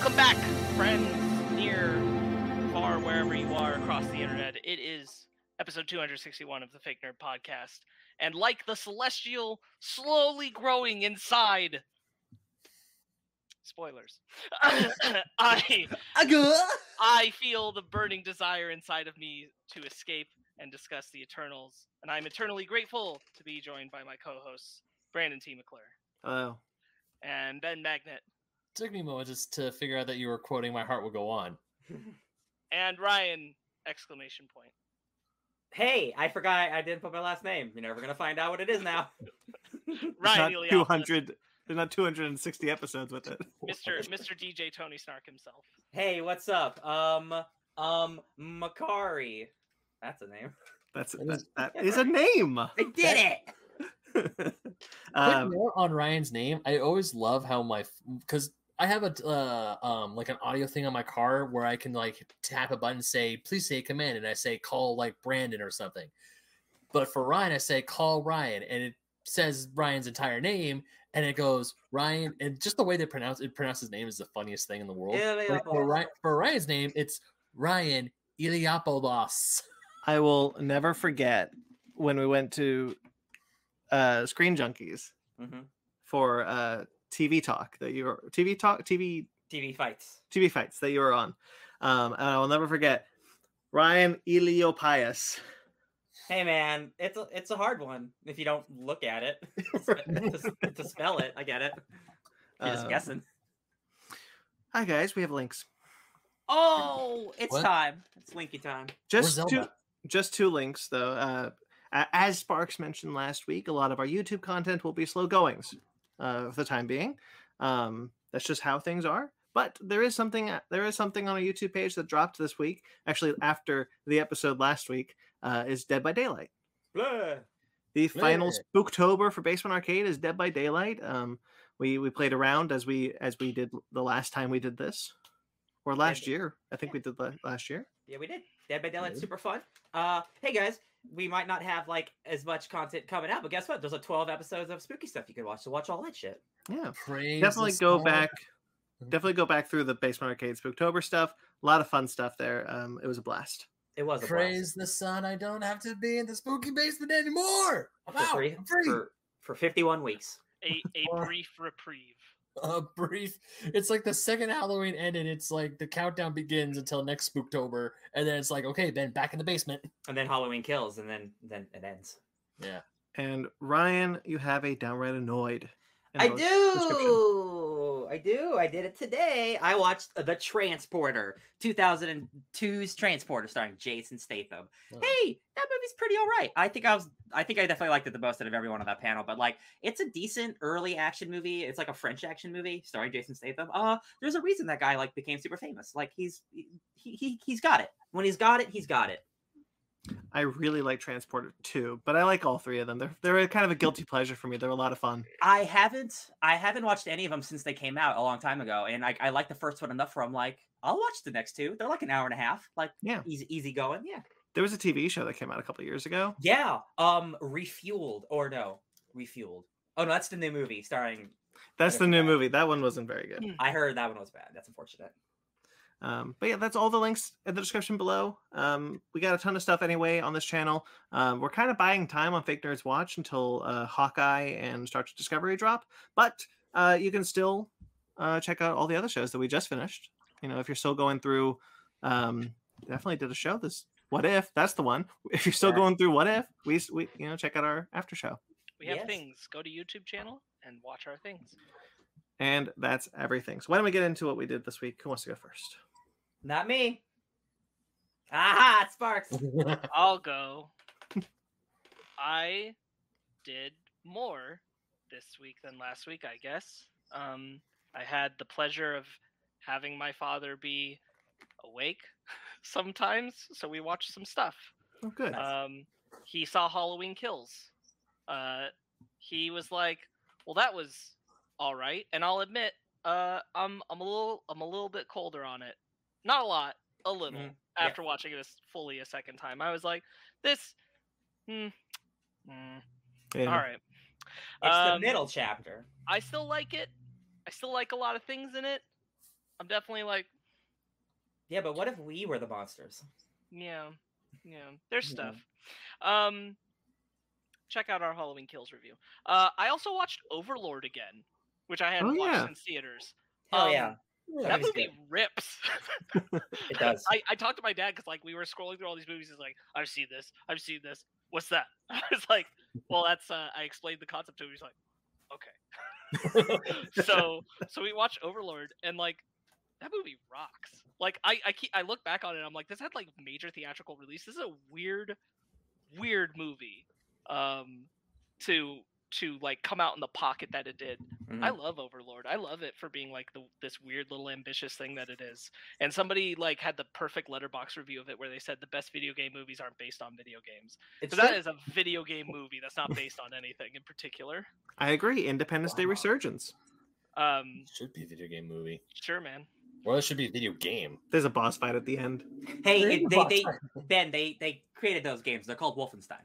Welcome back, friends, near, far, wherever you are across the internet. It is episode 261 of the Fake Nerd Podcast. And like the celestial slowly growing inside, spoilers, I, I feel the burning desire inside of me to escape and discuss the Eternals. And I'm eternally grateful to be joined by my co hosts, Brandon T. McClure Hello. and Ben Magnet took me a moment just to figure out that you were quoting "My Heart Will Go On." and Ryan! Exclamation point. Hey, I forgot I didn't put my last name. You're never gonna find out what it is now. There's Ryan not Eliopoulos, 200. There's not 260 episodes with it. Mr. Mr. DJ Tony Snark himself. hey, what's up? Um, um, Makari. That's a name. That's That that, is- that is a name. I did it. Quick um, note on Ryan's name. I always love how my because I have a uh, um like an audio thing on my car where I can like tap a button, and say please say a command, and I say call like Brandon or something. But for Ryan, I say call Ryan, and it says Ryan's entire name, and it goes Ryan, and just the way they pronounce it pronounce his name is the funniest thing in the world. Like, for, Ryan, for Ryan's name, it's Ryan Iliopoulos. I will never forget when we went to uh, Screen Junkies Mhm. for uh, TV talk that you were TV talk TV TV fights. TV fights that you were on. Um, and I will never forget Ryan Eliopias. Hey man, it's a it's a hard one if you don't look at it to, to spell it. I get it. You're just Um, guessing. Hi guys, we have links. Oh, it's What? time. It's Linky time. Just two, just two links though. Uh, as Sparks mentioned last week, a lot of our YouTube content will be slow goings uh, for the time being. Um, that's just how things are. But there is something uh, there is something on our YouTube page that dropped this week. Actually, after the episode last week, uh, is Dead by Daylight. Blah. The final Yeah. Spooktober for Basement Arcade is Dead by Daylight. Um, we we played around as we as we did the last time we did this, or last year. I think we did la- last year. Yeah, we did. Dead by Daylight, super fun. Uh, hey guys, we might not have like as much content coming out, but guess what? There's a 12 episodes of spooky stuff you can watch. So watch all that shit. Yeah, Praise definitely go star. back. Definitely go back through the Basement Arcade Spooktober stuff. A lot of fun stuff there. Um, it was a blast. It was a Praise the sun. I don't have to be in the spooky basement anymore. I'm blast. out. for free I'm free. for for 51 weeks. A, a brief reprieve. A brief. It's like the second Halloween ended. It's like the countdown begins until next Spooktober, and then it's like, okay, Ben, back in the basement. And then Halloween kills, and then then it ends. Yeah. And Ryan, you have a downright annoyed. I do. I do. I did it today. I watched The Transporter, 2002's Transporter, starring Jason Statham. Hey, that movie's pretty all right. I think I was. I think I definitely liked it the most out of everyone on that panel. But like, it's a decent early action movie. It's like a French action movie starring Jason Statham. Uh, there's a reason that guy like became super famous. Like he's he, he he's got it. When he's got it, he's got it. I really like Transporter too, but I like all three of them. They're they're kind of a guilty pleasure for me. They're a lot of fun. I haven't I haven't watched any of them since they came out a long time ago, and I, I like the first one enough where I'm like, I'll watch the next two. They're like an hour and a half, like Yeah. easy easy going. Yeah, There was a TV show that came out a couple years ago. yeah. Um, refueled or no, refueled. Oh no, that's the new movie starring. That's the new guy. movie. That one wasn't very good. I heard that one was bad. That's unfortunate. Um, but yeah, that's all the links in the description below. Um, we got a ton of stuff anyway on this channel. Um, we're kind of buying time on Fake Nerds Watch until uh, Hawkeye and Star Trek Discovery drop, but uh, you can still uh, check out all the other shows that we just finished. You know, if you're still going through, um, definitely did a show this. What if that's the one? If you're still Yeah. going through What If, we we you know check out our after show. We have Yes. things. Go to YouTube channel and watch our things. And that's everything. So why don't we get into what we did this week? Who wants to go first? Not me. Aha, sparks. I'll go. I did more this week than last week, I guess. Um, I had the pleasure of having my father be awake sometimes, so we watched some stuff. Oh, good. Um, he saw Halloween Kills. Uh, he was like, "Well, that was all right," and I'll admit, uh, I'm I'm a little I'm a little bit colder on it. Not a lot, a little. Mhm, yeah. After watching this fully a second time, I was like, "This, hmm, hmm, Yeah. all right." It's the Um, middle chapter. I still like it. I still like a lot of things in it. I'm definitely like, Yeah, but what if we were the monsters? yeah, yeah. There's Yeah. stuff. Um, check out our Halloween Kills review. Uh, I also watched Overlord again, which I hadn't Oh, watched yeah. in theaters. Oh Um, yeah, That movie rips. it does. I, I talked to my dad because like we were scrolling through all these movies. He's like, I've seen this. I've seen this. What's that? I was like, well, that's. Uh, I explained the concept to him. He's like, okay. so so we watched Overlord and like that movie rocks. Like I I keep I look back on it. I'm like, this had like major theatrical release. This is a weird, weird movie. Um, to to like come out in the pocket that it did. I Mhm. love Overlord. I love it for being like the this weird little ambitious thing that it is. And somebody like had the perfect Letterboxd review of it where they said the best video game movies aren't based on video games. It's Because that a video game movie that's not based on anything in particular. I agree. Independence Day Resurgence. Um, should be a video game movie. sure, man. Well, it should be a video game. There's a boss fight at the end. Hey, There it, is a they, they, fight. Ben, they they created those games. They're called Wolfenstein.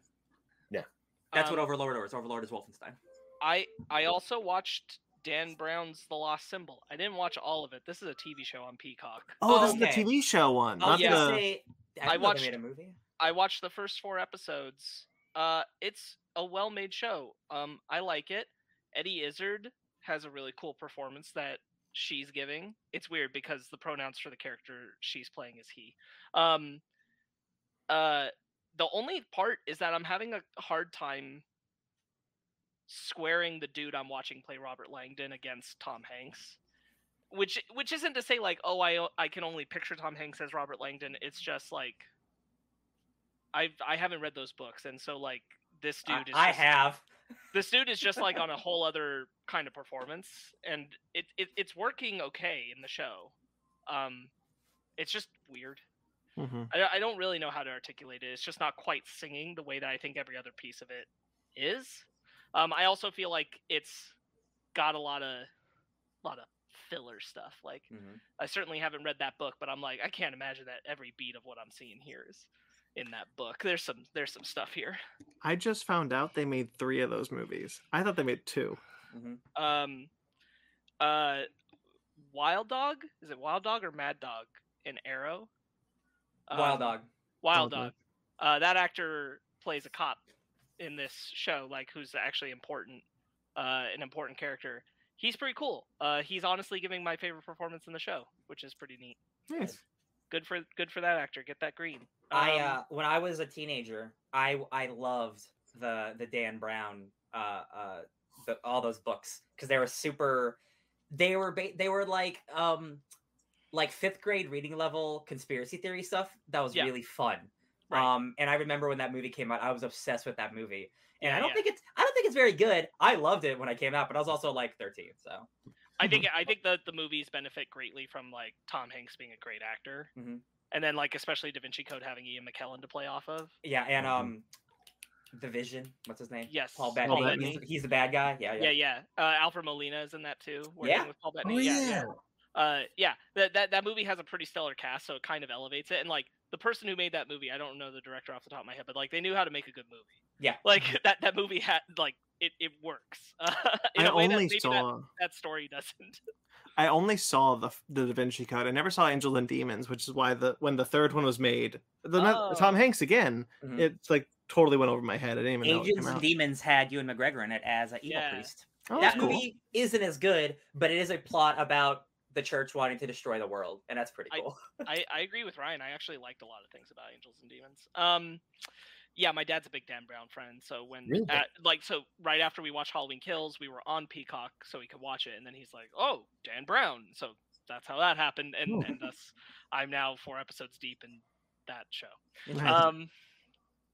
That's what Um, Overlord is. Overlord is Wolfenstein. I I also watched Dan Brown's The Lost Symbol. I didn't watch all of it. This is a TV show on Peacock. Oh, Oh, this is okay. the TV show one. I was not yeah. the... say, I, I watched- They made a movie. I watched the first four episodes. Uh, it's a well-made show. Um, I like it. Eddie Izzard has a really cool performance that she's giving. It's weird because the pronouns for the character she's playing is he. Um, uh, the only part is that I'm having a hard time squaring the dude I'm watching play Robert Langdon against Tom Hanks. Which which isn't to say like oh I I can only picture Tom Hanks as Robert Langdon. It's just like I've I haven't read those books, and so like this dude is I just, have. this dude is just like on a whole other kind of performance, and it, it it's working okay in the show. Um, it's just weird. Mhm. I, don't- I don't really know how to articulate it. It's just not quite singing the way that I think every other piece of it is. Um, I also feel like it's got a lot of lot of filler stuff. Like Mhm. I certainly haven't read that book, but I'm like I can't imagine that every beat of what I'm seeing here is in that book. There's some there's some stuff here. I just found out they made three of those movies. I thought they made two. Mhm. Um, uh, Wild Dog is it Wild Dog or Mad Dog in Arrow? Wild Um, Dog. Wild Wild Dog. Dog. Uh, that actor plays a cop in this show, like who's actually important, uh, an important character. He's pretty cool. Uh, he's honestly giving my favorite performance in the show, which is pretty neat. Nice. Good for good for that actor. Get that green. I Um, uh, when I was a teenager, I I loved the the Dan Brown uh uh the, all those books because they were super. They were ba- they were like um like fifth grade reading level conspiracy theory stuff that was Yeah. really fun. Right. Um, and I remember when that movie came out, I was obsessed with that movie. And Yeah, I don't yeah. think it's I don't think it's very good. I loved it when I came out, but I was also like 13, so I think I think that the movies benefit greatly from like Tom Hanks being a great actor, Mhm. and then like especially Da Vinci Code having Ian McKellen to play off of. yeah. And Mhm. um, the Vision, what's his name? Yes, Paul Paul Bettany. Bettany. He's, he's the bad guy. Yeah, Yeah, yeah. Uh, Alfred Molina is in that too. Working Yeah? with Paul Oh Bettany. yeah, yeah. yeah. Uh yeah that, that that movie has a pretty stellar cast so it kind of elevates it and like the person who made that movie i don't know the director off the top of my head but like they knew how to make a good movie Yeah. like that that movie had like it, it works uh, in I a way that only that, saw that story doesn't I only saw the the Da Vinci Code. I never saw Angel and Demons, which is why the when the third one was made, the Oh. Tom Hanks again, Mhm. it's like totally went over my head. I didn't even know it Angels came and. Demons had Ewan McGregor in it as an evil Yeah. priest. Oh, that that's cool. movie isn't as good, but it is a plot about the church wanting to destroy the world, and that's pretty cool. I, I agree with ryan. I actually liked a lot of things about angels and demons. Um yeah my dad's a big dan brown friend so when Really? at, like so right after we watched halloween kills we were on peacock so we could watch it and then he's like oh dan brown. So that's how that happened and Ooh. and thus i'm now four episodes deep in that show. Um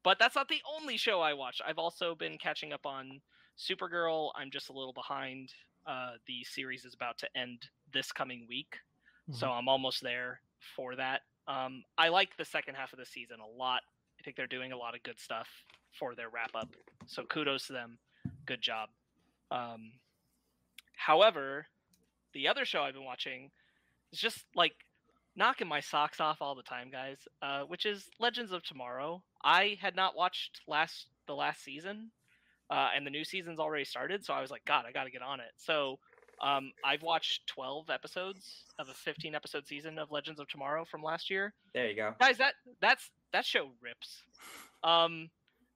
but that's not the only show i watched. I've also been catching up on supergirl. I'm just a little behind uh the series is about to end this coming week so i'm almost there for that. Um i like the second half of the season a lot. I think they're doing a lot of good stuff for their wrap up so kudos to them. Good job. Um however the other show i've been watching is just like knocking my socks off all the time guys uh which is legends of tomorrow. I had not watched last the last season uh and the new season's already started so i was like god i gotta get on it. So Um, I've watched 12 episodes of a 15 episode season of Legends of Tomorrow from last year. There you go. Guys, that that's that show rips. Um,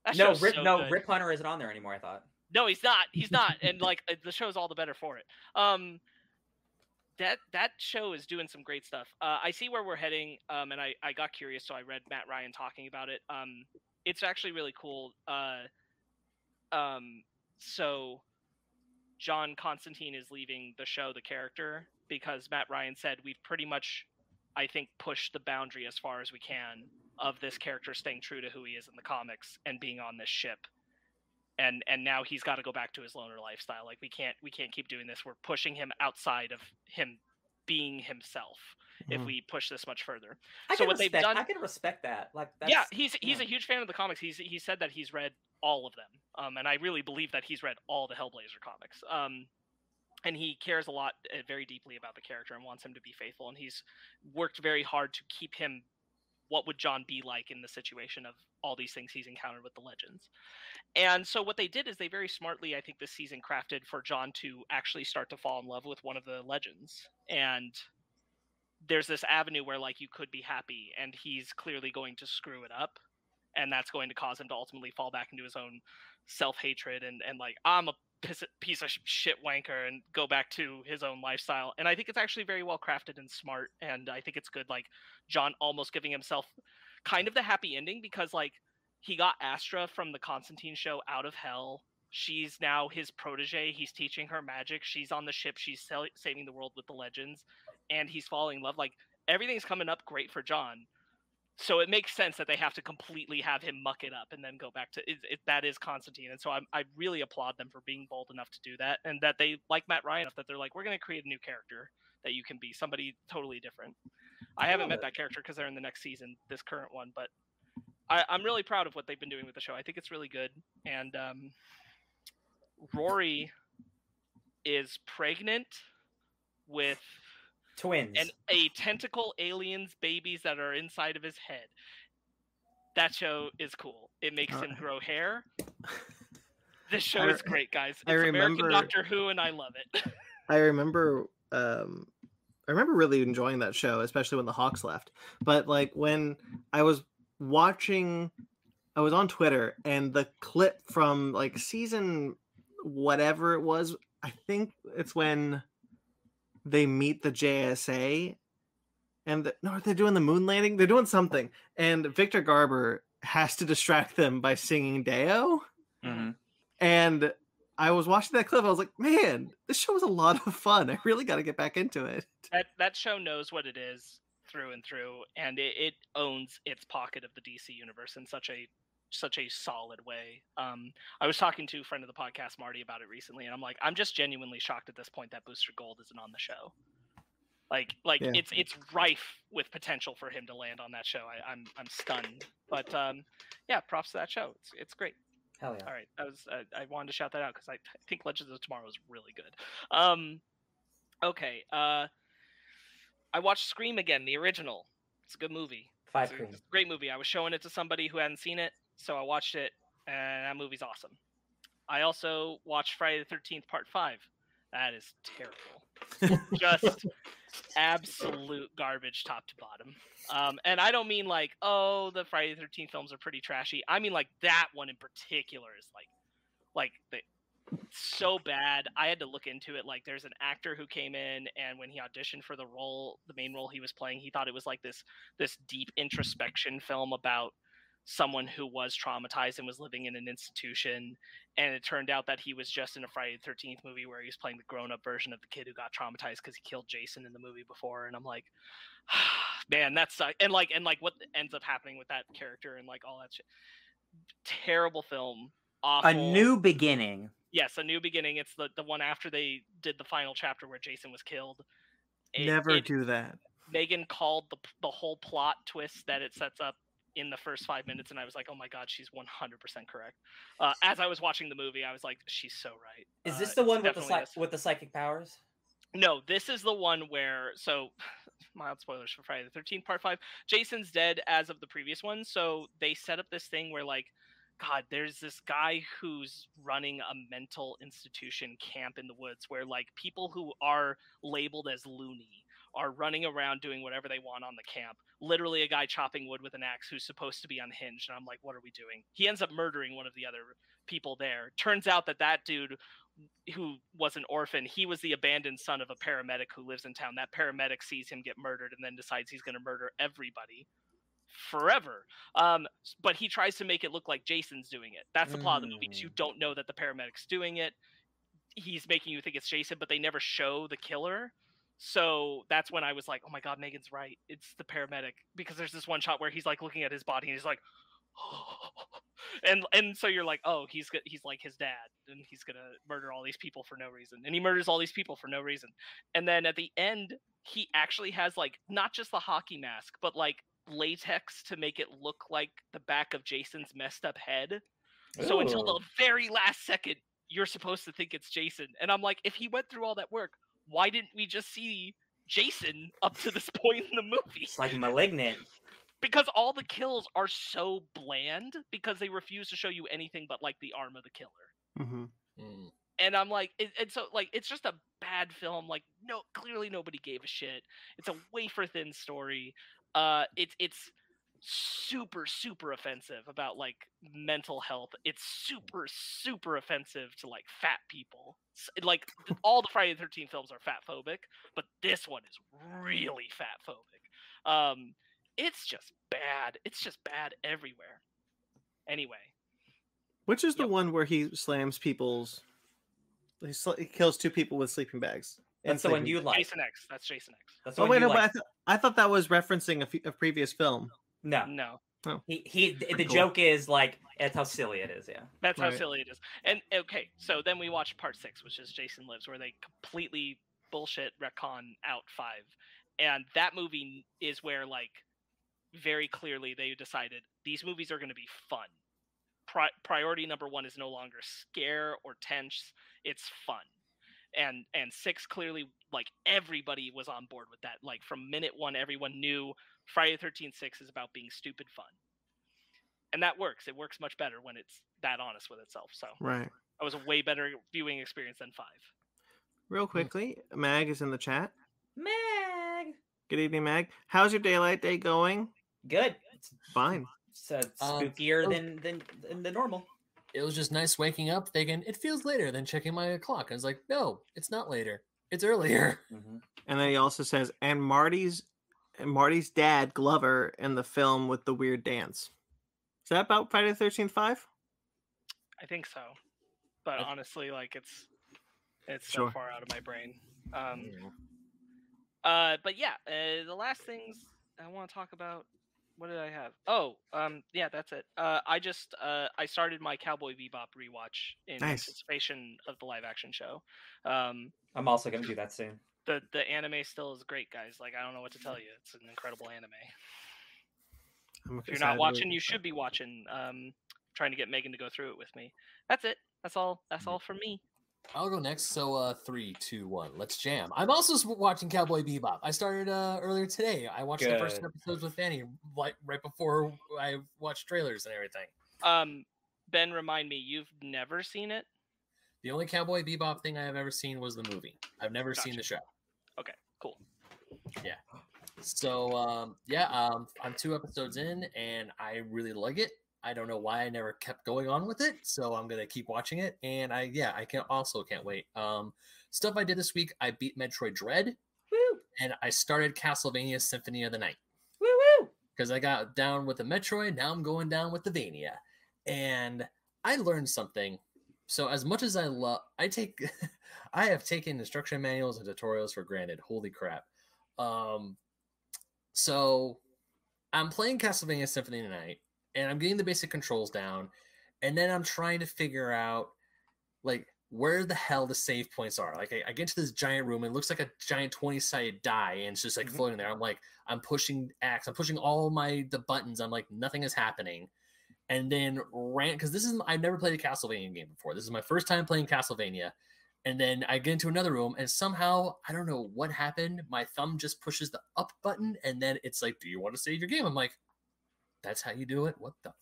that No, Rip, so no, good. Rip Hunter isn't on there anymore. I thought. No, he's not. He's not. and like the show's all the better for it. Um that that show is doing some great stuff. Uh, I see where we're heading, um, and I, I got curious, so I read Matt Ryan talking about it. Um, it's actually really cool. Uh, um, so John Constantine is leaving the show, the character, because Matt Ryan said we've pretty much, I think, pushed the boundary as far as we can of this character staying true to who he is in the comics and being on this ship and and now he's got to go back to his loner lifestyle like we can't we can't keep doing this we're pushing him outside of him being himself if Mhm. we push this much further I So can what they've respect, done- I can respect that. Like, that's, yeah he's he's yeah. a huge fan of the comics he's he said that he's read all of them um and i really believe that he's read all the hellblazer comics. Um and he cares a lot uh, very deeply about the character and wants him to be faithful. And he's worked very hard to keep him what would john be like in the situation of all these things he's encountered with the legends. And so what they did is they very smartly i think this season crafted for john to actually start to fall in love with one of the legends. And there's this avenue where like you could be happy and he's clearly going to screw it up. And that's going to cause him to ultimately fall back into his own self-hatred and and like i'm a piece of, shit wanker and go back to his own lifestyle and i think it's actually very well crafted and smart and i think it's good like john almost giving himself kind of the happy ending because like he got astra from the constantine show out of hell. She's now his protege he's teaching her magic she's on the ship she's saving the world with the legends and he's falling in love like everything's coming up great for john so it makes sense that they have to completely have him muck it up and then go back to it, it, that is Constantine, and so I, I really applaud them for being bold enough to do that, and that they like Matt Ryan enough that they're like, we're going to create a new character that you can be somebody totally different. I haven't met it. that character because they're in the next season, this current one, but I, I'm really proud of what they've been doing with the show. I think it's really good, and um, Rory is pregnant with twins. and a tentacle aliens babies that are inside of his head. That show is cool. It makes him grow hair. This show I is great, guys. It's I American remember- Doctor Who, and I love it. I remember um I remember really enjoying that show, especially when the Hawks left. But like when I was watching I was on Twitter and the clip from like season whatever it was, I think it's when they meet the JSA and the, no, they're doing the moon landing. They're doing something, and Victor Garber has to distract them by singing Deo. Mhm. And I was watching that clip. I was like, man, this show was a lot of fun. I really got to get back into it. that that show knows what it is through and through, and it, it owns its pocket of the DC universe in such a such a solid way. Um, I was talking to a friend of the podcast, Marty, about it recently, and I'm like, I'm just genuinely shocked at this point that Booster Gold isn't on the show. Like, like Yeah. it's it's rife with potential for him to land on that show. I, I'm I'm stunned, but um, yeah, props to that show. It's it's great. Hell yeah. All right, I was uh, I wanted to shout that out because I, I think Legends of Tomorrow is really good. Um, okay, uh, I watched Scream again, the original. It's a good movie. Five It's a, it's a great movie. I was showing it to somebody who hadn't seen it, so I watched it, and that movie's awesome. I also watched Friday the Thirteenth Part Five. That is terrible. Just absolute garbage, top to bottom. Um, and I don't mean like, oh, the Friday the Thirteenth films are pretty trashy. I mean like that one in particular is like, like the so bad. I had to look into it. Like, there's an actor who came in, and when he auditioned for the role, the main role he was playing, he thought it was like this this deep introspection film about someone who was traumatized and was living in an institution and it turned out that he was just in a friday the 13th movie where he was playing the grown-up version of the kid who got traumatized because he killed jason in the movie before and i'm like man that's and like and like what ends up happening with that character and like all that shit. Terrible film. Awful. A new beginning. yes a new beginning. It's the the one after they did the final chapter where jason was killed. It- Never it- do that. Megan called the the whole plot twist that it sets up in the first five minutes, and I was like, "Oh my god, she's one hundred percent correct." Uh, as I was watching the movie, I was like, "She's so right." Is Uh, this the one with the psych- with the psychic powers? No, this is the one where so mild spoilers for Friday the Thirteenth Part Five. Jason's dead as of the previous one, so they set up this thing where like God, there's this guy who's running a mental institution camp in the woods where like people who are labeled as loony are running around doing whatever they want on the camp. Literally a guy chopping wood with an axe who's supposed to be unhinged and I'm like, what are we doing? He ends up murdering one of the other people there. Turns out that that dude who was an orphan, he was the abandoned son of a paramedic who lives in town. That paramedic sees him get murdered and then decides he's going to murder everybody forever. Um, but he tries to make it look like Jason's doing it. That's the plot of the movie. You Mm. don't know that the paramedic's doing it. He's making you think it's Jason, but they never show the killer. So that's when I was like, "Oh my god, Megan's right. It's the paramedic." Because there's this one shot where he's like looking at his body and he's like, and and so you're like, "Oh, he's he's like his dad, and he's gonna murder all these people for no reason." And he murders all these people for no reason. And then at the end, he actually has like not just the hockey mask, but like latex to make it look like the back of Jason's messed up head. So until the very last second, you're supposed to think it's Jason. And I'm like, if he went through all that work, why didn't we just see Jason up to this point in the movie? It's like malignant. Because all the kills are so bland because they refuse to show you anything but like the arm of the killer. hmm Mm. And I'm like, it, and so like it's just a bad film. Like, no, clearly nobody gave a shit. It's a wafer thin story. Uh, it's it's super super offensive about like mental health. It's super super offensive to like fat people. Like all the Friday the Thirteenth films are fat phobic, but this one is really fat phobic. Um, it's just bad. It's just bad everywhere. Anyway, Which is the one where he slams people's? He, sl- he kills two people with sleeping bags. and That's the one you like. Jason X. That's Jason X. That's the Oh one wait, you no, but I, th- I thought that was referencing a, f- a previous film. No, No. Oh. he he. The, the cool. joke is like that's how silly it is. Yeah. That's how silly it is. And okay, so then we watched part six, which is Jason Lives, where they completely bullshit retcon out five. And that movie is where, like, very clearly they decided these movies are going to be fun. Pri- priority number one is no longer scare or tense; it's fun. And and six clearly, like everybody was on board with that. Like from minute one, everyone knew Friday the Thirteenth Six is about being stupid fun and that works. It works much better when it's that honest with itself. So Right. that was a way better viewing experience than five. Real quickly, Mag is in the chat. Mag. Good evening, Mag. How's your daylight day going? Good. It's, Fine. it's uh, Um, spookier oh. than than than the normal. It was just nice waking up thinking it feels later than checking my clock. I was like, no, it's not later. It's earlier. Mhm. And then he also says, and Marty's and Marty's dad, Glover, in the film with the weird dance. Is that about Friday the Thirteenth Five? I think so, but I- honestly, like it's it's Sure. so far out of my brain. Um, uh, but yeah, uh, the last things I want to talk about. What did I have? Oh, um, yeah, that's it. Uh, I just uh, I started my Cowboy Bebop rewatch in Nice. anticipation of the live action show. Um, I'm also gonna do that soon. The the anime still is great, guys. Like I don't know what to tell you. It's an incredible anime. I'm If you're not watching, you should be watching. Um, trying to get Megan to go through it with me. That's it. That's all. That's all for me. I'll go next. So, uh, three, two, one. Let's jam. I'm also watching Cowboy Bebop. I started uh, earlier today. I watched the first episodes with Fanny like right before I watched trailers and everything. Um, Ben, remind me, you've never seen it. The only Cowboy Bebop thing I have ever seen was the movie. I've never seen the Gotcha. Show. Cool. Yeah. So um, yeah, um, I'm two episodes in, and I really like it. I don't know why I never kept going on with it, so I'm gonna keep watching it. And I yeah, I can also can't wait. Um, stuff I did this week: I beat Metroid Dread, Woo and I started Castlevania Symphony of the Night woo woo. because I got down with the Metroid. Now I'm going down with the Vania, and I learned something. So as much as I love, I take, I have taken instruction manuals and tutorials for granted. Holy crap! Um, so I'm playing Castlevania Symphony of the Night, and I'm getting the basic controls down, and then I'm trying to figure out like where the hell the save points are. Like I, I get to this giant room, and it looks like a giant 20 sided die, and it's just like Mhm. floating there. I'm like, I'm pushing X, I'm pushing all my the buttons. I'm like, nothing is happening. And then ran because this is I've never played a Castlevania game before. This is my first time playing Castlevania. And then I get into another room, and somehow I don't know what happened. My thumb just pushes the up button, and then it's like, "Do you want to save your game?" I'm like, "That's how you do it." What the?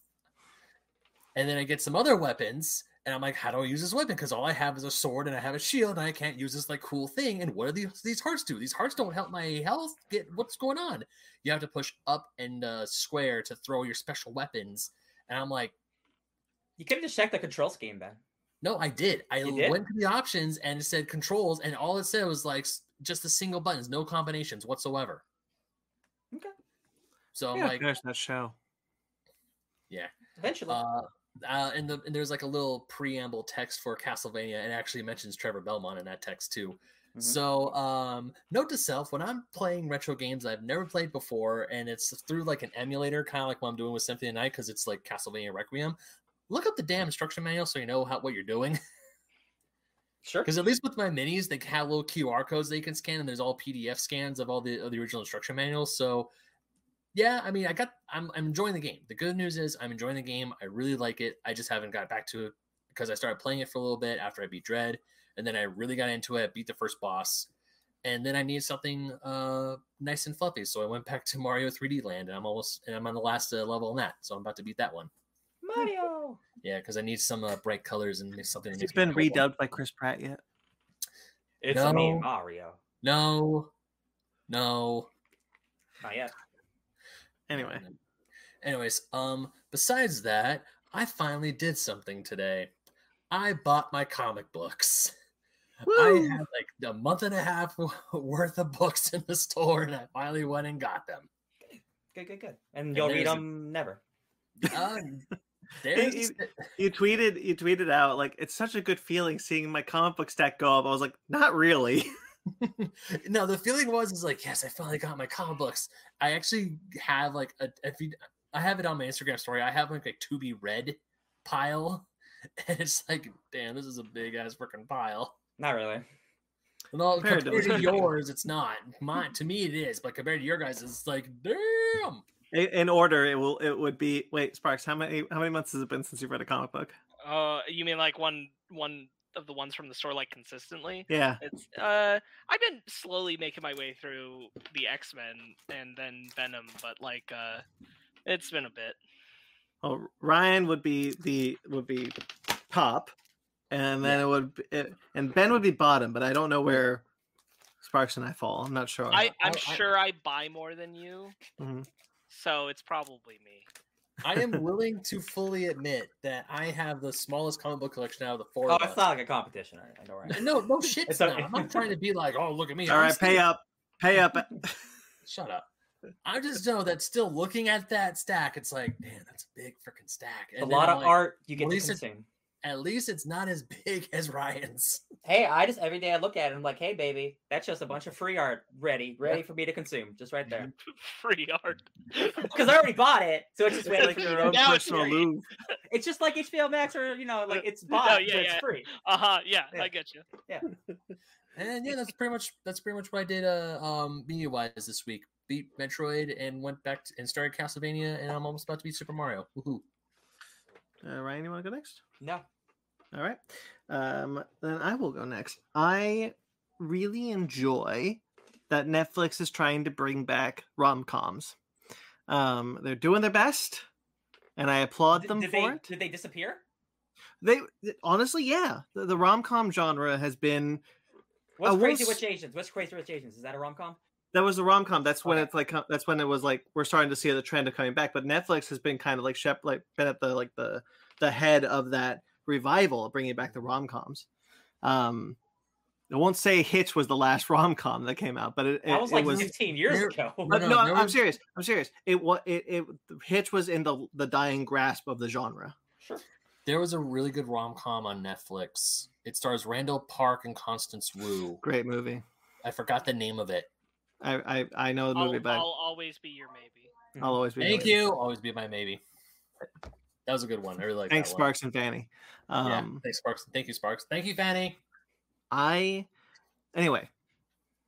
And then I get some other weapons, and I'm like, how do I use this weapon? Because all I have is a sword and I have a shield, and I can't use this like cool thing. And what do these these hearts do? These hearts don't help my health. Get what's going on? You have to push up and uh, square to throw your special weapons. And I'm like, You could have just checked the control scheme, then. no, I did. I did? went to the options and it said controls, and all it said was like just the single buttons, no combinations whatsoever. Okay. So I'm Yeah, like, finish that show. Yeah. Eventually. uh, uh, and the and there's like a little preamble text for Castlevania, and actually mentions Trevor Belmont in that text too. Mhm. So, um, note to self: when I'm playing retro games I've never played before, and it's through like an emulator, kind of like what I'm doing with Symphony of the Night, because it's like Castlevania Requiem. Look up the damn instruction manual so you know how what you're doing. sure. Because at least with my minis, they have little QR codes they can scan, and there's all PDF scans of all the of the original instruction manuals. So, yeah, I mean, I got, I'm, I'm enjoying the game. The good news is I'm enjoying the game. I really like it. I just haven't got back to it because I started playing it for a little bit after I beat Dread, and then I really got into it. Beat the first boss, and then I needed something uh nice and fluffy, so I went back to Mario 3D Land, and I'm almost, and I'm on the last uh, level in that, so I'm about to beat that one. Mario. Yeah, because I need some uh, bright colors and something. It's been redubbed by Chris Pratt yet. It's a me, No. Mario. No, no. Not yet. Anyway, Anyways, um, besides that, I finally did something today. I bought my comic books. I had like a month and a half worth of books in the store, and I finally went and got them. Good, good, good. And you'll read them never. Um, you- you tweeted you tweeted out like it's such a good feeling seeing my comic book stack go up. I was like, not really. no, the feeling was is like, yes, I finally got my comic books. I actually have like a if you I have it on my Instagram story. I have like a to be read pile. And it's like, damn, this is a big ass freaking pile. Not really. No, Compared compared, to- to yours, it's not. Mine to me it is, but compared to your guys, it's like, damn. In- In order, it will it would be wait, Sparks, how many how many months has it been since you've read a comic book? Uh, you mean like one one of the ones from the store, like consistently? Yeah. It's uh, I've been slowly making my way through the X Men and then Venom, but like uh, it's been a bit. Well, Ryan would be the would be top, and then it would be, it, and Ben would be bottom, but I don't know where Sparks and I fall. I'm not sure. I I'm I- I- sure I buy more than you, Mhm. so it's probably me. I am willing to fully admit that I have the smallest comic book collection out of the four Oh, of it's us. not like a competition. I, I know, right? No, no shit. It's It's okay. I'm not trying to be like, oh, look at me. All I'm right, still- pay up, pay up. Shut up. I just know that still looking at that stack, it's like, man, that's a big freaking stack. a And then lot I'm of like, art you get at to least consume. At least it's not as big as Ryan's. Hey, I just every day I look at it, I'm like, hey, baby, that's just a bunch of free art ready, ready for me to consume, just right there. Free art. Because I already bought it, so it's just It's waiting like for me your own Now it's personal free. It's just like HBO Max or you know, like it's No, bought, yeah, but it's yeah. free. Uh huh. Yeah, Yeah. I get you. Yeah. and yeah, that's pretty much that's pretty much what I did uh um media wise this week. Beat Metroid and went back to, and started Castlevania and I'm almost about to beat Super Mario. Woohoo. Uh, Ryan, you want to go next? No, All right. Um, then I will go next. I really enjoy that Netflix is trying to bring back rom coms. Um, they're doing their best, and I applaud them did for they it. did they disappear? They honestly, yeah, the, the rom com genre has been What's Crazy was- Rich Asians? What's Crazy Rich Asians? Is that a rom com? That was the rom com. That's when Okay. it's like that's when it was like we're starting to see the trend of coming back. But Netflix has been kind of like shep like been at the like the the head of that revival of bringing back the rom coms. Um, I won't say Hitch was the last rom com that came out, but it, it, That was it like was 15 years there- ago. But No, no, there I'm was- serious. I'm serious. It was it, it Hitch was in the the dying grasp of the genre. Sure. There was a really good rom com on Netflix. It stars Randall Park and Constance Wu. Great movie. I forgot the name of it. I I, I know the I'll, movie, but I'll always be your maybe. I'll always be. Thank with it. you. Always be my maybe. That was a good one. I really like Thanks, that one. Sparks and Fanny. Um, yeah. Thanks, Sparks. Thank you, Sparks. Thank you, Fanny. I anyway,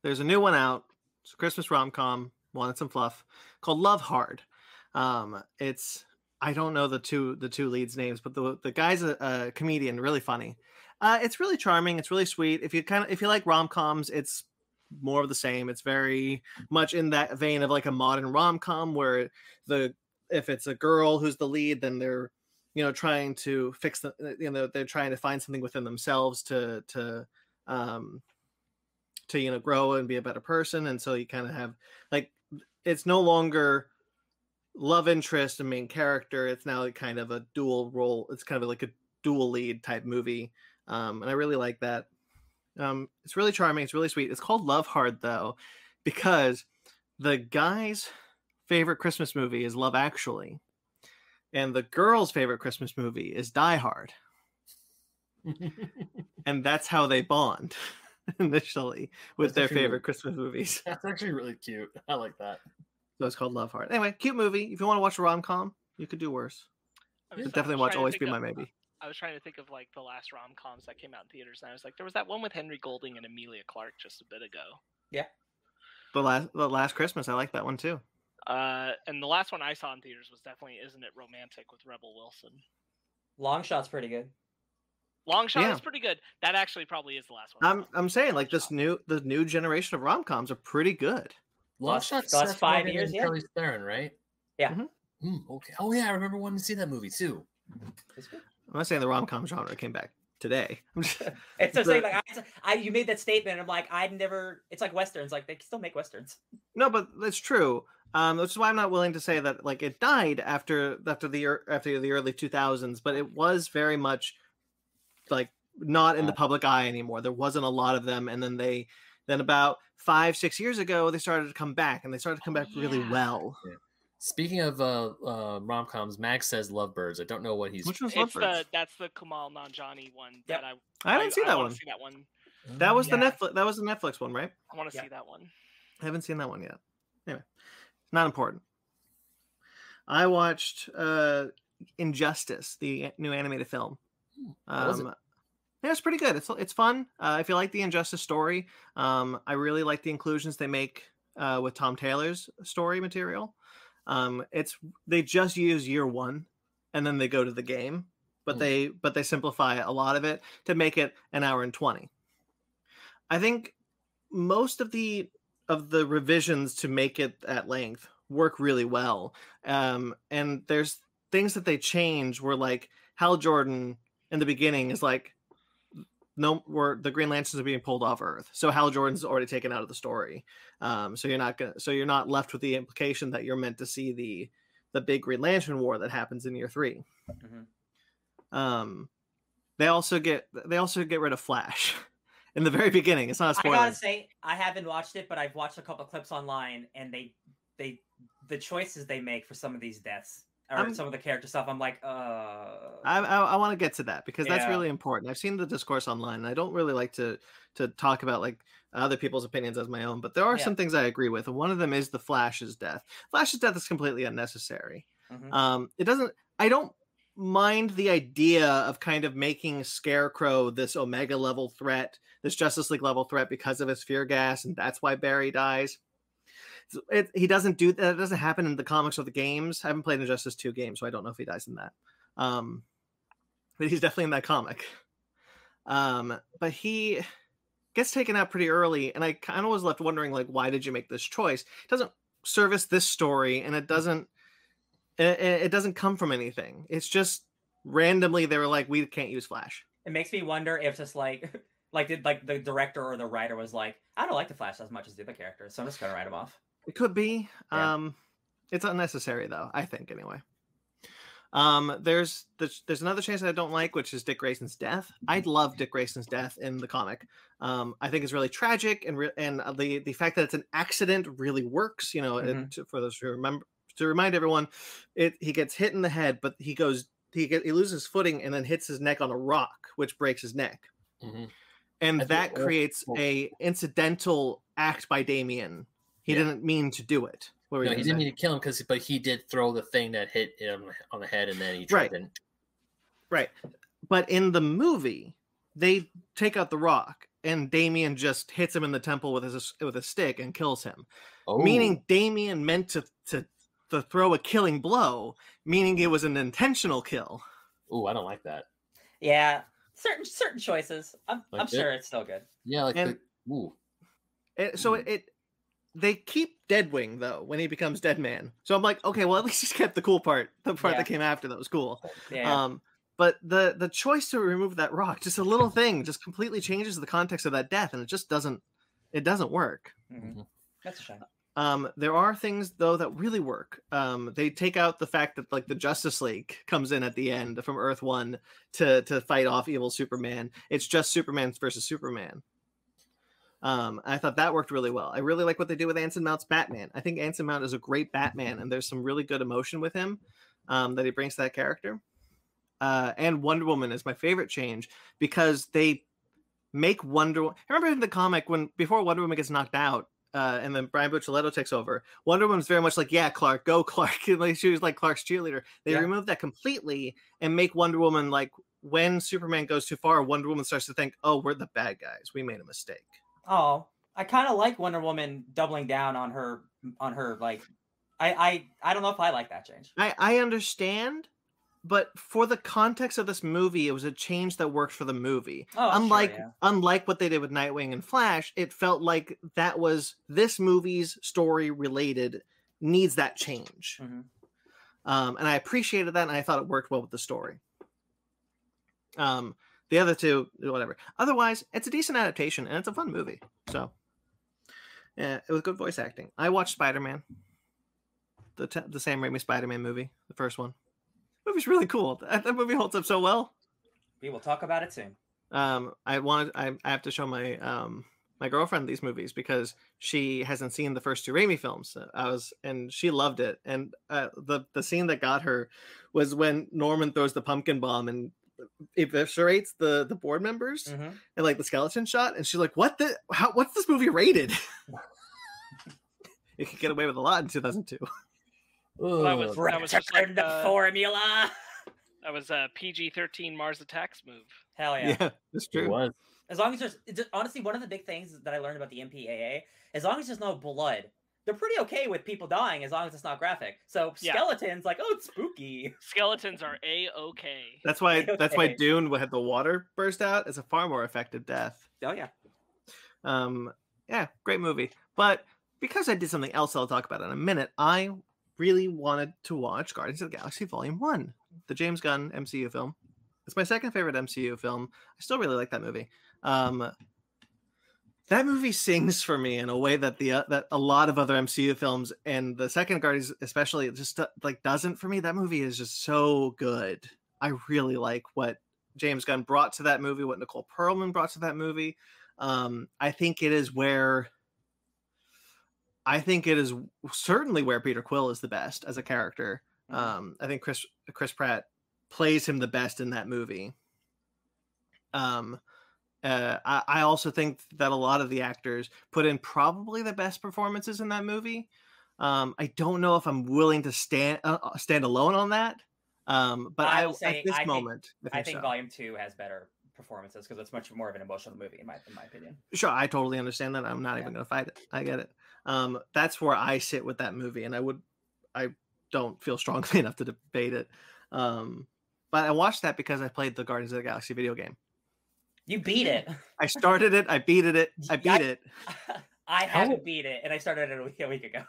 there's a new one out. It's a Christmas rom com, wanted some fluff, called Love Hard. Um, it's I don't know the two the two leads names, but the the guy's a, a comedian, really funny. Uh, it's really charming. It's really sweet. If you kind of if you like rom coms, it's more of the same. It's very much in that vein of like a modern rom com where the if it's a girl who's the lead, then they're you know trying to fix the uh, you know they're trying to find something within themselves to to um to you know grow and be a better person. And so you kind of have like it's no longer love interest and main character. It's now kind of a dual role. It's kind of like a dual lead type movie. Um and i really like that um it's really charming it's really sweet. It's called love hard though because the guy's favorite christmas movie is love actually and the girl's favorite christmas movie is die hard. And that's how they bond initially with That's their actually really- favorite christmas movies. That's actually really cute. I like that. so it's called love hard. Anyway cute movie. If you want to watch a rom-com you could do worse. I Yeah, was- I definitely watch always be my of- maybe I was trying to think of like the last rom coms that came out in theaters, and I was like, there was that one with Henry Golding and Emilia Clarke just a bit ago. Yeah, the last the last christmas i like that one too Uh, and the last one I saw in theaters was definitely "Isn't It Romantic" with Rebel Wilson. Long shot's pretty good. Long shot Yeah. is pretty good. That actually probably is the last one. I i'm i'm saying like Long this Shot. new the new generation of rom-coms are pretty good Long Shot's Shot. last Seth five Rogen years, and yeah. Charlize Theron, right? Yeah. Mhm. Mm, okay. Oh yeah, I remember wanting to see that movie too. It's good. i'm not saying the rom-com genre came back today I'm just- It's so The- saying like I, I, you made that statement. and I'm like, I'd never. It's like westerns. Like they still make westerns. No, but that's true. Um, which is why I'm not willing to say that like it died after after the after the early 2000s, but it was very much like not in the public eye anymore. There wasn't a lot of them, and then they then about five six years ago they started to come back, and they started to come Oh, back really yeah. Well. Speaking of uh, uh, rom coms, Max says Lovebirds. I don't know what he's. Which one's It's the Lovebirds? that's the Kumail Nanjiani one Yep. that I I didn't see that wanna one. See that one. That was the Netflix. That was the Netflix one, right? I want to Yeah. see that one. I haven't seen that one yet. Anyway, not important. I watched uh Injustice, the new animated film. Hmm, how was it? Um, yeah, it's pretty good. It's it's fun. Uh, if you like the Injustice story, um, I really like the inclusions they make uh, with Tom Taylor's story material. Um, it's they just use year one, and then they go to the game, but Hmm. they but they simplify a lot of it to make it an hour and twenty. I think most of the of the revisions to make it at length work really well. Um, and there's things that they change where like Hal Jordan in the beginning is like no where the Green Lanterns are being pulled off Earth. So Hal Jordan's already taken out of the story. Um, so you're not gonna so you're not left with the implication that you're meant to see the the big Green Lantern war that happens in year 3 Mhm. Um they also get they also get rid of Flash in the very beginning. It's not a I spoiler. gotta say, I haven't watched it, but I've watched a couple clips online, and they, they, the choices they make for some of these deaths or I'm- some of the character stuff, I'm like, uh, I, I, I want to get to that because that's really important. I've seen the discourse online, and I don't really like to to talk about like other people's opinions as my own. But there are Yeah. some things I agree with, and one of them is the Flash's death. Flash's death is completely unnecessary. mhm. Um, it doesn't. I don't mind the idea of kind of making Scarecrow this Omega level threat, this Justice League level threat because of his fear gas, and that's why Barry dies. It, he doesn't do that. It doesn't happen in the comics or the games. I haven't played Injustice Two games, so I don't know if he dies in that. Um, but he's definitely in that comic. Um, but he gets taken out pretty early, and I kind of was left wondering, like, why did you make this choice? It doesn't service this story, and it doesn't. It, it doesn't come from anything. It's just randomly they were like, we can't use Flash. it makes me wonder if just like, like did like the director or the writer was like, I don't like the Flash as much as the other characters, so I'm just gonna write him off. It could be. Yeah. Um, it's unnecessary though. I think anyway. Um, there's there's, there's another chance that I don't like, which is Dick Grayson's death. I love Dick Grayson's death in the comic. Um, I think it's really tragic, and re- and uh, the the fact that it's an accident really works. You know, it- Mhm. to, for those who remember to remind everyone, it he gets hit in the head, but he goes he get he loses footing and then hits his neck on a rock, which breaks his neck Mhm. and I that creates a incidental act by Damian. He Yeah. didn't mean to do it. What were you No, he didn't say? mean to kill him because, but he did throw the thing that hit him on the head, and then he tried Right. to. right, but in the movie, they take out the rock, and Damian just hits him in the temple with his with a stick and kills him. Oh, Meaning Damian meant to to to throw a killing blow, meaning it was an intentional kill. oh, I don't like that. Yeah, certain certain choices. I'm Like I'm it? sure it's still good. Yeah, like And- the, ooh, It, so Mm. it, it they keep Deadwing though when he becomes Dead Man. So I'm like, okay, well at least he's kept the cool part, the part Yeah. that came after that was cool. Yeah. Um, but the the choice to remove that rock, just a little thing, just completely changes the context of that death, and it just doesn't it doesn't work. Mhm. That's a shame. Um, there are things though that really work. Um, they take out the fact that like the Justice League comes in at the end from Earth One to to fight off evil Superman. It's just Superman versus Superman. Um, I thought that worked really well. I really like what they did with Anson Mount's Batman. I think Anson Mount is a great Batman, and there's some really good emotion with him um, that he brings to that character. Uh, and Wonder Woman is my favorite change because they make Wonder. Wo- Remember in the comic when before Wonder Woman gets knocked out, uh, and then Brian Buccellato takes over. Wonder Woman's very much like, "Yeah, Clark, go Clark." like she was like Clark's cheerleader. They Yeah. remove that completely and make Wonder Woman like when Superman goes too far, Wonder Woman starts to think, "Oh, we're the bad guys. We made a mistake." Oh, I kind of like Wonder Woman doubling down on her on her like. I I I don't know if I like that change. I I understand, but for the context of this movie, it was a change that worked for the movie. Oh, sure, unlike yeah. unlike what they did with Nightwing and Flash, it felt like that was this movie's story related needs that change. Mhm. Um, and I appreciated that, and I thought it worked well with the story. Um, the other two, whatever. Otherwise, it's a decent adaptation and it's a fun movie. So, yeah, it was good voice acting. I watched Spider Man, the t- the Sam Raimi Spider Man movie, the first one. movie's really cool. That, that movie holds up so well. We will talk about it soon. Um, I wanted I, I have to show my um my girlfriend these movies because she hasn't seen the first two Raimi films. I was and she loved it. And uh, the the scene that got her was when Norman throws the pumpkin bomb and eviscerates the the board members Mhm. and like the skeleton shot. And she's like, "What the? How? What's this movie rated?" it could get away with a lot in 2002. Well, that was- Ugh. that was just like, Return to uh, formula. That was a PG-13 Mars Attacks move. Hell Yeah, yeah. that's It true. was. As long as there's just- honestly one of the big things that I learned about the MPAA, as long as there's no blood, they're pretty okay with people dying as long as it's not graphic. So Yeah. skeletons, like, oh, it's spooky. Skeletons are a-okay. That's why. That's why Okay. Dune had the water burst out. It's a far more effective death. Oh yeah. Um, yeah, great movie. But because I did something else I'll talk about in a minute, I really wanted to watch Guardians of the Galaxy Volume 1, the James Gunn MCU film. It's my second favorite MCU film. I still really like that movie. Um, that movie sings for me in a way that the uh, that a lot of other MCU films and the second Guardians especially just uh, like doesn't for me. That movie is just so good. I really like what James Gunn brought to that movie, what Nicole Perlman brought to that movie. Um, I think it is where I think it is certainly where Peter Quill is the best as a character. Mhm. Um, I think Chris Chris Pratt plays him the best in that movie. Um, uh, I, I also think that a lot of the actors put in probably the best performances in that movie. Um, I don't know if I'm willing to stand uh, uh, stand alone on that. Um, but I I, say, at this I moment, I I think, think so. Volume Two has better performances because it's much more of an emotional movie in my in my opinion. Sure, I totally understand that. I'm not Yeah. even going to fight it. I get it. Um, that's where I sit with that movie, and I would, I don't feel strongly enough to debate it. Um, but I watched that because I played the Guardians of the Galaxy video game. You beat it. I started it. I beat it. I beat I- it. I How- haven't beat it, and I started it a week, a week ago.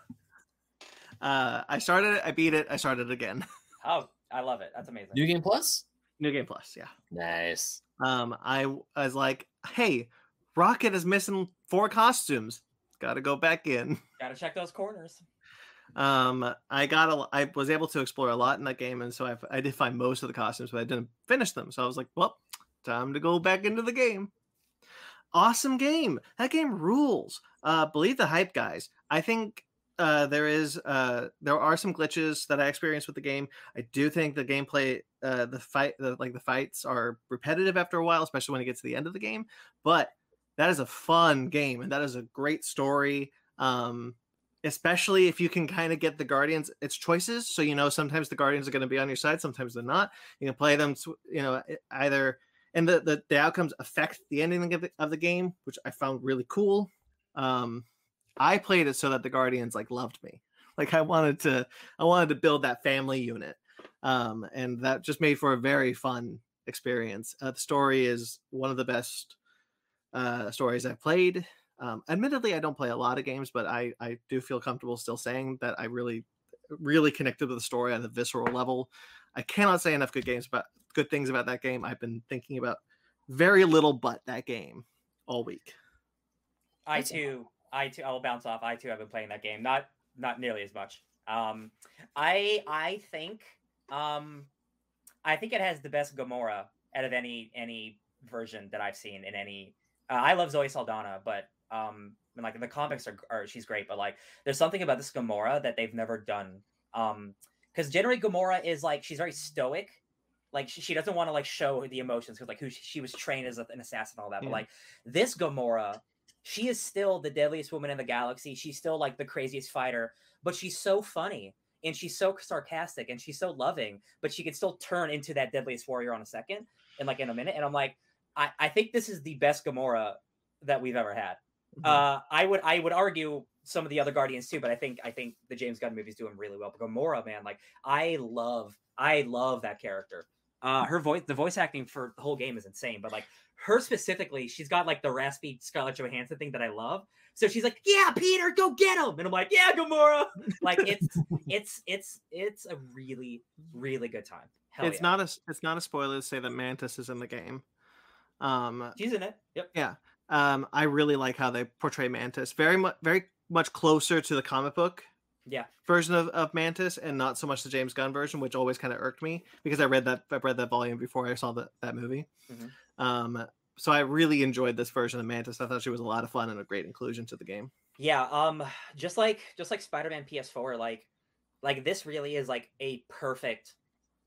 Uh, I started it. I beat it. I started it again. Oh, I love it. That's amazing. New Game Plus. New Game Plus. Yeah. Nice. Um, I w- was like, hey, Rocket is missing four costumes. Got to go back in. Gotta check those corners. Um, I got a, I was able to explore a lot in that game, and so I, I did find most of the costumes, but I didn't finish them. So I was like, well, time to go back into the game. Awesome game. That game rules. Uh, believe the hype, guys. I think uh, there is uh, there are some glitches that I experienced with the game. I do think the gameplay, uh, the fight, the, like the fights are repetitive after a while, especially when it gets to the end of the game. But that is a fun game, and that is a great story. Um, especially if you can kind of get the guardians its choices so you know sometimes the guardians are going to be on your side sometimes they're not you can play them you know either and the the, the outcomes affect the ending of the, of the game which i found really cool. Um i played it so that the guardians like loved me. Like i wanted to i wanted to build that family unit. Um and that just made for a very fun experience. Uh, the story is one of the best uh stories i've played. Um, admittedly, I don't play a lot of games, but I I do feel comfortable still saying that I really really connected with the story on the visceral level. I cannot say enough good games about good things about that game. I've been thinking about very little but that game all week. I too, I too, I'll bounce off. I too have been playing that game, not not nearly as much. Um, I I think um, I think it has the best Gamora out of any any version that I've seen in any. Uh, I love Zoe Saldana, but um, and like the comics are, are she's great, but like there's something about this Gamora that they've never done. Um, because generally Gamora is like she's very stoic, like she, she doesn't want to like show the emotions because like who she, she, was trained as a, an assassin and all that. Yeah. But like this Gamora, she is still the deadliest woman in the galaxy. She's still like the craziest fighter, but she's so funny and she's so sarcastic and she's so loving, but she can still turn into that deadliest warrior on a second and like in a minute. And I'm like, I, I think this is the best Gamora that we've ever had. Mm-hmm. Uh, I would I would argue some of the other Guardians too, but I think I think the James Gunn movies do him really well. But Gamora, man, like I love I love that character. Uh, her voice, the voice acting for the whole game is insane. But like her specifically, she's got like the raspy Scarlett Johansson thing that I love. So she's like, "Yeah, Peter, go get him," and I'm like, "Yeah, Gamora." Like it's it's it's it's a really really good time. Hell it's yeah. not a it's not a spoiler to say that Mantis is in the game. Um, she's in it. Yep. Yeah. Um, I really like how they portray Mantis. Very much, very much closer to the comic book. Yeah. Version of, of Mantis, and not so much the James Gunn version, which always kind of irked me because I read that I read that volume before I saw that that movie. Mm-hmm. Um, so I really enjoyed this version of Mantis. I thought she was a lot of fun and a great inclusion to the game. Yeah. Um, just like just like Spider-Man PS4, like like this really is like a perfect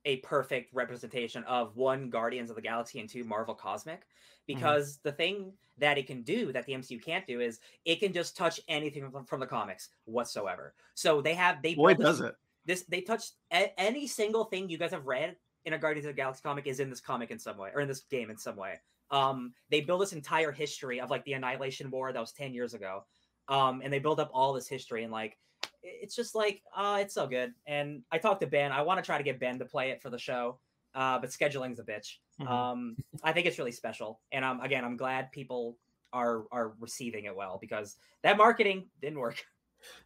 a perfect representation of one Guardians of the Galaxy and two Marvel Cosmic mm-hmm. because mm-hmm. the thing that it can do that the MCU can't do is it can just touch anything from, from the comics whatsoever. So they have they boy does it this they touched a, any single thing you guys have read in a Guardians of the Galaxy comic is in this comic in some way or in this game in some way. Um, they build this entire history of like the Annihilation War that was ten years ago, um, and they build up all this history and like it's just like uh it's so good. And I talked to Ben. I want to try to get Ben to play it for the show, uh, but scheduling's a bitch. Mm-hmm. Um, I think it's really special, and um, again, I'm glad people are are receiving it well because that marketing didn't work.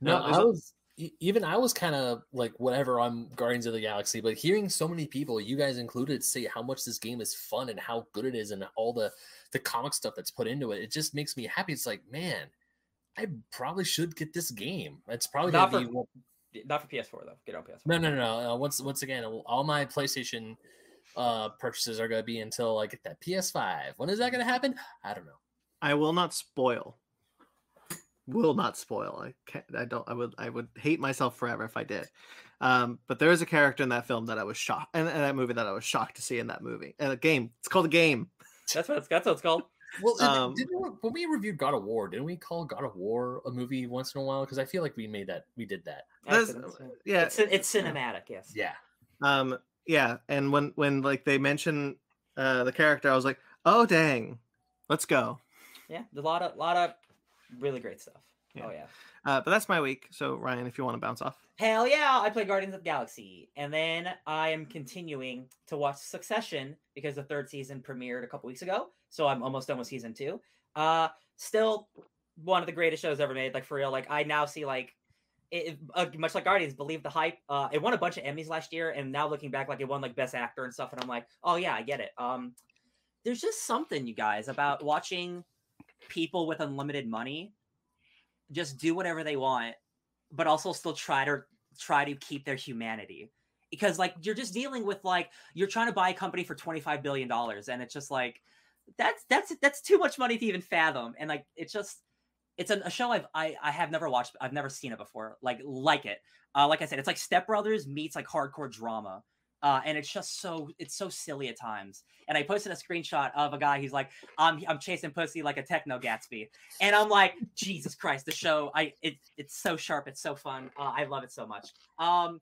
No, I was even I was kind of like whatever on Guardians of the Galaxy, but hearing so many people, you guys included, say how much this game is fun and how good it is, and all the the comic stuff that's put into it, it just makes me happy. It's like, man, I probably should get this game. It's probably not for, be, not for PS4 though. Get on PS4. No, no, no, no. Uh, once once again, all my PlayStation uh purchases are going to be until I get that PS5. When is that going to happen? I don't know. I will not spoil. Will not spoil. I can't. I don't. I would. I would hate myself forever if I did. Um, but there is a character in that film that I was shocked, and, that movie that I was shocked to see in that movie. And a game. It's called a game. That's what it's. That's what it's called. Well, um, did, when we reviewed God of War, didn't we call God of War a movie once in a while? Because I feel like we made that, we did that. yeah, it's, it's cinematic. Yes. Yeah. Um. Yeah, and when when like they mention uh the character, I was like, oh dang, let's go. Yeah, a lot of lot of really great stuff. Yeah. Oh yeah. Uh, but that's my week. So Ryan, if you want to bounce off. Hell yeah! I play Guardians of the Galaxy, and then I am continuing to watch Succession because the third season premiered a couple weeks ago. So I'm almost done with season two. Uh, still one of the greatest shows ever made. Like for real. Like I now see like it, uh, much like Guardians, believe the hype. Uh, it won a bunch of Emmys last year, and now looking back, like it won like Best Actor and stuff. And I'm like, oh yeah, I get it. Um, there's just something, you guys, about watching people with unlimited money just do whatever they want, but also still try to try to keep their humanity. Because like you're just dealing with like you're trying to buy a company for 25 billion dollars and it's just like that's that's that's too much money to even fathom and like it's just it's a, a show I've I, I have never watched I've never seen it before like like it uh like I said it's like Step Brothers meets like hardcore drama uh, and it's just so it's so silly at times. And I posted a screenshot of a guy who's like, "I'm I'm chasing pussy like a techno Gatsby," and I'm like, Jesus Christ, the show! I it it's so sharp, it's so fun. Uh, I love it so much. Um,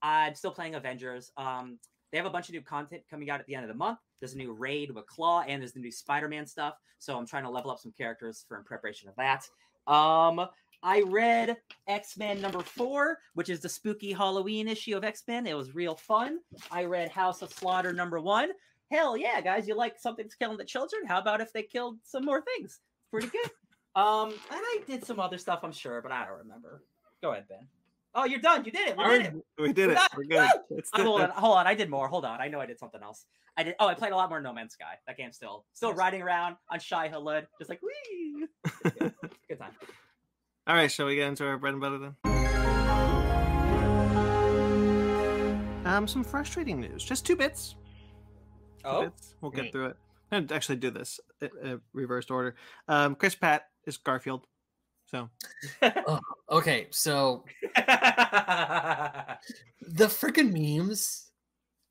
I'm still playing Avengers. Um, they have a bunch of new content coming out at the end of the month. There's a new raid with Claw, and there's the new Spider-Man stuff. So I'm trying to level up some characters for in preparation of that. Um, I read X Men number four, which is the spooky Halloween issue of X Men. It was real fun. I read House of Slaughter number one. Hell yeah, guys! You like something that's killing the children? How about if they killed some more things? Pretty good. Um, and I did some other stuff, I'm sure, but I don't remember. Go ahead, Ben. Oh, you're done. You did it. We did it. We did it. We're We're good. It's the- hold on, hold on. I did more. Hold on. I know I did something else. I did. Oh, I played a lot more No Man's Sky. That game's still still riding around on Shai-Hulud, just like wee. Good time. All right, shall we get into our bread and butter then? Um, some frustrating news. Just two bits. Two Oh, bits. We'll get through it. And actually do this uh, uh, reversed order. Um, Chris Pratt is Garfield. So Okay, so the freaking memes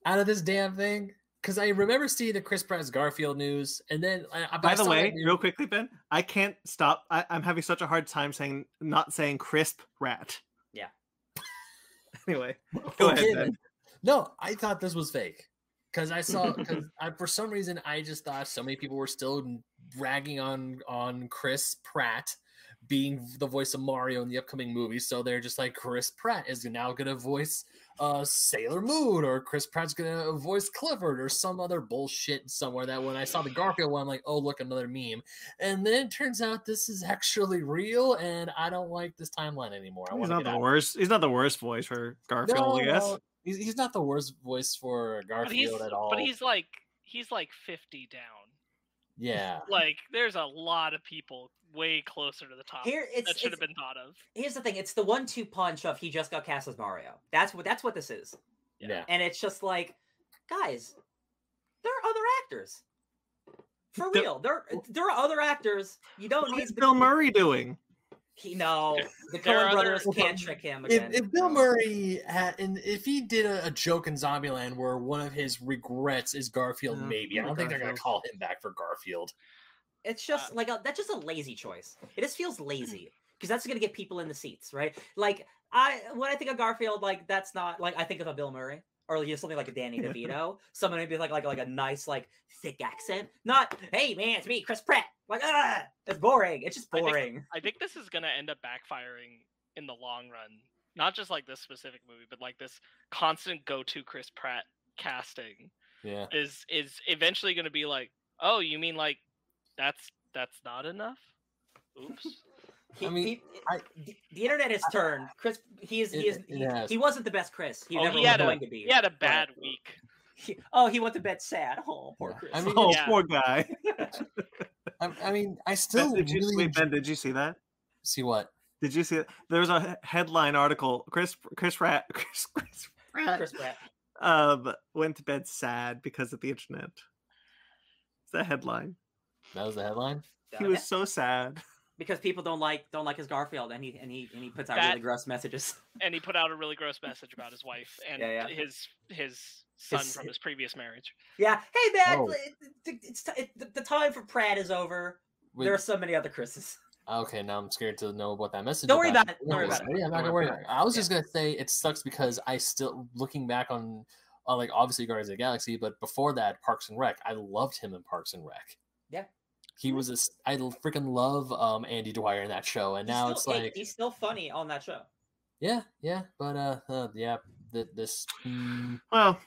out of this damn thing. Because I remember seeing the Chris Pratt's Garfield news, and then uh, I, I- by I the way, that real quickly, Ben, I can't stop. I, I'm having such a hard time saying not saying crisp rat. Yeah. anyway, go ahead, Ben. No, I thought this was fake because I saw because for some reason I just thought so many people were still ragging on on Chris Pratt being the voice of Mario in the upcoming movie. So they're just like Chris Pratt is now gonna voice uh Sailor Moon or Chris Pratt's gonna voice Clifford or some other bullshit somewhere that when I saw the Garfield one, I'm like, oh look, another meme. And then it turns out this is actually real and I don't like this timeline anymore. I He's not the worst. He's not the worst voice for Garfield, I guess. no, he's, he's not the worst voice for Garfield at all. but he's like he's like 50 down. yeah. Like there's a lot of people way closer to the top here it's, that should have been thought of. here's the thing. It's the one-two punch of he just got cast as Mario. That's what that's what this is. Yeah. And it's just like, guys, there are other actors. For The- real, there there are other actors. You don't What need is the- Bill Murray doing? He no, the There are Coen other- brothers can't trick him again. if Bill Murray had, and if he did a, a joke in Zombieland where one of his regrets is Garfield, Yeah, maybe I don't think they're gonna call him back for Garfield. It's just like a, that's just a lazy choice. It just feels lazy because that's gonna get people in the seats, right? Like I when I think of Garfield, like that's not like I think of a Bill Murray or you know, something like a Danny DeVito. Someone maybe like like like a nice like thick accent. Not hey man, it's me, Chris Pratt. Like ah, it's boring. It's just I think- boring. I think this is gonna end up backfiring in the long run. Not just like this specific movie, but like this constant go-to Chris Pratt casting Yeah. is is eventually gonna be like, oh, you mean like that's that's not enough? Oops. He, I mean, he- I- the, the internet has turned. Chris, he is he is, it he, he wasn't the best Chris. He Oh, never he was had a- to be. He had a but bad week. he- oh, he went to bed sad. Oh, poor Chris. I mean, Oh, Yeah. poor guy. I, I mean, I Ben, still did you really wait, Ben? Did you see that? see what. Did you see it? There was a headline article. Chris Chris Pratt Chris, Chris Pratt Chris Pratt. um went to bed sad because of the internet. It's the headline. That was the headline. He was so sad. because people don't like don't like his Garfield, and he and he and he puts out That- really gross messages. And he put out a really gross message about his wife and Yeah, yeah. his his son His- from his previous marriage. Yeah. Hey man, Oh. it- it- it's t- it- the- the time for Pratt is over. Wait, There are so many other Chris's. Okay, now I'm scared to know what that message. Don't worry about about it. Don't worry about it. Yeah, I'm not Don't gonna worry worry. about About it. I was just gonna say it sucks because I still looking back on, on like obviously Guardians of the Galaxy, but before that, Parks and Rec. I loved him in Parks and Rec. Yeah. He was a. s- I l- freaking love um Andy Dwyer in that show, and He's now still- it's like he's still funny on that show. yeah, yeah, but uh, uh yeah, th- this. mm, Well,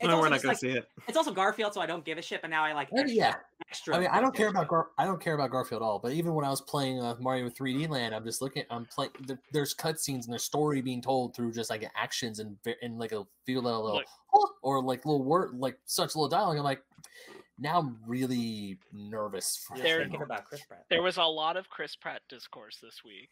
It's no, also we're not gonna like- see it. It's also Garfield, so I don't give a shit. But now I like extra, yeah. extra. I mean, I don't care about Gar- I don't care about Garfield at all. But even when I was playing uh, Mario 3D Land, I'm just looking. I'm playing. There, there's cutscenes and there's story being told through just like actions and and like a feel that a little Look. "Huh," or like little word like such little dialogue. I'm like, now I'm really nervous for There- thinking about Chris Pratt. There was a lot of Chris Pratt discourse this week.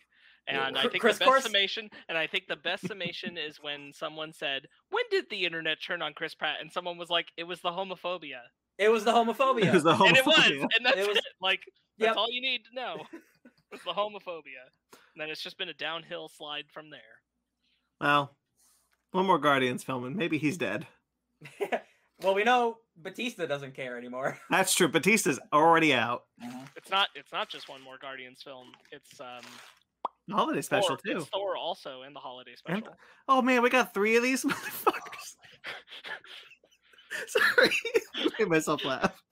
Yeah. And I think Chris the best course? summation and I think the best summation is when someone said, When did the internet turn on Chris Pratt? And someone was like, It was the homophobia. It was the homophobia. It was the And it was, homophobia. and that's It was- it. Like that's Yep. all you need to know. It's the homophobia. And then it's just been a downhill slide from there. Well, one more Guardians film, and maybe he's dead. well, we know Bautista doesn't care anymore. That's true. Bautista's already out. It's not it's not just one more Guardians film. It's um Holiday special Thor. too. It's Thor also in the holiday And- special. Oh man, we got three of these motherfuckers. Sorry, I made myself laugh.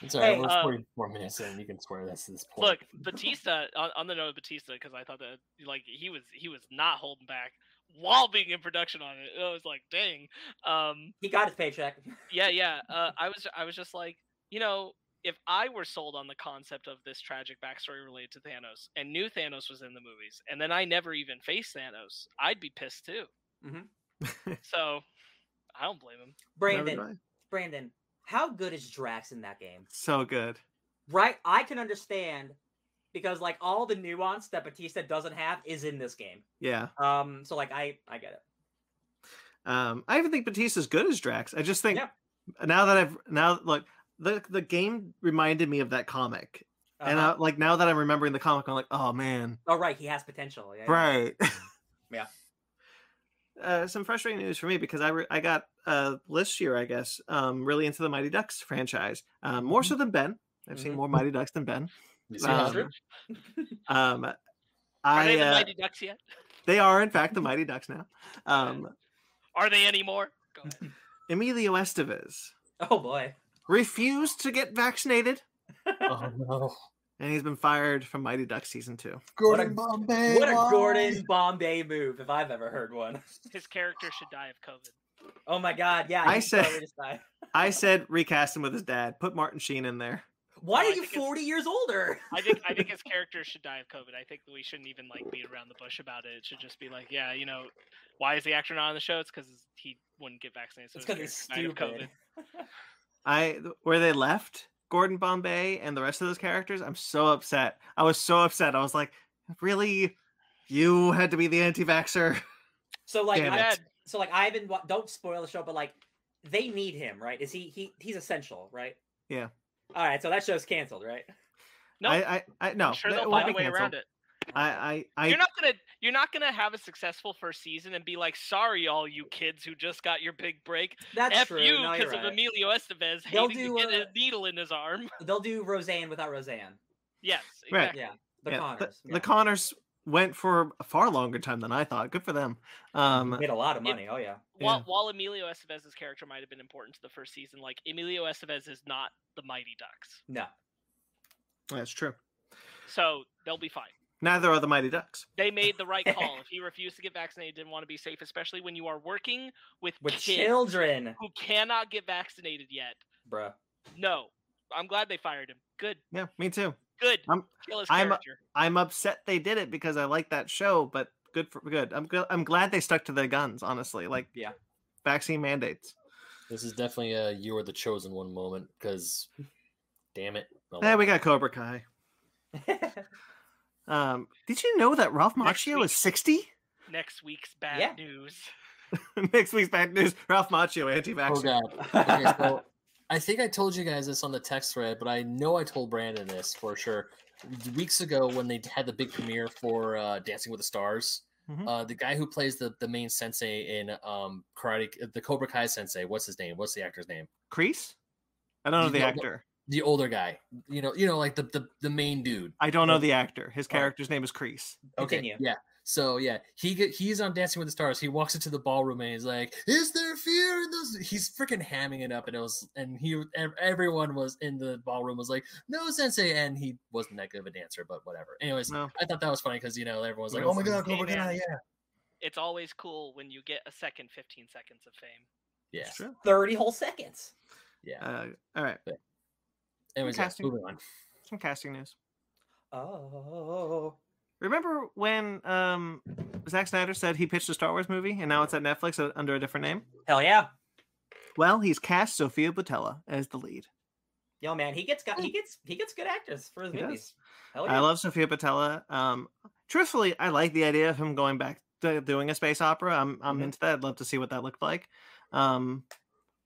It's all right. Hey, we're um, 44 minutes in. You can swear that's this point. Look, Bautista on, on the note of Bautista because I thought that like he was he was not holding back while being in production on it. I was like, dang. Um, He got his paycheck. yeah, yeah. Uh, I was I was just like, you know, if I were sold on the concept of this tragic backstory related to Thanos and knew Thanos was in the movies, and then I never even faced Thanos, I'd be pissed too. So I don't blame him. Brandon. Brandon, how good is Drax in that game? So good. Right, I can understand because like all the nuance that Bautista doesn't have is in this game. Yeah. Um, so like I I get it. Um, I even think Bautista's good as Drax. I just think Yeah. now that I've now look the the game reminded me of that comic, and Uh-huh. uh, like now that I'm remembering the comic, I'm like, oh man, oh right, he has potential. Yeah, right. Yeah. Uh, some frustrating news for me because I re- I got uh this year I guess um really into the Mighty Ducks franchise um, more so than Ben. I've seen Mhm. more Mighty Ducks than Ben. You see Um, how- Um, Are they the uh, Mighty Ducks yet? they are in fact the Mighty Ducks now. Um, Are they anymore? Go ahead. Emilio Estevez Oh boy. refused to get vaccinated, oh no. and he's been fired from Mighty Ducks season two. Gordon Bombay. What a? Gordon Bombay move if I've ever heard one. His character should die of COVID. Oh my god, yeah. I said- totally just died. I said recast him with his dad. Put Martin Sheen in there. Why No, are you 40 years older? I think I think his character should die of COVID. I think we shouldn't even like beat around the bush about it. It should just be like, yeah, you know, why is the actor not on the show? It's because he wouldn't get vaccinated. So it's his because he's character of stupid. I where they left Gordon Bombay and the rest of those characters. I'm so upset. I was so upset. I was like, really, you had to be the anti-vaxer. So like, I, so like, I haven't. Don't spoil the show, but like, they need him, right? Is he? He he's essential, right? Yeah. All right, so that show's canceled, right? No, I, I, I no. I'm sure that they'll find a be way around it. I, I, I, you're not gonna you're not gonna have a successful first season and be like, sorry, all you kids who just got your big break. That's F true. you because you're of. Emilio Estevez They'll hating do, to get uh, a needle in his arm. They'll do Roseanne without Roseanne. Yes, Right. exactly. Yeah, the yeah, Connors. The, the Connors went for a far longer time than I thought. Good for them. Um, made a lot of it- money. oh yeah. While, Yeah. while Emilio Estevez's character might have been important to the first season, like Emilio Estevez is not the Mighty Ducks, No. that's true. so they'll be fine. Neither are the Mighty Ducks. They made the right call. if he refused to get vaccinated, didn't want to be safe, especially when you are working with, With kids children, who cannot get vaccinated yet. bruh. No, I'm glad they fired him. Good, Yeah, me too. Good. I'm- Kill his I'm. I'm upset they did it because I like that show, but good for good. I'm good. I'm glad they stuck to their guns. Honestly, like Yeah. vaccine mandates. This is definitely a you are the chosen one moment because, damn it. Oh, Yeah, well. we got Cobra Kai. Um, did you know that Ralph Next Macchio is 60? Next week's bad Yeah. news. Next week's bad news. Ralph Macchio, Oh anti-vaxxer. Oh god. Okay, so I think I told you guys this on the text thread, but I know I told Brandon this for sure. Weeks ago, when they had the big premiere for uh, Dancing with the Stars, Mhm. uh, the guy who plays the, the main sensei in um, Karate, the Cobra Kai sensei, what's his name? What's the actor's name? Kreese? I don't know You the know- actor. The older guy. You know, you know, like the the, the main dude. I don't know the actor. His Oh. character's name is Kreese. Okay, Continue. yeah. So yeah, he get, he's on Dancing with the Stars. He walks into the ballroom and he's like, "Is there fear in those?" He's freaking hamming it up, and it was, and he, everyone was in the ballroom was like, "No, Sensei," and he wasn't that good of a dancer, but whatever. Anyways, No. I thought that was funny because you know everyone was like, "Oh my god, hey, Cobra Kai!" Yeah, It's always cool when you get a second 15 seconds of fame. yeah, true. 30 whole seconds. yeah. Uh, all right. Anyways, yeah, casting. moving on. Some casting news. Oh. Remember when um, Zack Snyder said he pitched a Star Wars movie and now it's at Netflix under a different name? Hell yeah. Well, he's cast Sofia Boutella as the lead. Yo, man, he gets got he gets he gets good actors for his He movies. Hell I love Sofia Boutella. Um, truthfully, I like the idea of him going back to doing a space opera. I'm I'm Mhm. into that. I'd love to see what that looked like. Um,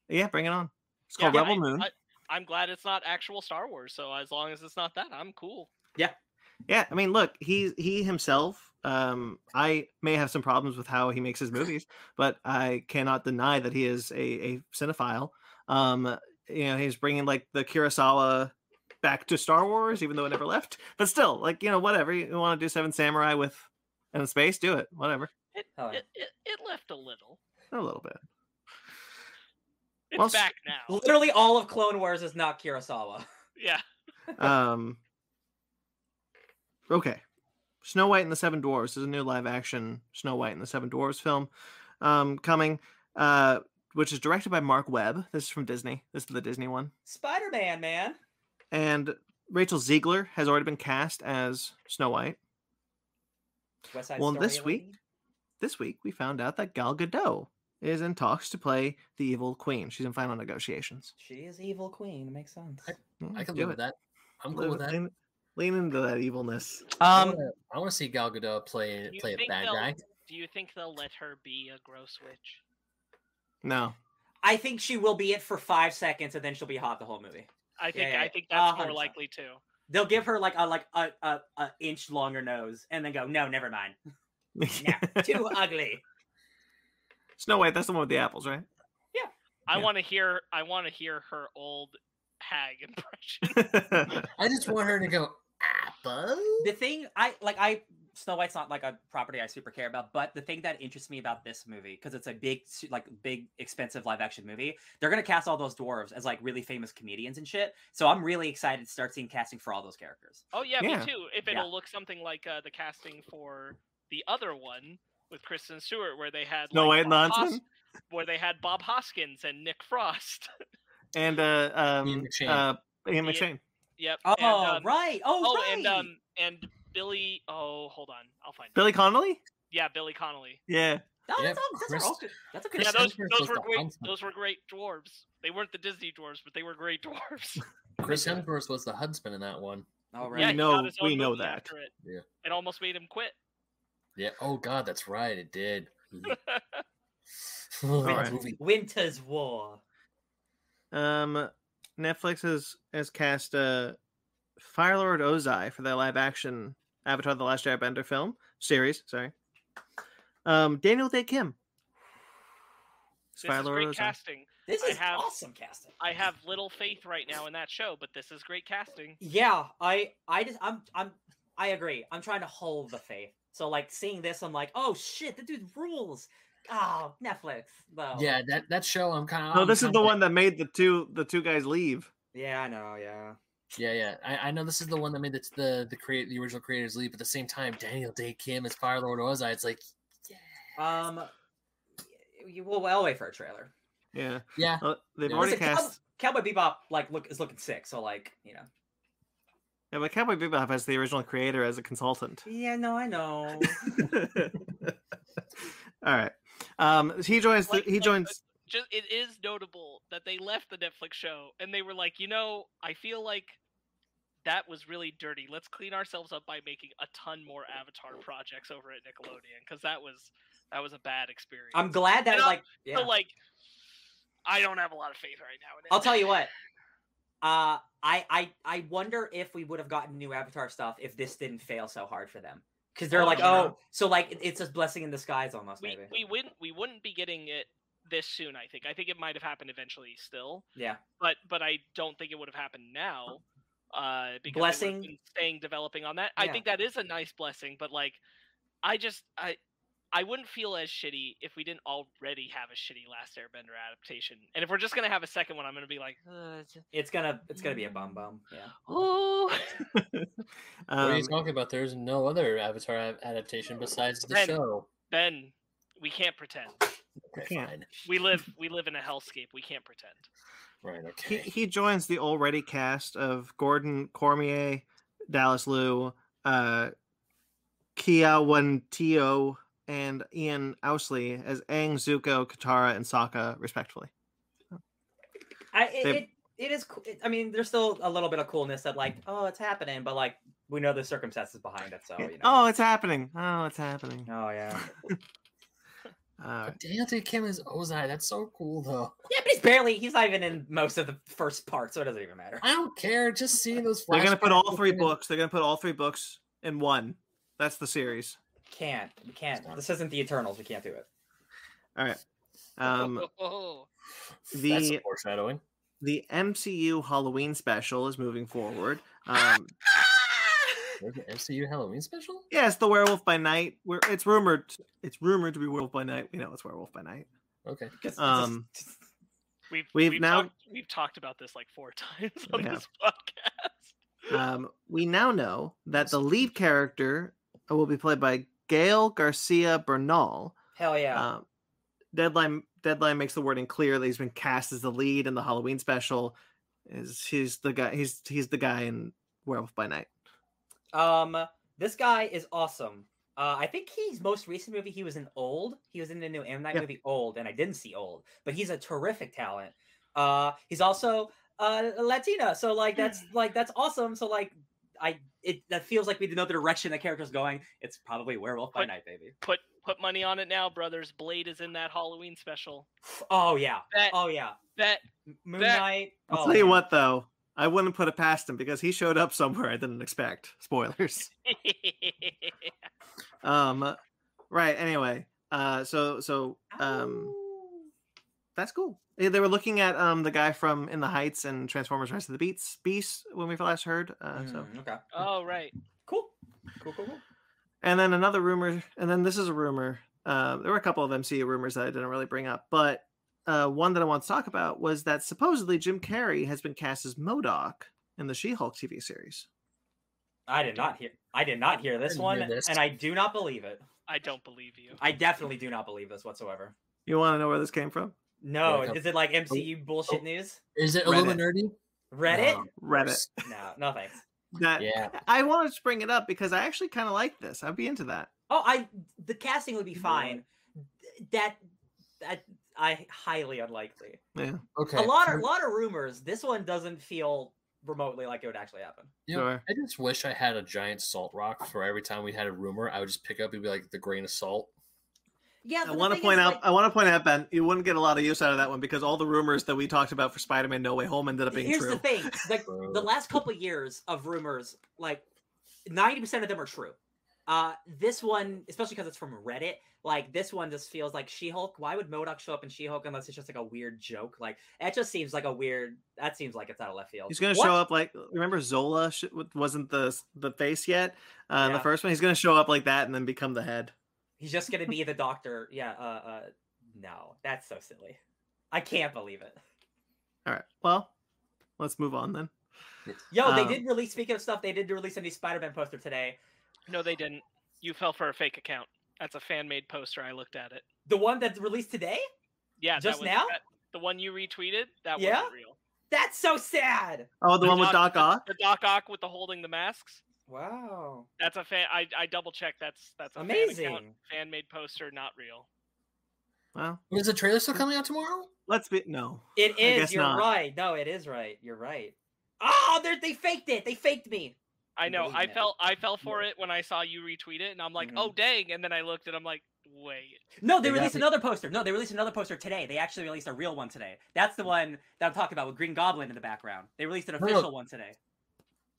yeah, bring it on. It's Yeah, called I- Rebel Moon. I, I'm glad it's not actual Star Wars. So as long as it's not that, I'm cool. yeah, I mean, look, he he himself. Um, I may have some problems with how he makes his movies, but I cannot deny that he is a, a cinephile. Um, you know, he's bringing like the Kurosawa back to Star Wars, even though it never left. But still, like you know, whatever you want to do, Seven Samurai with in space, do it. Whatever, It, Hell it, it, it left a little. a little bit. It's Well, back now. Literally all of Clone Wars is not Kurosawa. Yeah. um okay snow white and the seven dwarfs is a new live action snow white and the seven dwarfs film um coming uh which is directed by marc webb this is from disney this is the disney one Spider-Man, man. and Rachel Zegler has already been cast as Snow White. West Side Well, Story this week- lady? This week, we found out that Gal Gadot is in talks to play the evil queen. She's in final negotiations. She is evil queen. It makes sense. Mm, I can do live with that. I'm Live- cool with that. Lean, lean into that evilness. I Um, wanna- I want to see Gal Gadot play play a bad guy. Do you think they'll let her be a gross witch? No. I think she will be it for five seconds, and then she'll be hot the whole movie. I think yeah, I think that's hundred more likely too. They'll give her like a like a, a, a inch longer nose, and then go, no, never mind. No, too ugly. Snow White, that's the one with the apples, right? Yeah. I Yeah. want to hear. I want to hear her old hag impression. I just want her to go apple. The thing I like, I Snow White's not like a property I super care about, but the thing that interests me about this movie because it's a big, like big, expensive live action movie, they're gonna cast all those dwarves as like really famous comedians and shit. So I'm really excited to start seeing casting for all those characters. oh yeah, Yeah. me too. If it'll look something like uh, the casting for the other one with Kristen Stewart, where they had Snow like, White and the Bob Hos- where they had Bob Hoskins and Nick Frost. and uh, um, Ian McShane. uh, Ian Ian- McShane. Yep. Oh and, um, right, oh, Oh, right. and um and Billy. Oh, hold on, I'll find. it. Billy Connolly? Yeah, Billy Connolly. Yeah. Oh, Yeah, that's, all, that's, Chris- all good. that's a good. Yeah, Chris those Hemsworth those were great. huntsman. Those were great dwarves. They weren't the Disney dwarves, but they were great dwarves. Chris Hemsworth was the huntsman in that one. All right, We yeah, right. he know- got his own we know that. It. Yeah. it almost made him quit. Yeah. Oh God, that's right. It did. Winter's War. Um, Netflix has has cast uh, Firelord Ozai for their live action Avatar: The Last Airbender film series. Sorry. Um, Daniel Dae Kim. It's This is Fire-Lord great Ozai. casting. This I is have- awesome casting. I have little faith right now in that show, but this is great casting. Yeah, I I just I'm I'm I agree. I'm trying to hold the faith. So like seeing this, I'm like, oh shit, the dude rules. Oh, Netflix though. Yeah, that that show. I'm kind of. No, this is the one that made the two the two guys leave. Yeah, I know. Yeah. Yeah, yeah. I, I know this is the one that made the the the create the original creators leave. But at the same time, Daniel Dae Kim as Fire Lord Ozai. It's like, Um, you will well wait for a trailer. Yeah, yeah, Uh, they've Yeah. already Listen, Cow- cast. Cowboy Bebop like look is looking sick. So like you know. Yeah, but Cowboy Bebop has the original creator as a consultant. Yeah, no, I know. All right. Um, he joins. The, Like- he like, joins. Just it is notable that they left the Netflix show and they were like, you know, I feel like that was really dirty. Let's clean ourselves up by making a ton more Avatar projects over at Nickelodeon because that was that was a bad experience. I'm glad that And I'll- like yeah. So like, I don't have a lot of faith right now in. I'll tell you what. Uh, I I I wonder if we would have gotten new Avatar stuff if this didn't fail so hard for them. Because they're Oh, like, yeah. oh, so like it's a blessing in disguise almost. we maybe. we wouldn't we wouldn't be getting it this soon. I think. I think it might have happened eventually still, yeah. but but I don't think it would have happened now. Uh, because Blessing. staying developing on that. I think that is a nice blessing, but like, I just I. I wouldn't feel as shitty if we didn't already have a shitty Last Airbender adaptation. And if we're just gonna have a second one, I'm gonna be like, uh, it's- It's gonna it's gonna be a bum bum. Yeah. oh, what are you Um, talking about? There's no other Avatar adaptation besides the Ben. show. Ben, we can't pretend. Okay, can't. fine. We live we live in a hellscape. We can't pretend. Right. Okay. he joins the already cast of Gordon Cormier, Dallas Liu, uh, Kia Tio, and Ian Ousley as Aang, Zuko, Katara, and Sokka, respectively. I it, They- it, it is. It, I mean, there's still a little bit of coolness that like, oh, it's happening, but like we know the circumstances behind it, so you know. Oh, it's happening! Oh, it's happening! Oh yeah. All right. But Daniel Dae Kim is Ozai. That's so cool, though. Yeah, but he's barely. He's not even in most of the first part, so it doesn't even matter. I don't care. Just seeing those. They're gonna put all three books. They're gonna put all three books in one. That's the series. Can't. We can't. This isn't the Eternals. We can't do it. All right. Um, That's the some foreshadowing. the MCU Halloween special is moving forward. Um, There's an MCU Halloween special. yeah, it's the Werewolf by Night. Where it's rumored, it's rumored to be Werewolf by Night. We know it's Werewolf by Night. Okay. Um, We've We've we've, now- talked, we've talked about this like four times on Yeah. this podcast. Um, we now know that the lead character will be played by Gael Garcia Bernal. hell yeah. Um, Deadline Deadline makes the wording clear that he's been cast as the lead in the Halloween special. Is he's the guy? He's he's the guy in Werewolf by Night. Um, this guy is awesome. Uh, I think his most recent movie he was in Old. He was in the new M Night Yeah. movie Old, and I didn't see Old, but he's a terrific talent. Uh, he's also uh Latina, so like that's like that's awesome. So like I it that feels like we know the direction the character's going. It's probably Werewolf by Night, baby. Put put money on it now, brothers. Blade is in that Halloween special. Oh yeah, Bet oh yeah. bet. M- Moon That- Knight. I'll oh, tell you man. what, though, I wouldn't put it past him because he showed up somewhere I didn't expect. Spoilers. Um, right. Anyway, uh, so so um, Ow. that's cool. Eh, They were looking at um the guy from In the Heights and Transformers: Rise of the Beats Beast when we last heard. Uh, so Mm, okay. oh right. Cool. Cool. Cool. Cool. and then another rumor, and then this is a rumor. Uh, there were a couple of MCU rumors that I didn't really bring up, but uh, one that I want to talk about was that supposedly Jim Carrey has been cast as MODOK in the She-Hulk TV series. I did not hear. I did not hear this one, hear this. and I do not believe it. I don't believe you. I definitely do not believe this whatsoever. You want to know where this came from? No, Like a- is it like MCU bullshit oh, news? Is it Reddit. Illuminati? Reddit? No, Reddit. No, no thanks. That Yeah. I wanted to bring it up because I actually kind of like this. I'd be into that. Oh, I the casting would be fine. That that I highly unlikely. Yeah. Okay. A lot of for- lot of rumors. This one doesn't feel remotely like it would actually happen. you know, Sure. I just wish I had a giant salt rock for every time we had a rumor. I would just pick up and be like the grain of salt. Yeah, I want to point out. I want to point out, Ben, you wouldn't get a lot of use out of that one because all the rumors that we talked about for Spider-Man: No Way Home ended up being Here's true. the thing: like the last couple of years of rumors, like ninety percent of them are true. Uh, this one, especially because it's from Reddit, like this one just feels like She-Hulk. Why would MODOK show up in She-Hulk unless it's just like a weird joke? Like it just seems like a weird. That seems like it's out of left field. He's going to What? show up like remember Zola sh- wasn't the the face yet. Uh, in the first one, he's going to show up like that and then become the head. He's just gonna be the doctor. Yeah. Uh. uh no, that's so silly. I can't believe it. All right. Well, let's move on then. Yo, they Um, did release. Speaking of stuff, they did release a new Spider-Man poster today. No, they didn't. You fell for a fake account. That's a fan made poster. I looked at it. The one that's released today. Yeah, that Just was- now? that- the one you retweeted, that Yeah? wasn't real. That's so sad. Oh, the The one with Doc the- Ock. The Doc Ock with the holding the masks. Wow. That's a fan. I, I double checked. That's that's a Amazing. fan made poster, not real. Well, Is the trailer still coming out tomorrow? let's be no. It is. I guess You're not. right. No, it is right. You're right. Oh, they they faked it. They faked me. I know. I Believe it. fell I fell for it when I saw you retweet it, and I'm like, Mhm. oh dang! And then I looked and I'm like, wait. No, they They released another poster. No, they released another poster today. They actually released a real one today. That's the one that I'm talking about with Green Goblin in the background. They released an No, no. official one today.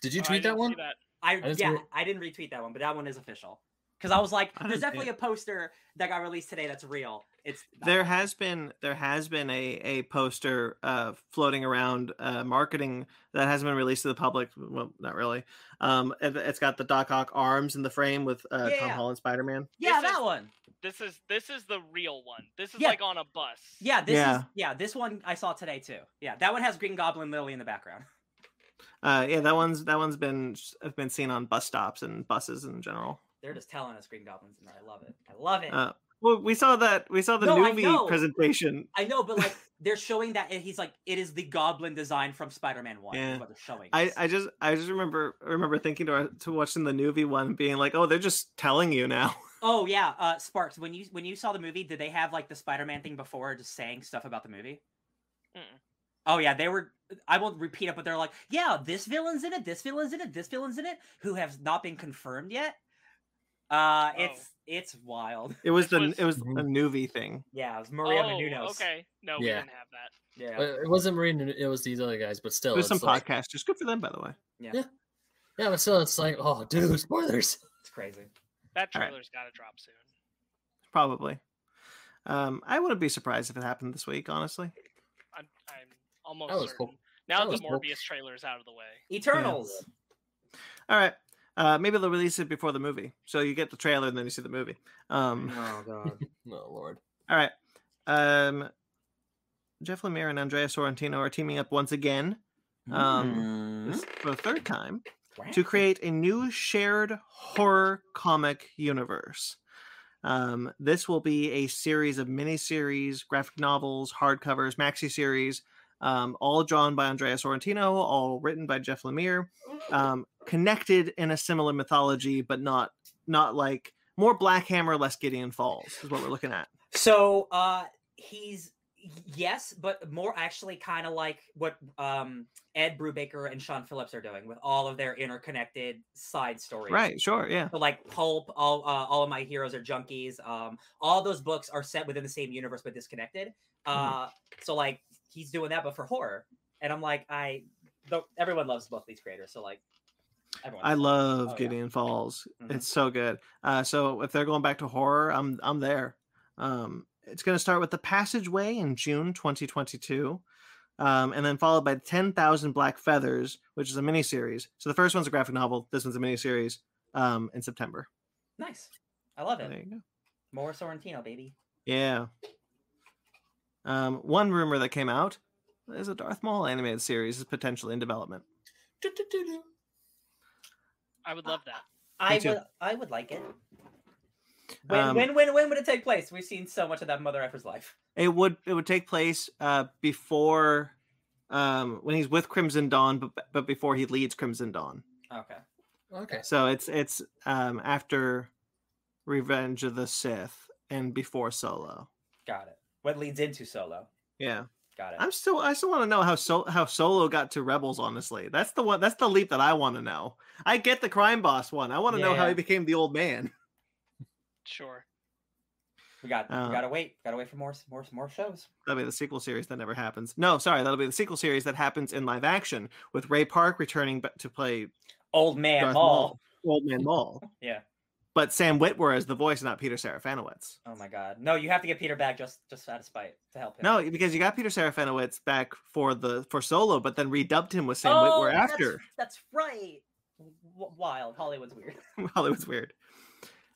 Did you Oh, tweet that didn't see one? That. I, didn't yeah, it. I didn't retweet that one, but that one is official. Because I was like, I there's didn't definitely a poster that got released today that's real. It's There real. has been there has been a a poster uh floating around uh marketing that hasn't been released to the public. Well, not really. Um, it, it's got the Doc Ock arms in the frame with uh, Tom Yeah. Holland Spider Man. yeah, This that is- one. This is this is the real one. This is Yeah. like on a bus. Yeah, this Yeah. is yeah, this one I saw today too. Yeah, that one has Green Goblin literally in the background. Uh, yeah, that one's that one's been have been seen on bus stops and buses in general. They're just telling us Green Goblin's in there. I love it. I love it. Uh, well, we saw that we saw the No, I movie know. presentation. I know, but like they're showing that he's like it is the Goblin design from Spider-Man One. Yeah. What they're showing. I. I just I just remember remember thinking to to watching the movie one being like, oh, they're just telling you now. Oh yeah, uh, Sparks. When you when you saw the movie, did they have like the Spider-Man thing before, just saying stuff about the movie? Mm-mm. Oh yeah, they were. I won't repeat it, but they're like, yeah, this villain's in it, this villain's in it, this villain's in it, who have not been confirmed yet. Uh, Oh. it's it's wild. It was This the was- it was Mhm. a movie thing. Yeah, it was Maria oh, Menounos. okay. No, we Yeah. didn't have that. Yeah. It wasn't Marine. It was these other guys, but still, There's some like, podcasters. Good for them, by the way. yeah, Yeah, yeah, but still, it's like, oh, dude, spoilers. It's crazy. That All right. trailer's got to drop soon. Probably. Um, I wouldn't be surprised if it happened this week. Honestly, I'm I'm almost That was certain. Cool. Now That the was cool. Morbius trailer is out of the way. Eternals. all right. Uh, maybe they'll release it before the movie, so you get the trailer and then you see the movie. Um, Oh god. Oh Lord. all right. Um, Jeff Lemire and Andrea Sorrentino are teaming up once again um, Mm. this- for the third time Wow. to create a new shared horror comic universe. Um, this will be a series of miniseries, graphic novels, hardcovers, maxi series Um, all drawn by Andrea Sorrentino, all written by Jeff Lemire, um, connected in a similar mythology, but not not like more Black Hammer, less Gideon Falls is what we're looking at. So uh he's yes, but more actually kind of like what um Ed Brubaker and Sean Phillips are doing with all of their interconnected side stories. Right? Sure. Yeah. So like Pulp, all uh, all of my heroes are junkies. Um, all those books are set within the same universe but disconnected. Uh, so like he's doing that, but for horror. And I'm like, I, though everyone loves both these creators. So like, everyone. I love Oh, yeah. Gideon Falls. Mhm. It's so good. Uh, so if they're going back to horror, I'm I'm there. Um, it's going to start with the Passageway in June 2022, um, and then followed by 10,000 Black Feathers, which is a miniseries. So the first one's a graphic novel. This one's a miniseries um, in September. Nice. I love it. There you go. More Sorrentino, baby. Yeah. Um, one rumor that came out is a Darth Maul animated series is potentially in development. Do-do-do-do. I would love that. I too. would, I would like it. When, Um, when, when, when would it take place? We've seen so much of that mother effer's life. It would it would take place uh, before um, when he's with Crimson Dawn, but but before he leads Crimson Dawn. Okay. Okay. So it's it's um, after Revenge of the Sith and before Solo. Got it. What leads into Solo? Yeah, Got it. I'm still I still want to know how so how Solo got to Rebels. Honestly, that's the one that's the leap that I want to know. I get the crime boss one. I want to know how he became the old man. Sure. we got, uh, we gotta wait. Gotta wait for more, more, more shows. That'll be the sequel series that never happens. No, sorry, that'll be the sequel series that happens in live action with Ray Park returning to play Old man Darth Maul. Maul, Old Man Maul. Yeah. But Sam Witwer is the voice, not Peter Serafinowicz. Oh my god. No, you have to get Peter back just just out of spite to help him. No, because you got Peter Serafinowicz back for the for Solo, but then redubbed him with Sam oh, Witwer after. That's, right. W- wild. Hollywood's weird. Hollywood's weird.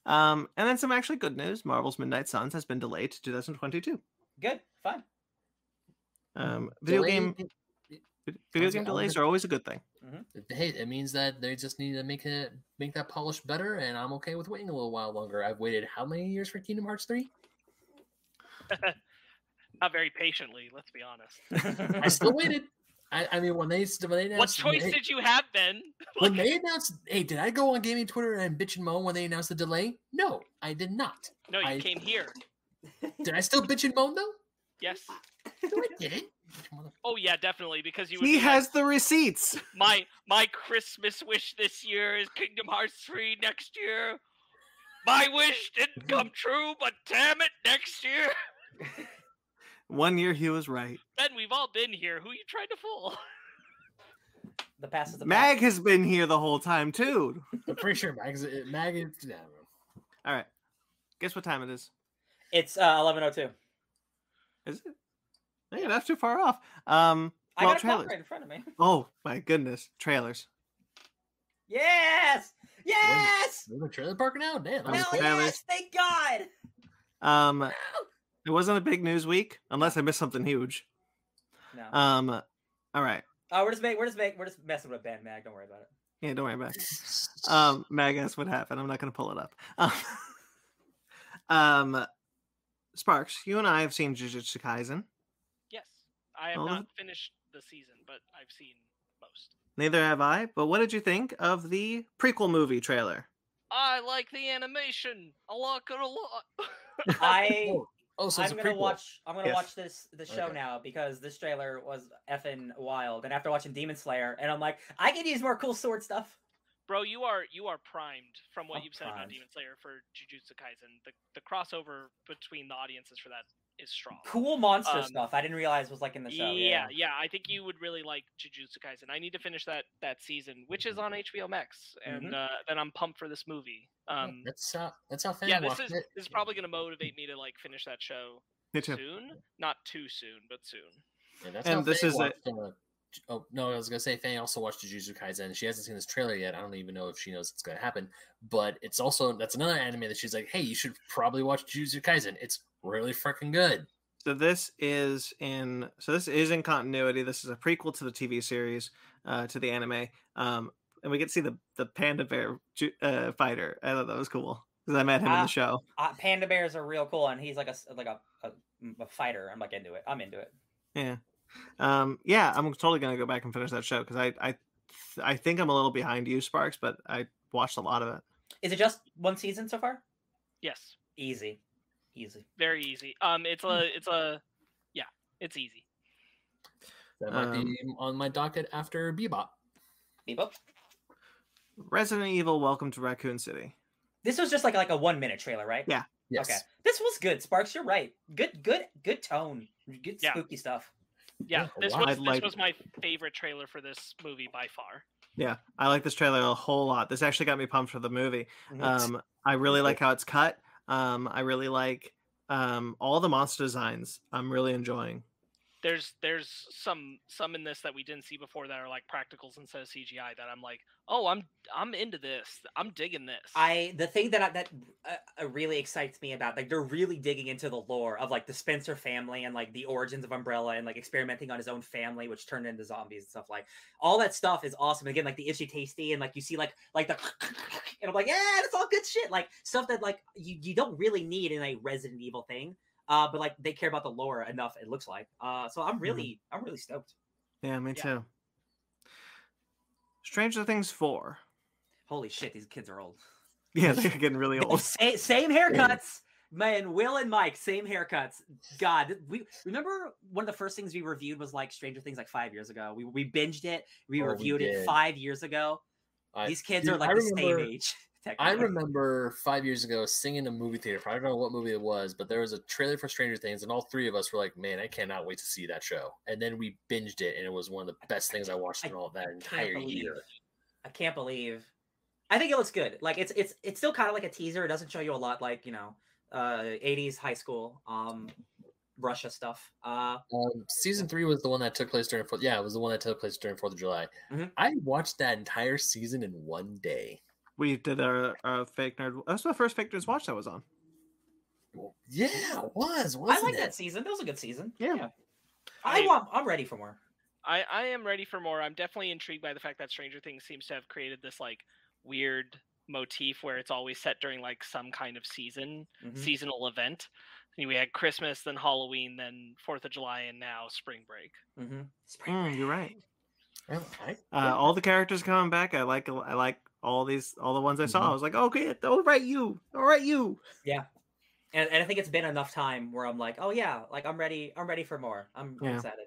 Um, and then some actually good news: Marvel's Midnight Suns has been delayed to 2022. Good. Fine. Um, video Delayed- game vid- video game gonna- I was delays are always a good thing. Mm-hmm. Hey, it means that they just need to make it make that polish better, and I'm okay with waiting a little while longer. I've waited how many years for Kingdom Hearts three? Not very patiently, let's be honest. I still waited. I, I mean, when they when they announced what choice hey, did you have, Ben? when they announced, hey, did I go on gaming Twitter and bitch and moan when they announced the delay? No, I did not. no, you I- came here. Did I still bitch and moan though? Yes. No, I didn't. Oh yeah, definitely. Because you. He be like, has the receipts. my my Christmas wish this year is Kingdom Hearts 3 next year. My wish didn't come true, but damn it, next year. One year he was right. Ben, we've all been here. Who you trying to fool? The past is the Mag past. has been here the whole time too. I'm pretty sure Mag is Mag is. yeah, I don't. All right, guess what time it is? It's uh, eleven oh two. Is it? Hey, not too far off. Um, I got a clock trailers. right in front of me. Oh my goodness, trailers. Yes. Yes. We're in the trailer park now. Damn. that Um, was Hell trailers. yes! Thank God. Um, it wasn't a big news week unless I missed something huge. No. Um, all right. Oh, we're just make, we're just make, we're just messing with Ben Mag. Don't worry about it. Yeah, don't worry about it. Um, Mag asked what happened. I'm not going to pull it up. Um, um, Sparks, you and I have seen Jujutsu Kaisen. Yes. I have All not finished the season, but I've seen most. Neither have I. But what did you think of the prequel movie trailer? I like the animation. I like it a lot. I Oh, oh, so I'm it's a gonna prequel. watch. I'm gonna Yes. watch this the show Okay. now because this trailer was effing wild. And after watching Demon Slayer, and I'm like, I could use more cool sword stuff. Bro, you are you are primed from what I'm you've said about. Demon Slayer for Jujutsu Kaisen. The the crossover between the audiences for that is strong. Cool monster Um, stuff. I didn't realize was like in the show. yeah, yeah, I think you would really like Jujutsu Kaisen. I need to finish that that season, which is on HBO Max, and Mhm. uh, then I'm pumped for this movie. Um, that's how that's how fans yeah, this is it. this is probably going to motivate me to like finish that show Me soon. Not too soon, but soon. Yeah, that's And how this is a- watched, uh, J- oh no, I was gonna say Faye also watched Jujutsu Kaisen. She hasn't seen this trailer yet. I don't even know if she knows it's gonna happen. But it's also that's another anime that she's like, hey, you should probably watch Jujutsu Kaisen. It's really freaking good. So this is in so this is in continuity. This is a prequel to the TV series, uh, to the anime. Um, and we get to see the the panda bear ju- uh, fighter. I thought that was cool because I met him in Ah. the show. Uh, Panda bears are real cool, and he's like a s- like a, a, a fighter. I'm like into it. I'm into it. Yeah. Um, yeah, I'm totally gonna go back and finish that show because I, I, I think I'm a little behind you, Sparks, but I watched a lot of it. Is it just one season so far? Yes, Easy, easy. very easy. Um, it's a it's a yeah, it's easy. That might Um, be on my docket after Bebop. Bebop. Resident Evil: Welcome to Raccoon City. This was just like like a one minute trailer, right? Yeah. Yes. Okay. This was good, Sparks. You're right. Good, good, good tone. Good Yeah. spooky stuff. Yeah, Yeah, this wow. was this like- was my favorite trailer for this movie by far. Yeah, I like this trailer a whole lot. This actually got me pumped for the movie. Um, I really like how it's cut. Um, I really like um all the monster designs. I'm really enjoying. There's there's some some in this that we didn't see before that are like practicals instead of CGI that I'm like, oh, I'm I'm into this. I'm digging this. I the thing that I, that uh, uh, really excites me about like they're really digging into the lore of like the Spencer family and like the origins of Umbrella and like experimenting on his own family, which turned into zombies and stuff like all that stuff is awesome. Again, like the itchy tasty and like you see like like the and I'm like yeah, that's all good shit. Like stuff that like you you don't really need in a Resident Evil thing. Uh, but like they care about the lore enough. It looks like. Uh, so I'm really I'm really stoked. Yeah, me Yeah. too. Stranger Things four. Holy shit, these kids are old. Yeah, they're getting really old. Sa- same haircuts. Man, Will and Mike, same haircuts. God, we remember one of the first things we reviewed was like Stranger Things like five years ago. We we binged it. We Oh, we reviewed it five years ago. I- These kids dude, are like I the same age. I remember five years ago singing in a movie theater. I don't know what movie it was, but there was a trailer for Stranger Things, and all three of us were like, "Man, I cannot wait to see that show." And then we binged it, and it was one of the best things I watched I in all that entire believe- year. I can't believe. I think it looks good. Like it's it's it's still kind of like a teaser. It doesn't show you a lot, like you know, uh, 80s high school, um, Russia stuff. Uh, Um, season three was the one that took place during Yeah, it was the one that took place during Fourth of July. Mhm. I watched that entire season in one day. We did our, our fake nerd. That was the first fake nerds watch that was on. Yeah, it was. I Wasn't like it? that season. That was a good season. Yeah. I, I- want. I'm ready for more. I, I am ready for more. I'm definitely intrigued by the fact that Stranger Things seems to have created this like weird motif where it's always set during like some kind of season, Mhm. seasonal event. We had Christmas, then Halloween, then Fourth of July, and now spring break. Mhm. Mm, you're right. I- I- Uh, all the characters coming back. I like. I like all these. All the ones I saw. Mhm. I was like, okay, all right, you. All right, you. Yeah, and, and I think it's been enough time where I'm like, oh yeah, like I'm ready. I'm ready for more. I'm I'm Yeah. excited.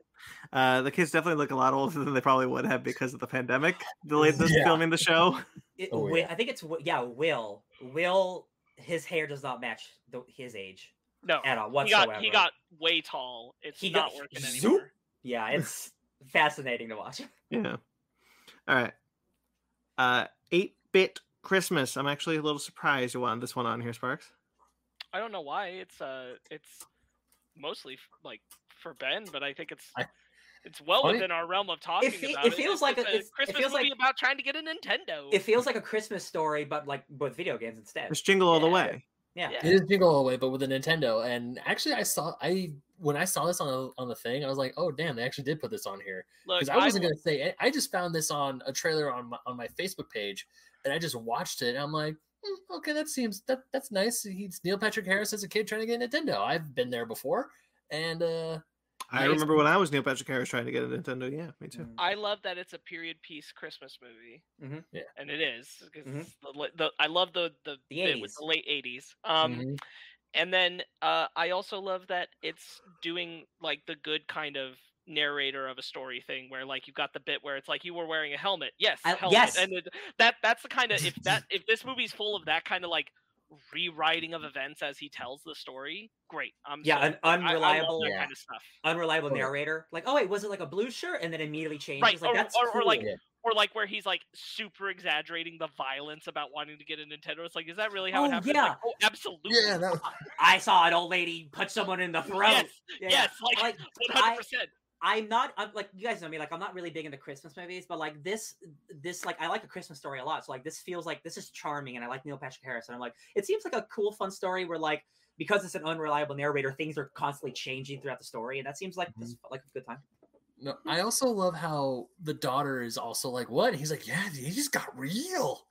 Uh, the kids definitely look a lot older than they probably would have because of the pandemic. Delayed this Yeah. filming the show. It, Oh, yeah. I think it's yeah. Will Will his hair does not match the, his age No, at all he whatsoever. got he got way tall. It's He not got- working zoop. anymore. yeah. It's fascinating to watch. Yeah. All right. Uh, eight bit Christmas. I'm actually a little surprised you wanted this one on here, Sparks. I don't know why. It's uh, it's mostly like for Ben, but I think it's I- it's well Funny- within our realm of talking fe- about it it. feels It's- like it's a- a, it's- it Christmas feels movie like- about trying to get a Nintendo. It feels like a Christmas story, but like with video games instead. It's Jingle All the Way. Yeah. Yeah. It is Jingle All the Way, but with a Nintendo. And actually, I saw I when I saw this on the, on the thing, I was like, oh damn, they actually did put this on here because I wasn't will- gonna say. I just found this on a trailer on my, on my Facebook page, and I just watched it. And I'm like, "Hmm, okay, that seems that that's nice. He's Neil Patrick Harris as a kid trying to get a Nintendo. I've been there before, and uh I Nice. remember when I was Neil Patrick Harris trying to get a Nintendo. Yeah, me too. Mm. I love that it's a period piece Christmas movie. Mhm. Yeah. and it is. 'cause Mhm. it's the, the I love the the, The bit with the late '80s. Um, mhm. And then uh, I also love that it's doing like the good kind of narrator of a story thing where like you've got the bit where it's like you were wearing a helmet yes I- helmet. yes. and it, that that's the kind of if that if this movie's full of that kind of like rewriting of events as he tells the story great i'm Yeah, so- an I- I unreliable- Yeah. kind of stuff Unreliable narrator. Like, oh wait, was it like a blue shirt? And then immediately changes. Right, Like or- that's or- or, like, cool. Or like where he's like super exaggerating the violence about wanting to get a Nintendo. It's like, is that really how Oh, it happened? Yeah. Like, oh, absolutely. Yeah, that- not. I saw an old lady punch someone in the throat. yes, Yeah, yes, like like, one hundred percent. I'm not I'm like you guys know me like I'm not really big into Christmas movies but like this this like I like a Christmas story a lot so like this feels like this is charming and I like Neil Patrick Harris and I'm like it seems like a cool fun story where like because it's an unreliable narrator things are constantly changing throughout the story and that seems like this mm-hmm. like a good time. No, I also love how the daughter is also like, "What?" He's like, "Yeah, he just got real."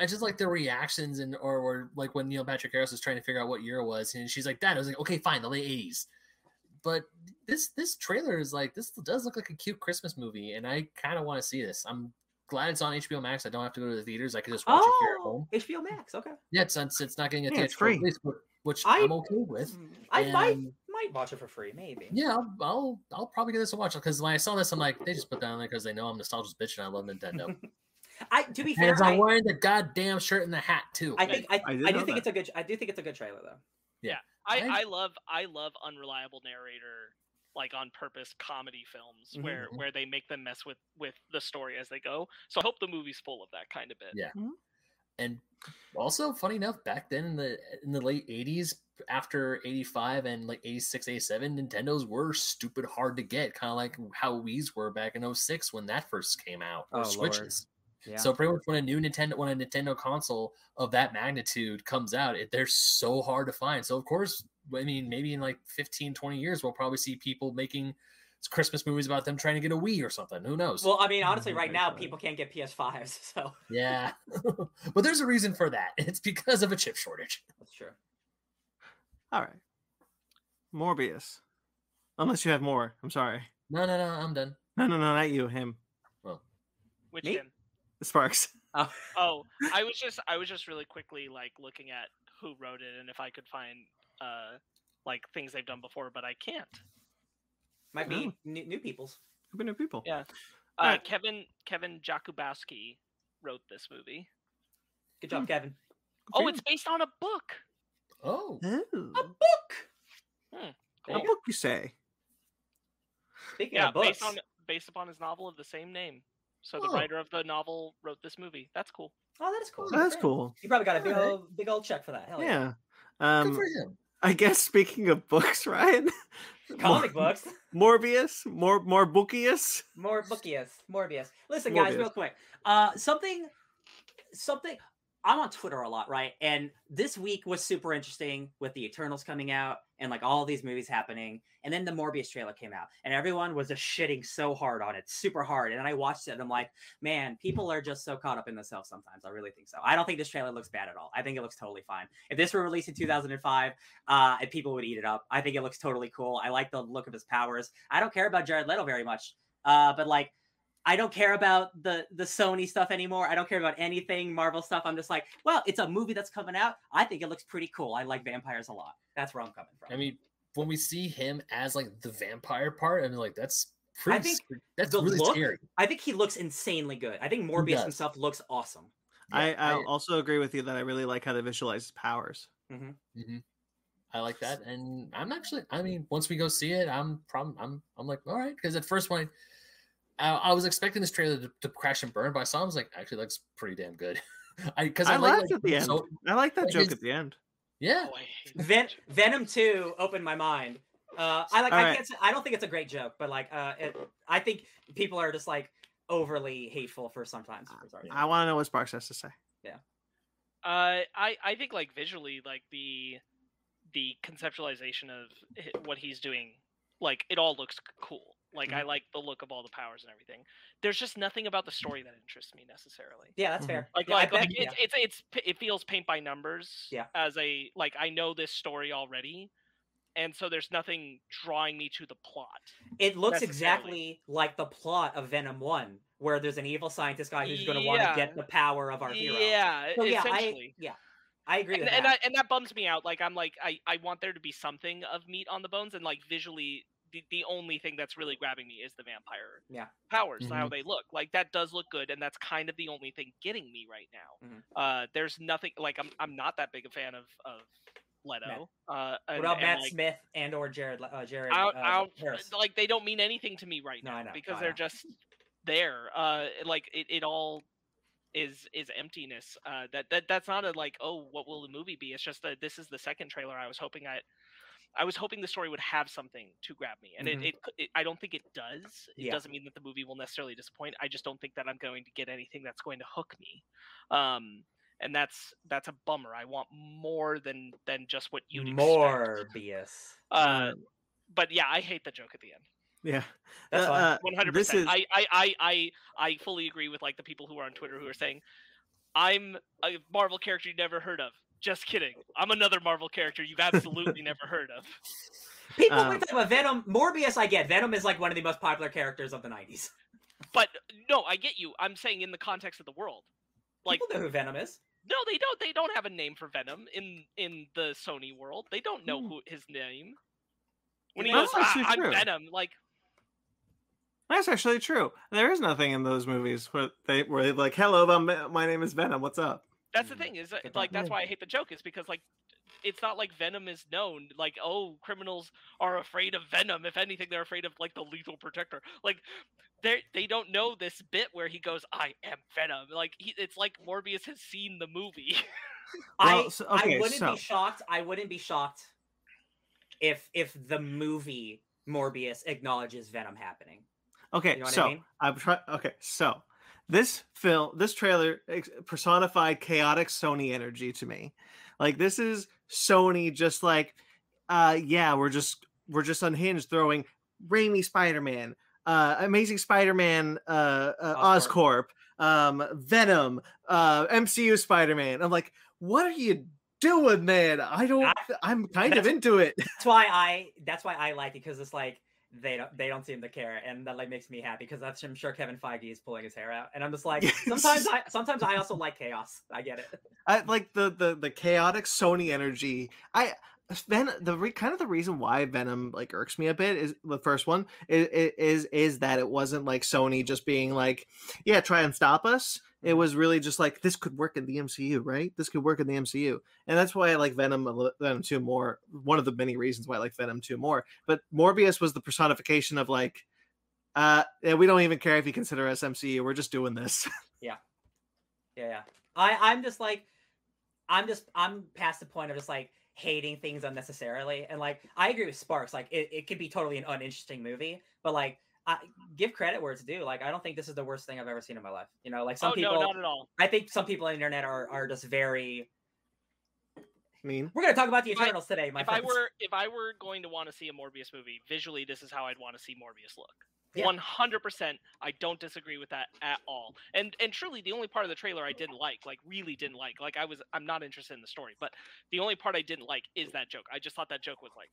I just like the reactions and or, or like when Neil Patrick Harris was trying to figure out what year it was, and she's like, "Dad," I was like, "Okay, fine, the late '80s." but this this trailer is like this does look like a cute Christmas movie, and I kind of want to see this. I'm glad it's on HBO Max. I don't have to go to the theaters. I can just watch it here at Oh, home. HBO Max. Okay. Yeah, it's it's, it's not getting a Yeah, it's theatrical free. release, which I- I'm okay with. I might And- might watch it for free, maybe. Yeah, I'll, I'll I'll probably get this to watch because when I saw this, I'm like, they just put that on there because they know I'm nostalgic bitch and I love Nintendo. I to be fair, I'm wearing the goddamn shirt and the hat too. I think I, I I, do think that. it's a good I do think it's a good trailer though. Yeah, I- I love I love unreliable narrator like on purpose comedy films Mhm. where Mhm. where they make them mess with with the story as they go. So I hope the movie's full of that kind of bit. Yeah. And also funny enough back then in the in the late 80s after 85 and like 86 87 nintendos were stupid hard to get kind of like how Wii's were back in 06 when that first came out or Oh, switches. Yeah. so pretty much when a new nintendo when a nintendo console of that magnitude comes out it, they're so hard to find. So of course i mean maybe in like 15 20 years we'll probably see people making christmas movies about them trying to get a wii or something who knows well, I mean, honestly, Mhm, right now people can't get PS5s, so yeah but there's a reason for that it's because of a chip shortage that's true. All right. Morbius. Unless you have more. I'm sorry. no no no i'm done No, no, no, not you. Him. Which Me? him? Sparks. Oh, Oh, I was just I was just really quickly like looking at who wrote it and if I could find uh like things they've done before, but I can't. Might be Oh. new, new people's. Could be new people. Yeah. Uh, Alright. Kevin Kevin Jakubowski wrote this movie. Good job, Kevin. Oh, it's based on a book. oh Oh. A book. A Cool. book, you say? Speaking Yeah, of books, based on based upon his novel of the same name. So the Oh. writer of the novel wrote this movie. That's cool. oh, that is cool. That's Great. cool. You probably got a big Alright. old, big old check for that. Hell Yeah. good Um, for him I guess speaking of books, Ryan. Comic Mor- books. Morbius, more more bookius. More bookiest, Morbius. Listen, guys, Morbius. real quick. Uh, something, something. I'm on Twitter a lot, right? And this week was super interesting with the Eternals coming out and like all these movies happening. And then the Morbius trailer came out, and everyone was just shitting so hard on it, super hard. And I watched it, and I'm like, man, people are just so caught up in themselves sometimes. I really think so. I don't think this trailer looks bad at all. I think it looks totally fine. If this were released in 2005, uh, people would eat it up. I think it looks totally cool. I like the look of his powers. I don't care about Jared Leto very much, uh, but like. I don't care about the the Sony stuff anymore. I don't care about anything Marvel stuff. I'm just like, well, it's a movie that's coming out. I think it looks pretty cool. I like vampires a lot. That's where I'm coming from. I mean, when we see him as like the vampire part, I'm like, that's pretty. think sc- that's the really look- scary. I think he looks insanely good. I think Morbius does. himself looks awesome. I, Yeah, I also agree with you that I really like how they visualize his powers. mhm. I like that, and I'm actually. I mean, once we go see it, I'm probably. I'm. I'm like, all right, because at first when I, I was expecting this trailer to, to crash and burn, but I saw him, I was like, actually, looks pretty damn good. I because I, I like, laughed at the end. I like that Like joke his- at the end. yeah, Oh, I hate that Ven- Venom Two opened my mind. Uh, I like. I Alright. can't. Say, I don't think it's a great joke, but like, uh, it, I think people are just like overly hateful for sometimes. for. I want to know what Sparks has to say. Yeah. Uh, I I think like visually, like the the conceptualization of what he's doing, like it all looks cool. Like I like the look of all the powers and everything. There's just nothing about the story that interests me necessarily. yeah, that's Mhm. fair. Like Yeah, like, bet- like yeah. it's, it's it's it feels paint by numbers. Yeah. As a like I know this story already, and so there's nothing drawing me to the plot. It looks exactly like the plot of Venom One, where there's an evil scientist guy who's going to want to get the power of our hero. Yeah. So yeah, I yeah, I agree and, with and, that. I, and that bums me out. Like I'm like I, I want there to be something of meat on the bones, and like visually, the, the only thing that's really grabbing me is the vampire Yeah. powers, how Mhm. they look. Like that does look good, and that's kind of the only thing getting me right now. Mhm. Uh, there's nothing like I'm I'm not that big a fan of of Leto. Uh, what and, about and, Matt like, Smith and or Jared uh, Jared I, uh, I, Harris? like they don't mean anything to me right No, now I know, because I they're know. just there. Uh, like it, it all is is emptiness. Uh, that that that's not a like oh what will the movie be? It's just that this is the second trailer. I was hoping I. I was hoping the story would have something to grab me, and Mhm. it, it, it. I don't think it does. It Yeah. doesn't mean that the movie will necessarily disappoint. I just don't think that I'm going to get anything that's going to hook me, um, and that's that's a bummer. I want more than than just what you'd expect. BS. Uh, but yeah, I hate the joke at the end. Yeah. That's Uh, fine. uh, One hundred percent. I, I, I, I, I fully agree with like the people who are on Twitter who are saying, "I'm a Marvel character you never heard of." Just kidding. I'm another Marvel character you've absolutely never heard of. People Um, when we talk about Venom, Morbius, I get. Venom is like one of the most popular characters of the '90s. But no, I get you. I'm saying in the context of the world. Like People know who Venom is. no, they don't. They don't have a name for Venom in in the Sony world. They don't know Hmm. who his name. When he Well, goes, that's "Ah, actually I'm true. Venom, like That's actually true. There is nothing in those movies where they where they're like, "Hello, I'm, my name is Venom. What's up?" That's the Mm, thing. Is like point. that's why I hate the joke. Is because like it's not like Venom is known. Like oh, criminals are afraid of Venom. If anything, they're afraid of like the lethal protector. Like they they don't know this bit where he goes, "I am Venom." Like he, it's like Morbius has seen the movie. Well, I so- I wouldn't so- be shocked. I wouldn't be shocked if if the movie Morbius acknowledges Venom happening. Okay, You know what so I mean? I'm trying. Okay, so this film, this trailer personified chaotic Sony energy to me. Like this is Sony just like, uh, yeah, we're just we're just unhinged throwing Raimi Spider-Man, uh, Amazing Spider-Man, uh, uh, Oscorp, um, Venom, uh, MCU Spider-Man. I'm like, what are you doing, man? I don't. I- I'm kind of into it. That's why I that's why I like it because it's like they don't they don't seem to care and that like makes me happy because that's I'm sure Kevin Feige is pulling his hair out and I'm just like sometimes I sometimes I also like chaos. I get it. I like the the the chaotic Sony energy. I Ven the re, kind of the reason why Venom like irks me a bit is the first one is is is that it wasn't like Sony just being like, yeah, try and stop us. It was really just like this could work in the MCU, right? This could work in the MCU, and that's why I like Venom Venom two more. One of the many reasons why I like Venom two more. But Morbius was the personification of like, uh, yeah, we don't even care if you consider us MCU. We're just doing this. Yeah, yeah. I I'm just like I'm just I'm past the point of just like hating things unnecessarily and like I agree with Sparks like it, it could be totally an uninteresting movie but like I give credit where it's due like I don't think this is the worst thing I've ever seen in my life you know like some oh people no, not at all. I think some people on the internet are are just very I mean, we're gonna talk about the If I- Eternals today my if I were if I were going to want to see a Morbius movie, visually this is how I'd want to see Morbius look. One hundred percent, I don't disagree with that at all. And and truly, the only part of the trailer I didn't like, like really didn't like, like I was I'm not interested in the story, but the only part I didn't like is that joke. I just thought that joke was like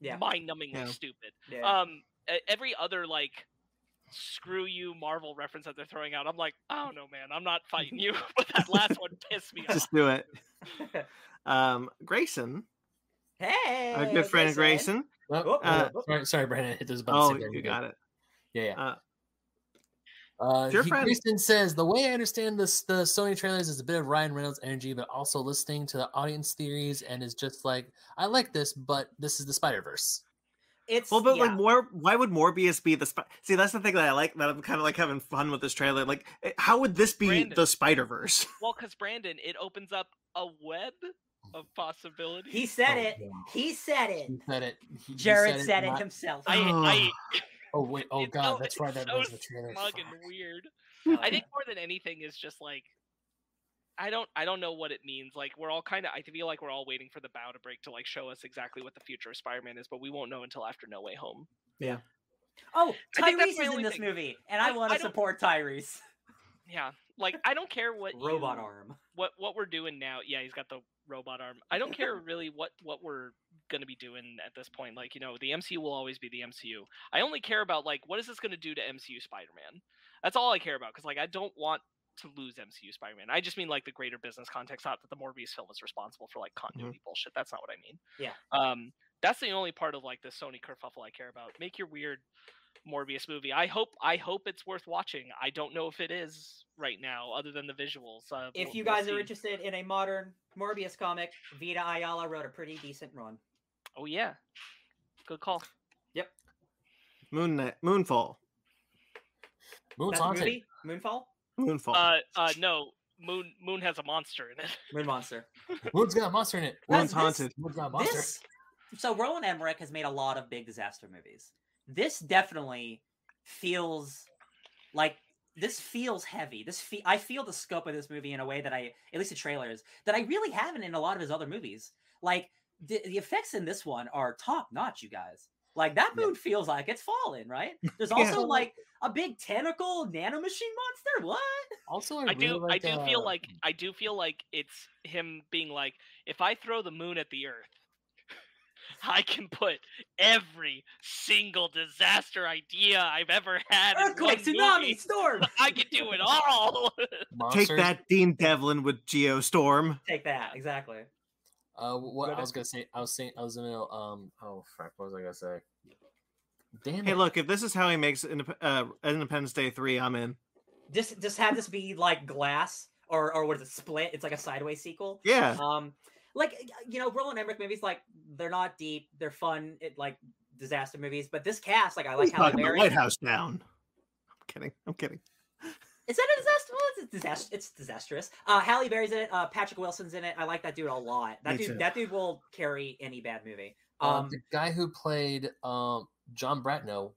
yeah mind-numbingly Yeah. stupid. yeah Um, every other like screw you Marvel reference that they're throwing out, I'm like, I don't know, man, I'm not fighting you. but that last one pissed me off. just do it. Um, Grayson, hey our good friend Grayson. Oh, Oh, uh, oh, sorry, sorry, Brandon. Hit those buttons. Oh, there, you got good. it. Yeah, yeah. Uh, Uh, your he, friend- Kristen says the way I understand this, the Sony trailers is a bit of Ryan Reynolds energy, but also listening to the audience theories and is just like, I like this, but this is the Spider Verse. it's well, but yeah. like, more. Why would Morbius be the? Spi- See, that's the thing that I like. That I'm kind of like having fun with this trailer. Like, eh, how would this be Brandon. the Spider Verse? Well, because Brandon, it opens up a web of possibilities. he said Oh, it yeah. he said it He said it. He, he Jared said it, not- himself I, I Oh wait. Oh It's god, so- that's right. That so was the trailer. smug Fuck. and weird. I think more than anything is just like I don't I don't know what it means. Like we're all kind of I feel like we're all waiting for the bow to break to like show us exactly what the future of Spider-Man is, but we won't know until after No Way Home. Yeah. Oh I think that's Tyrese is in this thing. movie and I, I- want to support Tyrese Yeah, like I don't care what robot you- arm what what we're doing now. Yeah, he's got the robot arm. I don't care really what what we're gonna be doing at this point. Like you know, the MCU will always be the MCU. I only care about like what is this gonna do to MCU Spider-Man. That's all I care about because like I don't want to lose MCU Spider-Man. I just mean like the greater business context, not that the Morbius film is responsible for like continuity bullshit. That's not what I mean. Yeah. Um, that's the only part of like the Sony kerfuffle I care about. Make your weird Morbius movie. I hope I hope it's worth watching. I don't know if it is right now, other than the visuals. Uh, if we'll- you we'll guys are interested in a modern Morbius comic Vita Ayala wrote a pretty decent run Oh yeah, good call. Yep. Moon Knight, Moonfall, Moon's That's the haunted. movie Moonfall Moonfall. Uh, uh, no, Moon Moon has a monster in it. Moon Monster Moon's got a monster in it. Moon's this- haunted. Moon's got a monster. this so Roland Emmerich has made a lot of big disaster movies. This definitely feels like this feels heavy. This fe- I feel the scope of this movie in a way that I, at least the trailers, that I really haven't in a lot of his other movies. Like the, the effects in this one are top notch, you guys. Like that Yeah. moon feels like it's falling, right? There's Yeah. also like a big tentacle nanomachine monster. What? Also, I, I really do I like, do uh, feel like I do feel like it's him being like, if I throw the moon at the Earth, I can put every single disaster idea I've ever had. in Earthquake, one tsunami, movie. storm. I can do it all. Take that, Dean Devlin with Geostorm. Take that. Exactly. Uh, what Go I was gonna say, I was saying, I was in a um. Oh fuck, what was I gonna say? Damn Hey, it! look, if this is how he makes Indep- uh, Independence Day 3, I'm in. Just just have this be like Glass or or what is it? Split. It's like a sideways sequel. Yeah. Um, like you know, Roland Emmerich movies, like they're not deep, they're fun, it like disaster movies. But this cast, like I like He's Halle talking about White House down. I'm kidding. I'm kidding. Is that a disaster? Well, it's disaster. It's disastrous. Uh, Halle Berry's in it. Uh, Patrick Wilson's in it. I like that dude a lot. That Me dude. too. That dude will carry any bad movie. Um, Um, the guy who played um John Bradley,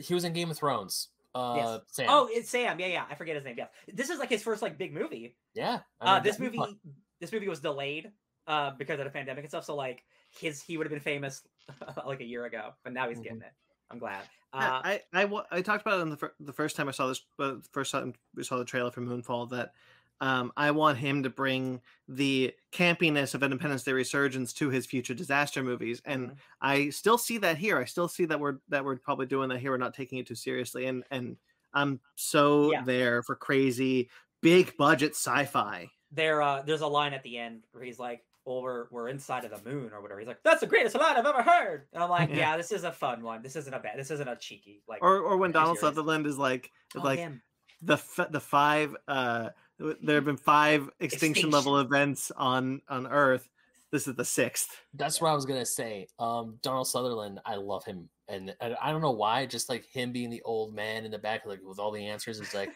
he was in Game of Thrones. Uh, Yes. Sam. oh, it's Sam. Yeah, yeah. I forget his name. Yeah, this is like his first like big movie. yeah. I Uh, this that- movie, this movie was delayed uh, because of the pandemic and stuff. So like his, he would have been famous like a year ago, but now he's getting it. I'm glad. Uh, I, I I talked about it in the, fir- the first time I saw this, uh, first time we saw the trailer for Moonfall that um, I want him to bring the campiness of Independence Day Resurgence to his future disaster movies, and Mhm. I still see that here. I still see that we're that we're probably doing that here. We're not taking it too seriously, and and I'm so Yeah. there for crazy big budget sci-fi. there, uh, there's a line at the end where he's like, "Well, we're we're inside of the moon or whatever." He's like, "That's the greatest line I've ever heard," and I'm like, Yeah. "Yeah, this is a fun one. This isn't a bad. This isn't a cheeky like." Or or when Donald serious. Sutherland is like Oh, like damn. the f- the five uh there have been five extinction level events on on earth this is the sixth That's what I was gonna say. Um, Donald Sutherland, I love him, and, and I don't know why. Just like him being the old man in the back, like with all the answers, is like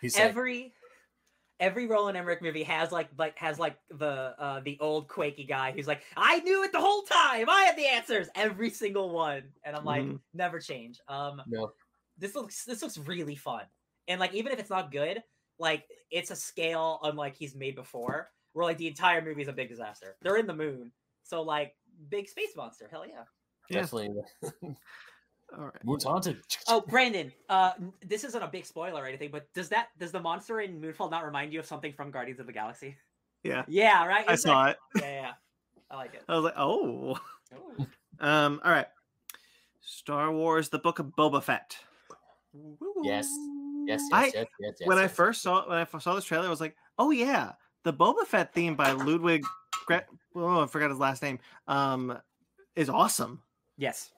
he's like, every every Roland Emmerich movie has like like has like the uh the old quaky guy who's like I knew it the whole time. I had the answers. Every single one. And I'm like Mhm. never change. Um no, this looks this looks really fun. And like even if it's not good like it's a scale unlike he's made before where like the entire movie is a big disaster. They're in the moon. So like big space monster. Hell yeah. Yeah. definitely. all right Moon's haunted. oh Brandon uh this isn't a big spoiler or anything but does that does the monster in Moonfall not remind you of something from Guardians of the Galaxy yeah yeah right i Isn't saw it yeah, yeah, yeah. I like it. i was like oh Ooh. um all right star wars the book of boba fett Yes. Yes, yes, I- yes, yes, yes, when i yes. first saw when i f- saw this trailer i was like oh yeah the boba fett theme by ludwig Gre- oh i forgot his last name um is awesome Yes.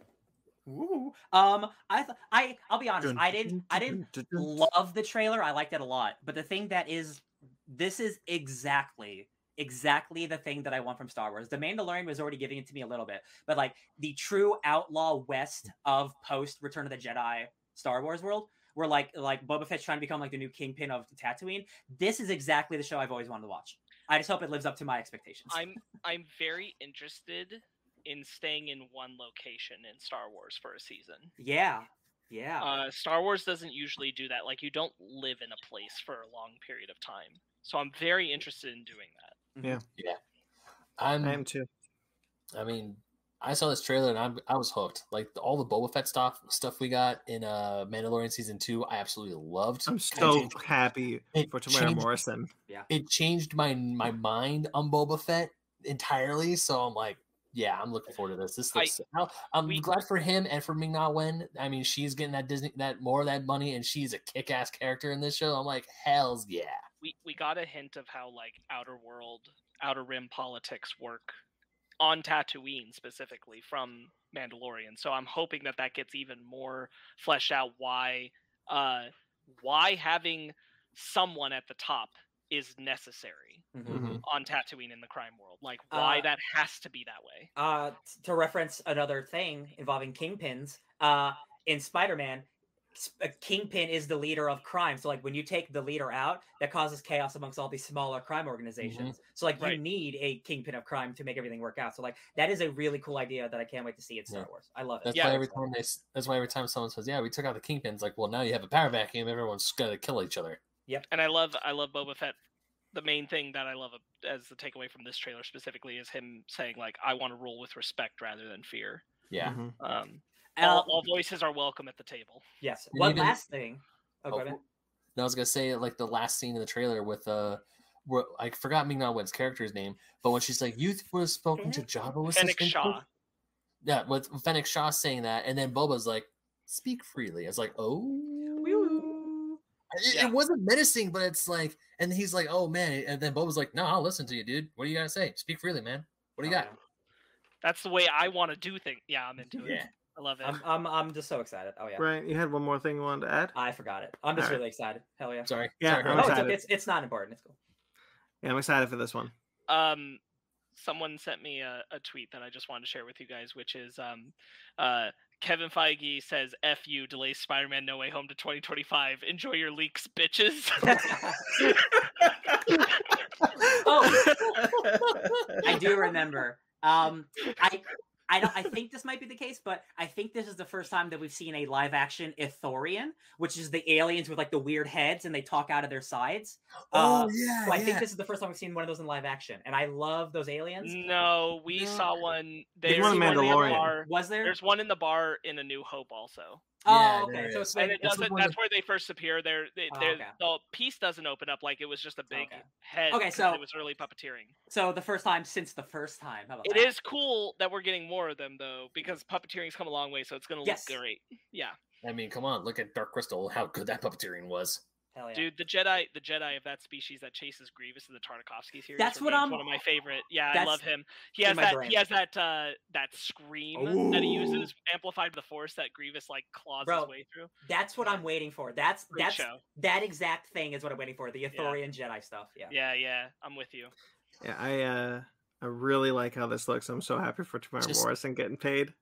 Um, I th- I I'll be honest. I didn't I didn't love the trailer. I liked it a lot. But the thing that is, this is exactly exactly the thing that I want from Star Wars. The Mandalorian was already giving it to me a little bit, but like the true outlaw west of post Return of the Jedi Star Wars world. Where like like Boba Fett's trying to become like the new kingpin of Tatooine. This is exactly the show I've always wanted to watch. I just hope it lives up to my expectations. I'm I'm very interested in staying in one location in Star Wars for a season. yeah, yeah. Uh, Star Wars doesn't usually do that. Like you don't live in a place for a long period of time. So I'm very interested in doing that. I'm, i am too I mean, I saw this trailer and I'm I was hooked. Like all the Boba Fett stuff stuff we got in uh Mandalorian season two, I absolutely loved. i'm so changed- happy it for temuera changed- morrison Yeah, It changed my my mind on Boba Fett entirely. So I'm like, yeah, I'm looking forward to this. This looks. I, I'm we- glad for him and for Ming Na Wen. I mean, she's getting that Disney that more of that money, and she's a kick ass character in this show. I'm like, hell's yeah. We we got a hint of how like outer world, outer rim politics work on Tatooine specifically from Mandalorian. So I'm hoping that that gets even more fleshed out. Why, uh, why having someone at the top is necessary Mhm. Mhm. on Tatooine in the crime world. Like why Uh, that has to be that way. uh to reference another thing involving kingpins uh in spider-man s- a kingpin is the leader of crime so like when you take the leader out that causes chaos amongst all these smaller crime organizations so like you need a kingpin of crime to make everything work out so like that is a really cool idea that i can't wait to see in star Yeah. wars i love it That's Yeah. why every time they. That's why every time someone says, "Yeah, we took out the kingpins," like, well, now you have a power vacuum. Everyone's got to kill each other. And I love I love Boba Fett. The main thing that I love as the takeaway from this trailer specifically is him saying like I want to rule with respect rather than fear. Yeah. Mhm. Um, all, all voices are welcome at the table. yes And one even- last thing oh, Oh, ahead. No, I was gonna say like the last scene in the trailer with uh where I forgot Ming Na Wen's character's name, but when she's like, "You was spoken to Jabba with such Fennec interest?" Shaw. Yeah, with Fennec Shaw saying that, and then Boba's like, "Speak freely." I was like, "Oh." It, Yeah. it wasn't menacing, but it's like, and he's like, "Oh man," and then Boba's like, "No, I'll listen to you, dude. What do you gotta say? Speak freely, man. What do you Oh, got?" That's the way I want to do things. Yeah, I'm into it. Yeah. I love it. I'm, I'm I'm just so excited. Oh yeah. Brian, you had one more thing you wanted to add? I forgot it. I'm just Alright. really excited. Hell yeah. Sorry. Yeah, Sorry, I'm No, it's, excited. okay. it's it's not important. It's cool. Yeah, I'm excited for this one. um someone sent me a, a tweet that I just wanted to share with you guys, which is um uh Kevin Feige says F you delays Spider-Man No Way Home to 2025. Enjoy your leaks, bitches. oh, I do remember. Um, I I don't. I think this might be the case, but I think this is the first time that we've seen a live action Ithorian, which is the aliens with like the weird heads and they talk out of their sides. Oh Uh, yeah, So I yeah. think this is the first time we've seen one of those in live action, and I love those aliens. no, we No. saw one. There's There's one in one in the bar. Was there? There's one in the bar in A New Hope also. Yeah, oh, okay. So is. it's and it that's doesn't. one That's where they first appear. They're, they, Oh, they're okay. the piece doesn't open up like it was just a big Okay. head. Okay, so- it was early puppeteering. so the first time since the first time. How about It that? is cool that we're getting more of them though, because puppeteering's come a long way, so it's gonna Yes. look great. Yeah, I mean, come on, look at Dark Crystal, how good that puppeteering was. Hell yeah. dude, the Jedi, the Jedi of that species that chases Grievous in the Tartakovsky series. That's what I'm- One of my favorite. Yeah, I love him. He has that. brain. He has that. uh That scream that he Ooh. uses, amplified by the Force, that Grievous like claws Bro, his way through. That's what I'm waiting for. That's Great that's show. that exact thing is what I'm waiting for. The Ithorian Jedi stuff. Yeah. Yeah, yeah, I'm with you. Yeah, I uh I really like how this looks. I'm so happy for Temuera Just- Morrison getting paid.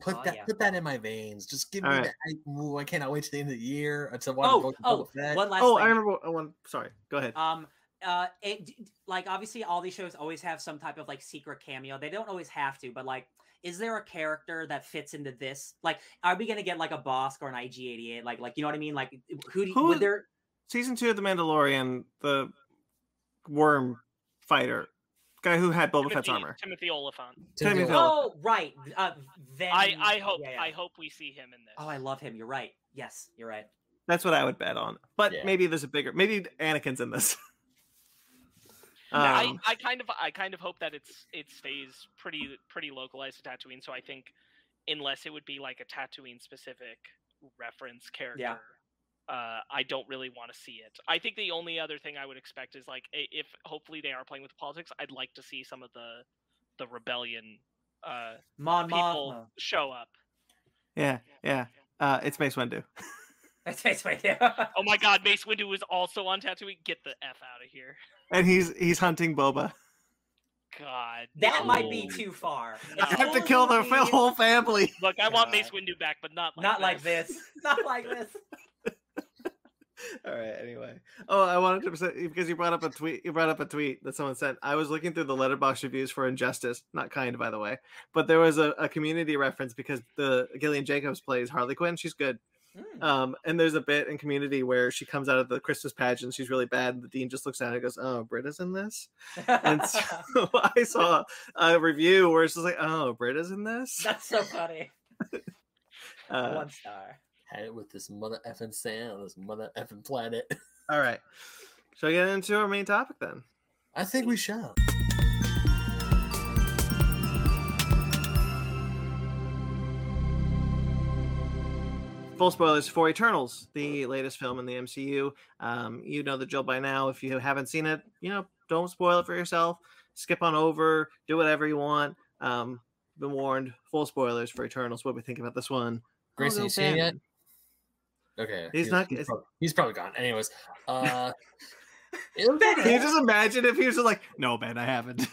Put Oh, that, yeah. put that in my veins. Just give me All that. I, ooh, I cannot wait to the end of the year until watch Oh, Book of oh, Boba Fett. one last Oh, thing. I remember what- one. Sorry, go ahead. Um, uh, it d- d- like obviously all these shows always have some type of like secret cameo. They don't always have to, but like, is there a character that fits into this? Like, are we gonna get like a Bossk or an IG88? Like, like you know what I mean? Like, who do you, Who would there? Season two of The Mandalorian, the worm fighter guy who had Boba Fett's armor. Timothy Olyphant. Timothy Timothy Olyphant. Oh, right. Uh, then I I hope yeah, yeah. I hope we see him in this. Oh, I love him. You're right. Yes, you're right. That's what I would bet on. But Yeah. maybe there's a bigger. Maybe Anakin's in this. I, Um, I kind of I kind of hope that it's it stays pretty pretty localized to Tatooine. So I think unless it would be like a Tatooine specific reference character, uh, I don't really want to see it. I think the only other thing I would expect is like if hopefully they are playing with politics, I'd like to see some of the the rebellion uh, Mon people Mothma. show up. yeah, yeah. Uh, it's Mace Windu. it's Mace Windu. Oh my God, Mace Windu is also on Tatooine. Get the f out of here. and he's he's hunting Boba. God, that no. might be too far. No. I have to kill the whole family. Look, I want Mace Windu back, but not like Not like this. Not like this. All right. Anyway, oh, I wanted to say because you brought up a tweet. You brought up a tweet that someone sent. I was looking through the Letterboxd reviews for Injustice, not kind, by the way, but there was a, a community reference because the Gillian Jacobs plays Harley Quinn. She's good. Hmm. Um, and there's a bit in Community where she comes out of the Christmas pageant. She's really bad. And the dean just looks at her and goes, "Oh, Britta's in this." And so I saw a review where it's just like, "Oh, Britta's in this." That's so funny. Uh, One star. Had it with this mother effing sand on this mother effing planet. all right. Shall we get into our main topic then? I think we shall. full spoilers for Eternals, the latest film in the MCU. Um, you know the drill by now. If you haven't seen it, you know, don't spoil it for yourself. Skip on over, do whatever you want. Um, been warned. Full spoilers for Eternals. What we think about this one? Grayson, Oh, you seen it yet? Ben. Okay. He's not- He's probably, he's probably gone. Anyways, uh, was Can you just imagine if he was like, "No, Ben, I haven't."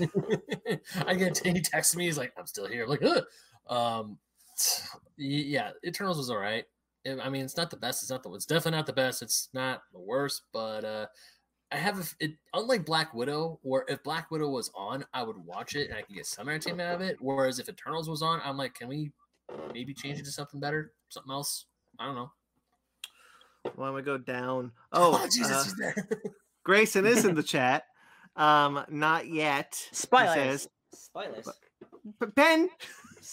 I get he texts me. He's like, "I'm still here." I'm like, Ugh. um, yeah, Eternals was all right. I- mean, it's not the best. It's not the. It's definitely not the best. It's not the worst. But uh, I have a it. Unlike Black Widow, where if Black Widow was on, I would watch it and I could get some entertainment out of it. Whereas if Eternals was on, I'm like, can we maybe change it to something better, something else? I don't know. Why don't we go down? Oh, Jesus, uh, he's there. Grayson is in the chat. Um, not yet. he Spoilers. says. Spoilers. But Ben,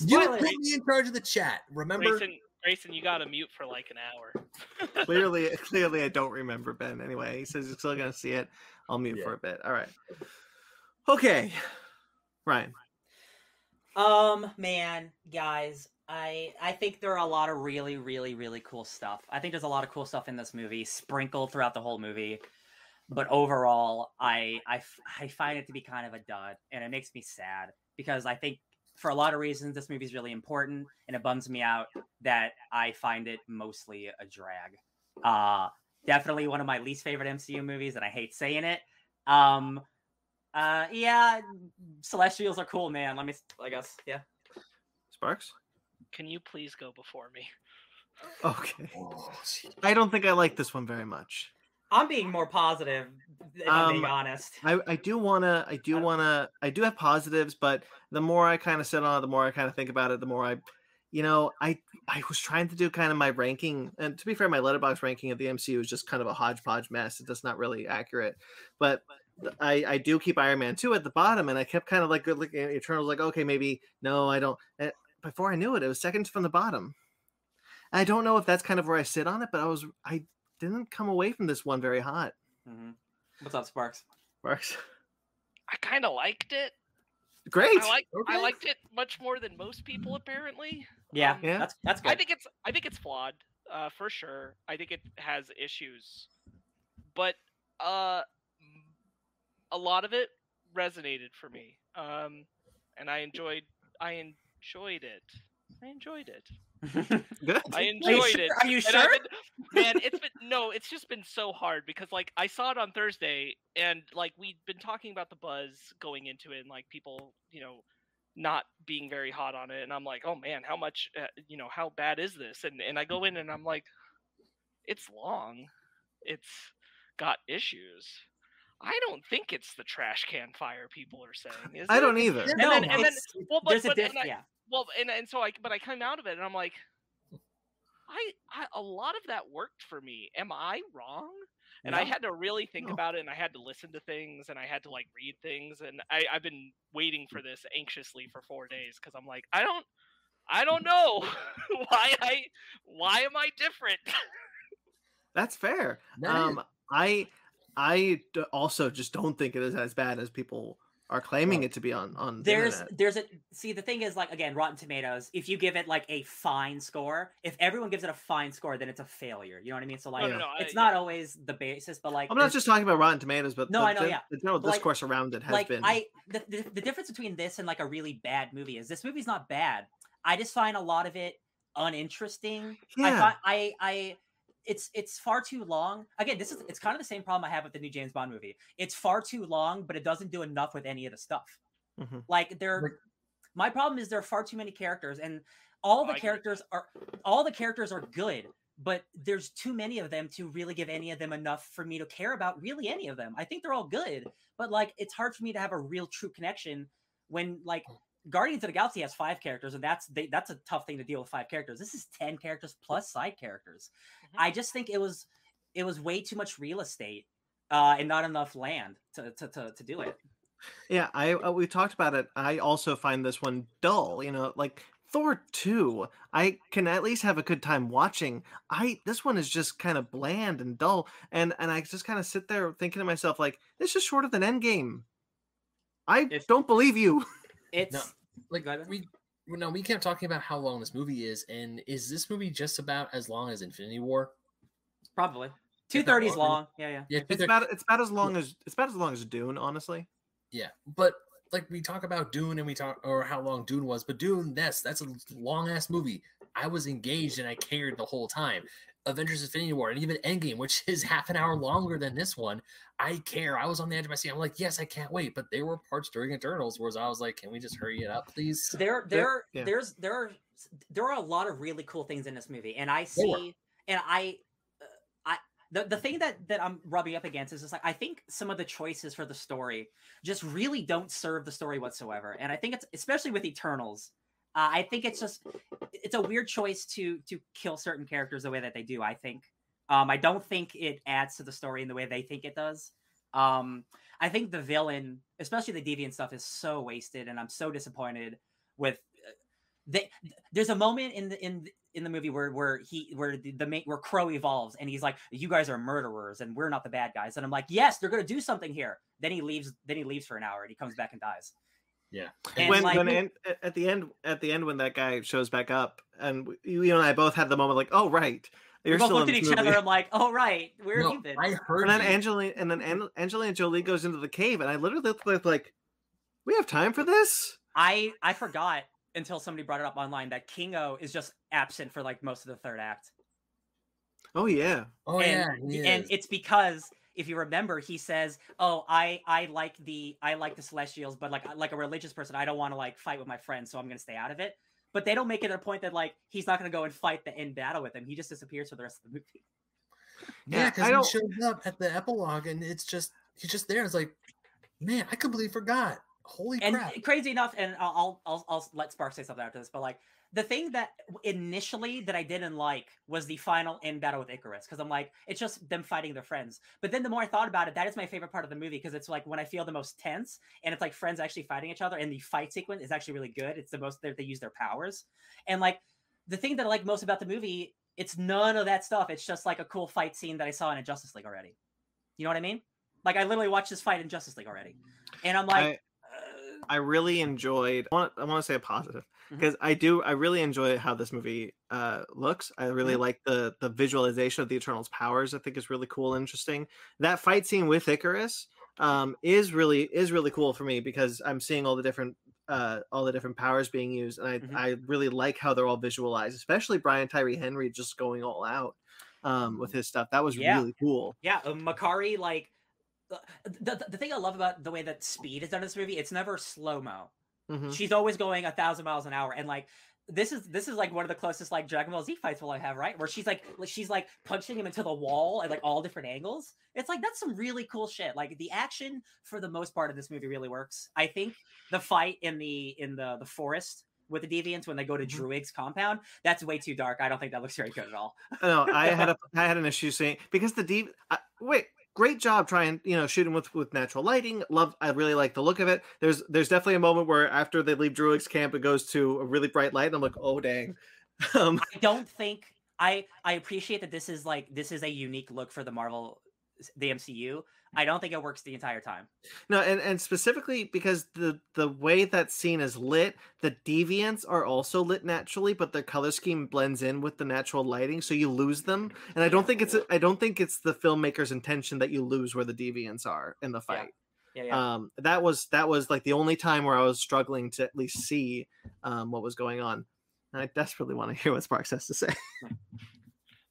you put me in charge of the chat. Remember? Grayson, Grayson, you got to mute for like an hour. clearly, clearly, I don't remember Ben. Anyway, he says he's still gonna see it. I'll mute Yeah. for a bit. All right. Okay, Ryan. Um, man, guys, I I think there are a lot of really, really, really cool stuff. I think there's a lot of cool stuff in this movie, sprinkled throughout the whole movie. But overall, I I, I find it to be kind of a dud, and it makes me sad because I think for a lot of reasons this movie is really important, and it bums me out that I find it mostly a drag. Uh, definitely one of my least favorite MCU movies, and I hate saying it. Um, uh, yeah, Celestials are cool, man. Let me, I guess, yeah. Sparks. Can you please go before me? Okay. I don't think I like this one very much. I'm being more positive, if I'm being Um, honest. I, I do wanna I do wanna I do have positives, but the more I kind of sit on it, the more I kind of think about it, the more I you know, I I was trying to do kind of my ranking, and to be fair, my Letterboxd ranking of the MCU is just kind of a hodgepodge mess. It's just not really accurate. But th- I I do keep Iron Man 2 at the bottom, and I kept kind of like good looking at Eternals, like, okay, maybe no, I don't. And before I knew it, it was seconds from the bottom. I don't know if that's kind of where I sit on it, but I was I didn't come away from this one very hot. hmm What's up, Sparks? Sparks. I kind of liked it. Great. I like I liked it much more than most people apparently. Yeah, Um, Yeah. that's that's good. I think it's I think it's flawed, uh, for sure. I think it has issues, but uh, m- a lot of it resonated for me, um, and I enjoyed I enjoyed it. I enjoyed it. Good. I enjoyed it. Are you And I've sure? been- man, it's been no, it's just been so hard because like I saw it on Thursday and like we'd been talking about the buzz going into it and like people, you know, not being very hot on it and I'm like, "Oh man, how much uh, you know, how bad is this?" And and I go in and I'm like, "It's long. It's got issues." I don't think it's the trash can fire people are saying. Is I it? don't either. And no, then- and then- well, but- there's a but- diff- and I- yeah. Well and and so i but i came out of it and i'm like I, I a lot of that worked for me. Am i wrong? And i had to really think No. about it and i had to listen to things and i had to like read things and i i've been waiting for this anxiously for four days because i'm like i don't i don't know. Why i why am i different? That's fair. That is- um, I also just don't think it is as bad as people are claiming Well, it to be on on the There's internet. there's a see the thing is like again Rotten Tomatoes. If you give it like a fine score, if everyone gives it a fine score, then it's a failure. You know what I mean? So like no, no, no, I- it's not always the basis, but like I'm not just talking about Rotten Tomatoes, but No, the, I know, the, yeah. the general But, like- discourse around it has like been. I the, the the difference between this and like a really bad movie is this movie's not bad. I just find a lot of it uninteresting. I Yeah. find I I it's it's far too long. Again, this is it's kind of the same problem I have with the new James Bond movie. It's far too long, but it doesn't do enough with any of the stuff. Mhm. Like there Like- my problem is there are far too many characters and all Oh, the I characters are all the characters are good, but there's too many of them to really give any of them enough for me to care about really any of them. I think they're all good, but like it's hard for me to have a real true connection when like Guardians of the Galaxy has five characters, and that's they, that's a tough thing to deal with five characters. This is ten characters plus side characters. Mhm. I just think it was it was way too much real estate uh, and not enough land to to, to, to do it. Yeah, I uh, we talked about it. I also find this one dull. You know, like Thor two, I can at least have a good time watching. I this one is just kind of bland and dull, and and I just kind of sit there thinking to myself like, this is shorter than Endgame. I If- don't believe you. It's like we no, we kept talking about how long this movie is, and is this movie just about as long as Infinity War? probably two If not thirty is long. Yeah, yeah. Yeah, It's they're- about it's about as long as it's about as long as Dune, honestly. yeah, but like we talk about Dune and we talk or how long Dune was, but Dune, that's that's a long ass movie. I was engaged and I cared the whole time. Avengers Infinity War and even Endgame, which is half an hour longer than this one, I care. I was on the edge of my seat. I'm like, yes, I can't wait. But there were parts during Eternals where I was like, can we just hurry it up, please? There, There- there, yeah. there's, there are, there are a lot of really cool things in this movie, and I see, and I, uh, I, the the thing that that I'm rubbing up against is just like I think some of the choices for the story just really don't serve the story whatsoever, and I think it's especially with Eternals. Uh, I think it's just it's a weird choice to to kill certain characters the way that they do. I think. Um, I don't think it adds to the story in the way they think it does. Um, I think the villain, especially the deviant stuff, is so wasted, and I'm so disappointed with. uh, They, there's a moment in the in in the movie where where he where the, the main where Kro evolves and he's like, "You guys are murderers and we're not the bad guys." And I'm like, "Yes, they're gonna do something here." Then he leaves. Then he leaves for an hour and he comes back and dies. Yeah. And when like- when an- at the end at the end when that guy shows back up and we- you, you and I both had the moment like oh right We you're both looked at each movie. other. I'm like, "Oh right, we're No, you been?" I heard and then you. Angelina and then An- Angelina Jolie goes into the cave and I literally looked like, like we have time for this I I forgot until somebody brought it up online that Kingo is just absent for like most of the third act. oh yeah oh and, yeah, and it's because if you remember, he says, "Oh, I I like the I like the Celestials, but like like a religious person, I don't want to like fight with my friends, so I'm gonna stay out of it." But they don't make it a point that like he's not gonna go and fight the end battle with them. He just disappears for the rest of the movie. yeah, yeah, because don't- he shows up at the epilogue and it's just he's just there. It's like, man, I completely forgot. Holy and crap! crazy enough, and I'll, I'll I'll I'll let Spark say something after this, but like the thing that initially that I didn't like was the final end battle with Ikaris because I'm like it's just them fighting their friends. But then the more I thought about it, that is my favorite part of the movie because it's like when I feel the most tense and it's like friends actually fighting each other and the fight sequence is actually really good. It's the most they use their powers and like the thing that I like most about the movie, it's none of that stuff. It's just like a cool fight scene that I saw in a Justice League already. You know what I mean? Like I literally watched this fight in Justice League already, and I'm like. I, really enjoyed I want, I want to say a positive because I do I really enjoy how this movie uh looks I really Mhm. like the the visualization of the Eternals powers I think is really cool and interesting that fight scene with Ikaris um is really is really cool for me because I'm seeing all the different uh all the different powers being used and I Mhm. I really like how they're all visualized especially Brian Tyree Henry just going all out um with his stuff that was Yeah. really cool Yeah, uh, Makkari like the, the the thing I love about the way that speed is done in this movie, it's never slow mo. Mhm. She's always going a thousand miles an hour, and like this is this is like one of the closest like Dragon Ball Z fights we'll have, right? Where she's like she's like punching him into the wall at like all different angles. It's like that's some really cool shit. Like the action for the most part of this movie really works. I think the fight in the in the the forest with the deviants when they go to Mhm. Druig's compound, that's way too dark. I don't think that looks very good at all. no, I had a I had an issue saying because the deep I, wait great job trying you know shooting with with natural lighting love I really like the look of it there's there's definitely a moment where after they leave Druig's camp it goes to a really bright light and I'm like oh dang um I don't think I I appreciate that this is like this is a unique look for the Marvel the MCU. I don't think it works the entire time. no and and specifically because the the way that scene is lit the deviants are also lit naturally but their color scheme blends in with the natural lighting so you lose them and I don't think it's I don't think it's the filmmaker's intention that you lose where the deviants are in the Yeah. fight Yeah, yeah. um that was that was like the only time where i was struggling to at least see um what was going on and i desperately want to hear what sparks has to say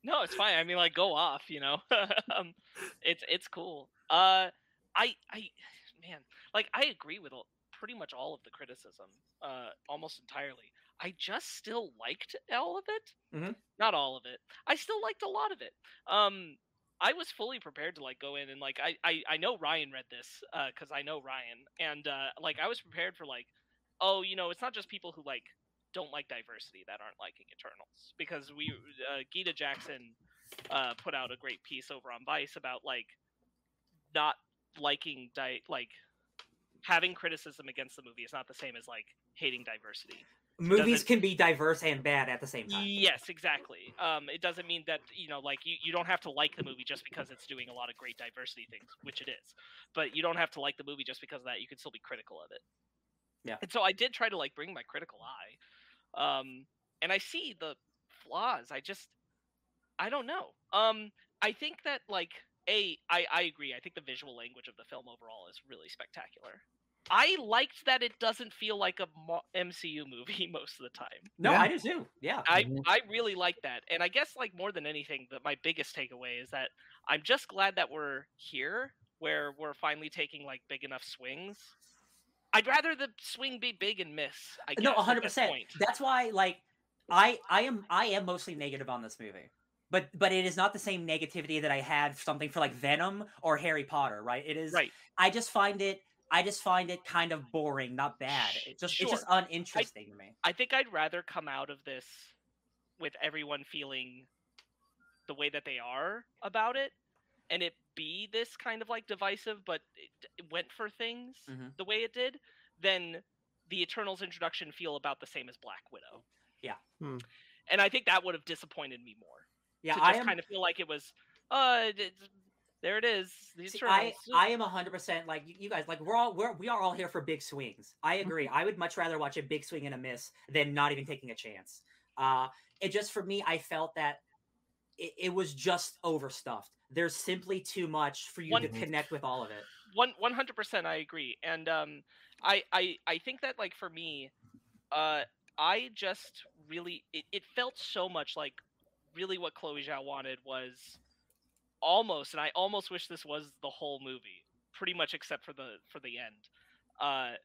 No, it's fine. I mean, like, go off. You know, um, it's it's cool. Uh, I I man, like, I agree with all, pretty much all of the criticism. Uh, almost entirely. I just still liked all of it. Mhm. Not all of it. I still liked a lot of it. Um, I was fully prepared to like go in and like I I, I know Ryan read this because I know Ryan and uh, like I was prepared for like oh you know it's not just people who like don't like diversity that aren't liking Eternals because we uh, Gita Jackson uh, put out a great piece over on Vice about like not liking di- like having criticism against the movie is not the same as like hating diversity. Movies can be diverse and bad at the same time. Yes, exactly. Um, it doesn't mean that you know, like you, you don't have to like the movie just because it's doing a lot of great diversity things, which it is. But you don't have to like the movie just because of that. You can still be critical of it. Yeah. And so I did try to like bring my critical eye, um, and I see the flaws. I just, I don't know. Um, I think that like a, I I agree. I think the visual language of the film overall is really spectacular. I liked that it doesn't feel like a mo- MCU movie most of the time. No, Yeah. I do too. Yeah. I Mhm. I really like that, and I guess like more than anything, that my biggest takeaway is that I'm just glad that we're here, where we're finally taking like big enough swings. I'd rather the swing be big and miss. I guess, no, at hundred this percent. point. That's why, like, I I am I am mostly negative on this movie, but but it is not the same negativity that I had for something for like Venom or Harry Potter. Right? It is. Right. I just find it. I just find it kind of boring, not bad. It just it's just uninteresting to me. I think I'd rather come out of this with everyone feeling the way that they are about it, and it be this kind of like divisive, but it, it went for things Mhm. the way it did, then the Eternals introduction feel about the same as Black Widow. Yeah. Hmm. and I think that would have disappointed me more. Yeah, I just am. kind of feel like it was, uh, there it is. The See, I I am hundred percent like you, guys. Like we're all we're we are all here for big swings. I agree. I would much rather watch a big swing and a miss than not even taking a chance. Uh, it just for me, I felt that it, it was just overstuffed. There's simply too much for you to connect with all of it. one one hundred percent I agree. And um I I I think that like for me, uh I just really it, it felt so much like really what Chloe Zhao wanted was almost and I almost wish this was the whole movie, pretty much except for the for the end. Uh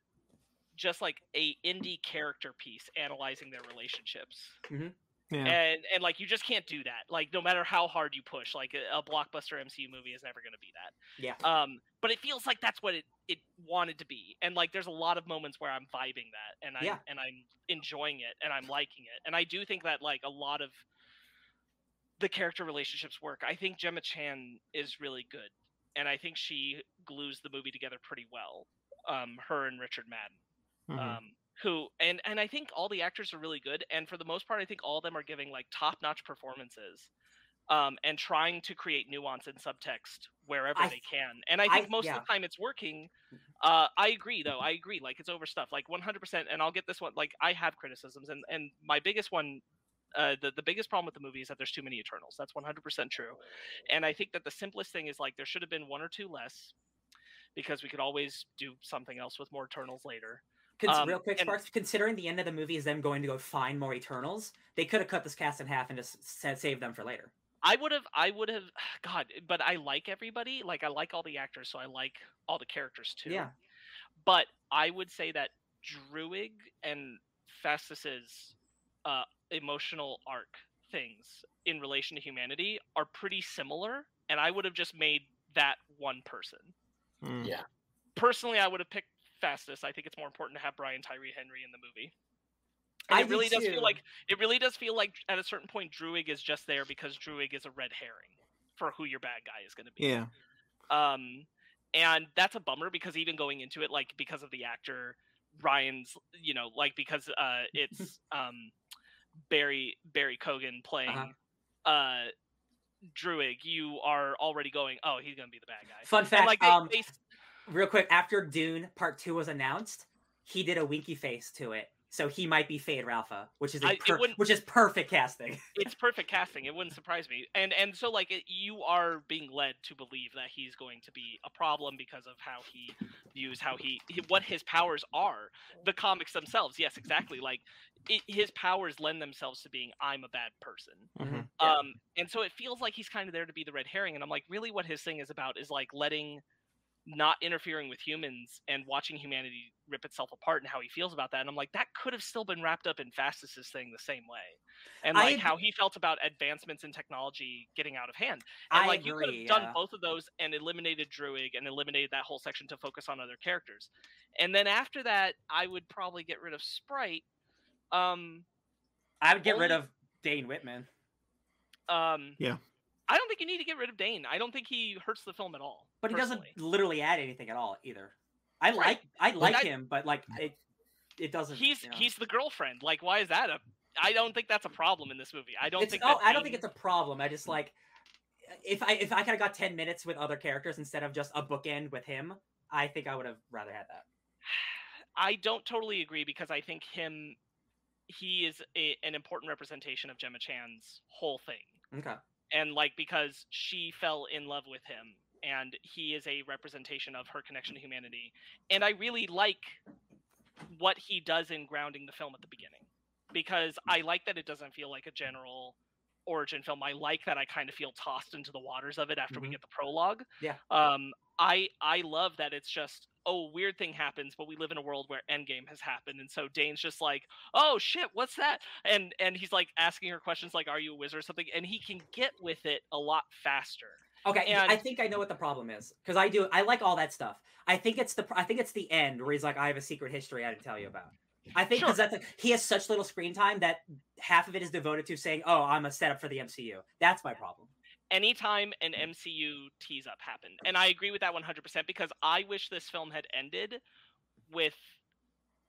just like a indie character piece analyzing their relationships Yeah. and and like you just can't do that like no matter how hard you push like a, a blockbuster mcu movie is never going to be that Yeah. um but it feels like that's what it it wanted to be and like there's a lot of moments where i'm vibing that and i Yeah. and i'm enjoying it and i'm liking it and i do think that like a lot of the character relationships work i think gemma chan is really good and i think she glues the movie together pretty well um her and richard madden Mhm. um, who and and I think all the actors are really good, and for the most part, I think all of them are giving like top notch performances, um, and trying to create nuance and subtext wherever I they can. And I I- think most yeah. of the time it's working. Uh, I agree, though. I agree. Like it's over stuff. like 100. percent And I'll get this one. Like I have criticisms, and and my biggest one. Uh, the, the biggest problem with the movie is that there's too many Eternals. That's 100% true. And I think that the simplest thing is like there should have been one or two less because we could always do something else with more Eternals later. Um, real quick, and- Considering the end of the movie is them going to go find more Eternals, they could have cut this cast in half and just save them for later. I would have, I would have, God, but I like everybody. Like, I like all the actors, so I like all the characters too. Yeah. But I would say that Druig and Phastos's uh, emotional arc things in relation to humanity are pretty similar, and I would have just made that one person. Mm. Yeah. Personally, I would have picked Phastos. I think it's more important to have Brian Tyree Henry in the movie. And I it do really does too. feel like it really does feel like at a certain point Druig is just there because Druig is a red herring for who your bad guy is going to be. Yeah. Um, and that's a bummer because even going into it, like because of the actor Ryan's, you know, like because uh, it's um, Barry Barry Keoghan playing Uh-huh. uh, Druig, you are already going, oh, he's going to be the bad guy. Fun And fact. like they, um, they real quick, after Dune Part Two was announced, he did a winky face to it, so he might be Feyd-Rautha, which is I- per- which is perfect casting. it's perfect casting. It wouldn't surprise me. And and so like it, you are being led to believe that he's going to be a problem because of how he views how he, he- what his powers are. The comics themselves, yes, exactly. Like it, his powers lend themselves to being I'm a bad person. Mhm. Yeah. Um, and so it feels like he's kind of there to be the red herring. And I'm like, really, what his thing is about is like letting, not interfering with humans and watching humanity rip itself apart and how he feels about that. And I'm like, that could have still been wrapped up in Phastos's thing the same way. And like ag- how he felt about advancements in technology getting out of hand. And I like you could agree, have done both of those and eliminated Druig and eliminated that whole section to focus on other characters. And then after that, I would probably get rid of Sprite. Um, I would get rid of Dane Whitman. um, Yeah. I don't think you need to get rid of Dane. I don't think he hurts the film at all. But he doesn't literally add anything at all either. I Right. like I like I- him, but like it it doesn't. He's you know. he's the girlfriend. Like, why is that a? I don't think that's a problem in this movie. I don't It's- think. oh, that I don't Dane- think it's a problem. I just like if I if I could have got ten minutes with other characters instead of just a bookend with him, I think I would have rather had that. I don't totally agree because I think him, he is a, an important representation of Gemma Chan's whole thing, Okay. and like because she fell in love with him, and he is a representation of her connection to humanity, and I really like what he does in grounding the film at the beginning, because I like that it doesn't feel like a general origin film. I like that I kind of feel tossed into the waters of it after we Mhm. get the prologue. Yeah. Um, I I love that it's just oh weird thing happens, but we live in a world where Endgame has happened, and so Dane's just like oh shit, what's that? And and he's like asking her questions like are you a wizard or something, and he can get with it a lot faster. Okay, th- I think I know what the problem is because I do. I like all that stuff. I think it's the. I think it's the end where he's like, "I have a secret history I didn't tell you about." I think because Sure. that's he has such little screen time that half of it is devoted to saying, "Oh, I'm a setup for the MCU." That's my problem. Anytime an MCU tease up happened. And I agree with that 100% because I wish this film had ended with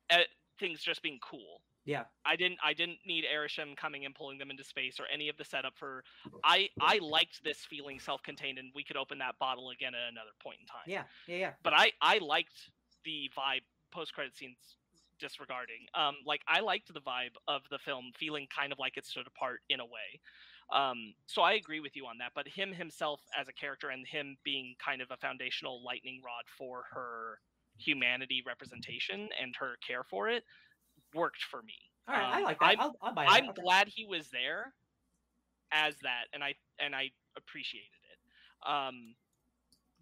uh, things just being cool. Yeah. I didn't I didn't need Arishem coming and pulling them into space or any of the setup for I I liked this feeling self-contained and we could open that bottle again at another point in time. Yeah, yeah, yeah. But I I liked the vibe post credit scenes disregarding. Um like I liked the vibe of the film feeling kind of like it stood apart in a way. Um so I agree with you on that, but him himself as a character and him being kind of a foundational lightning rod for her humanity representation and her care for it worked for me. All right, I Um, like that. I'm- I'll, I'll buy I'm. Okay. glad he was there as that, and I and I appreciated it. Um,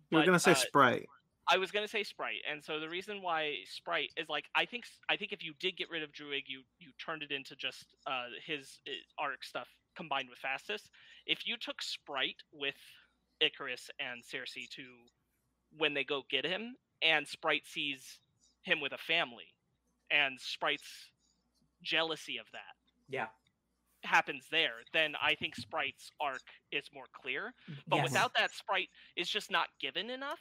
You're gonna say uh, Sprite. I was gonna say Sprite, and so the reason why Sprite is like I think I think if you did get rid of Druig, you you turned it into just uh, his uh, arc stuff combined with Phastos. If you took Sprite with Ikaris and Sersi to when they go get him, and Sprite sees him with a family, and Sprite's jealousy of that Yeah. happens there, then I think Sprite's arc is more clear. But Yes. without that, Sprite is just not given enough.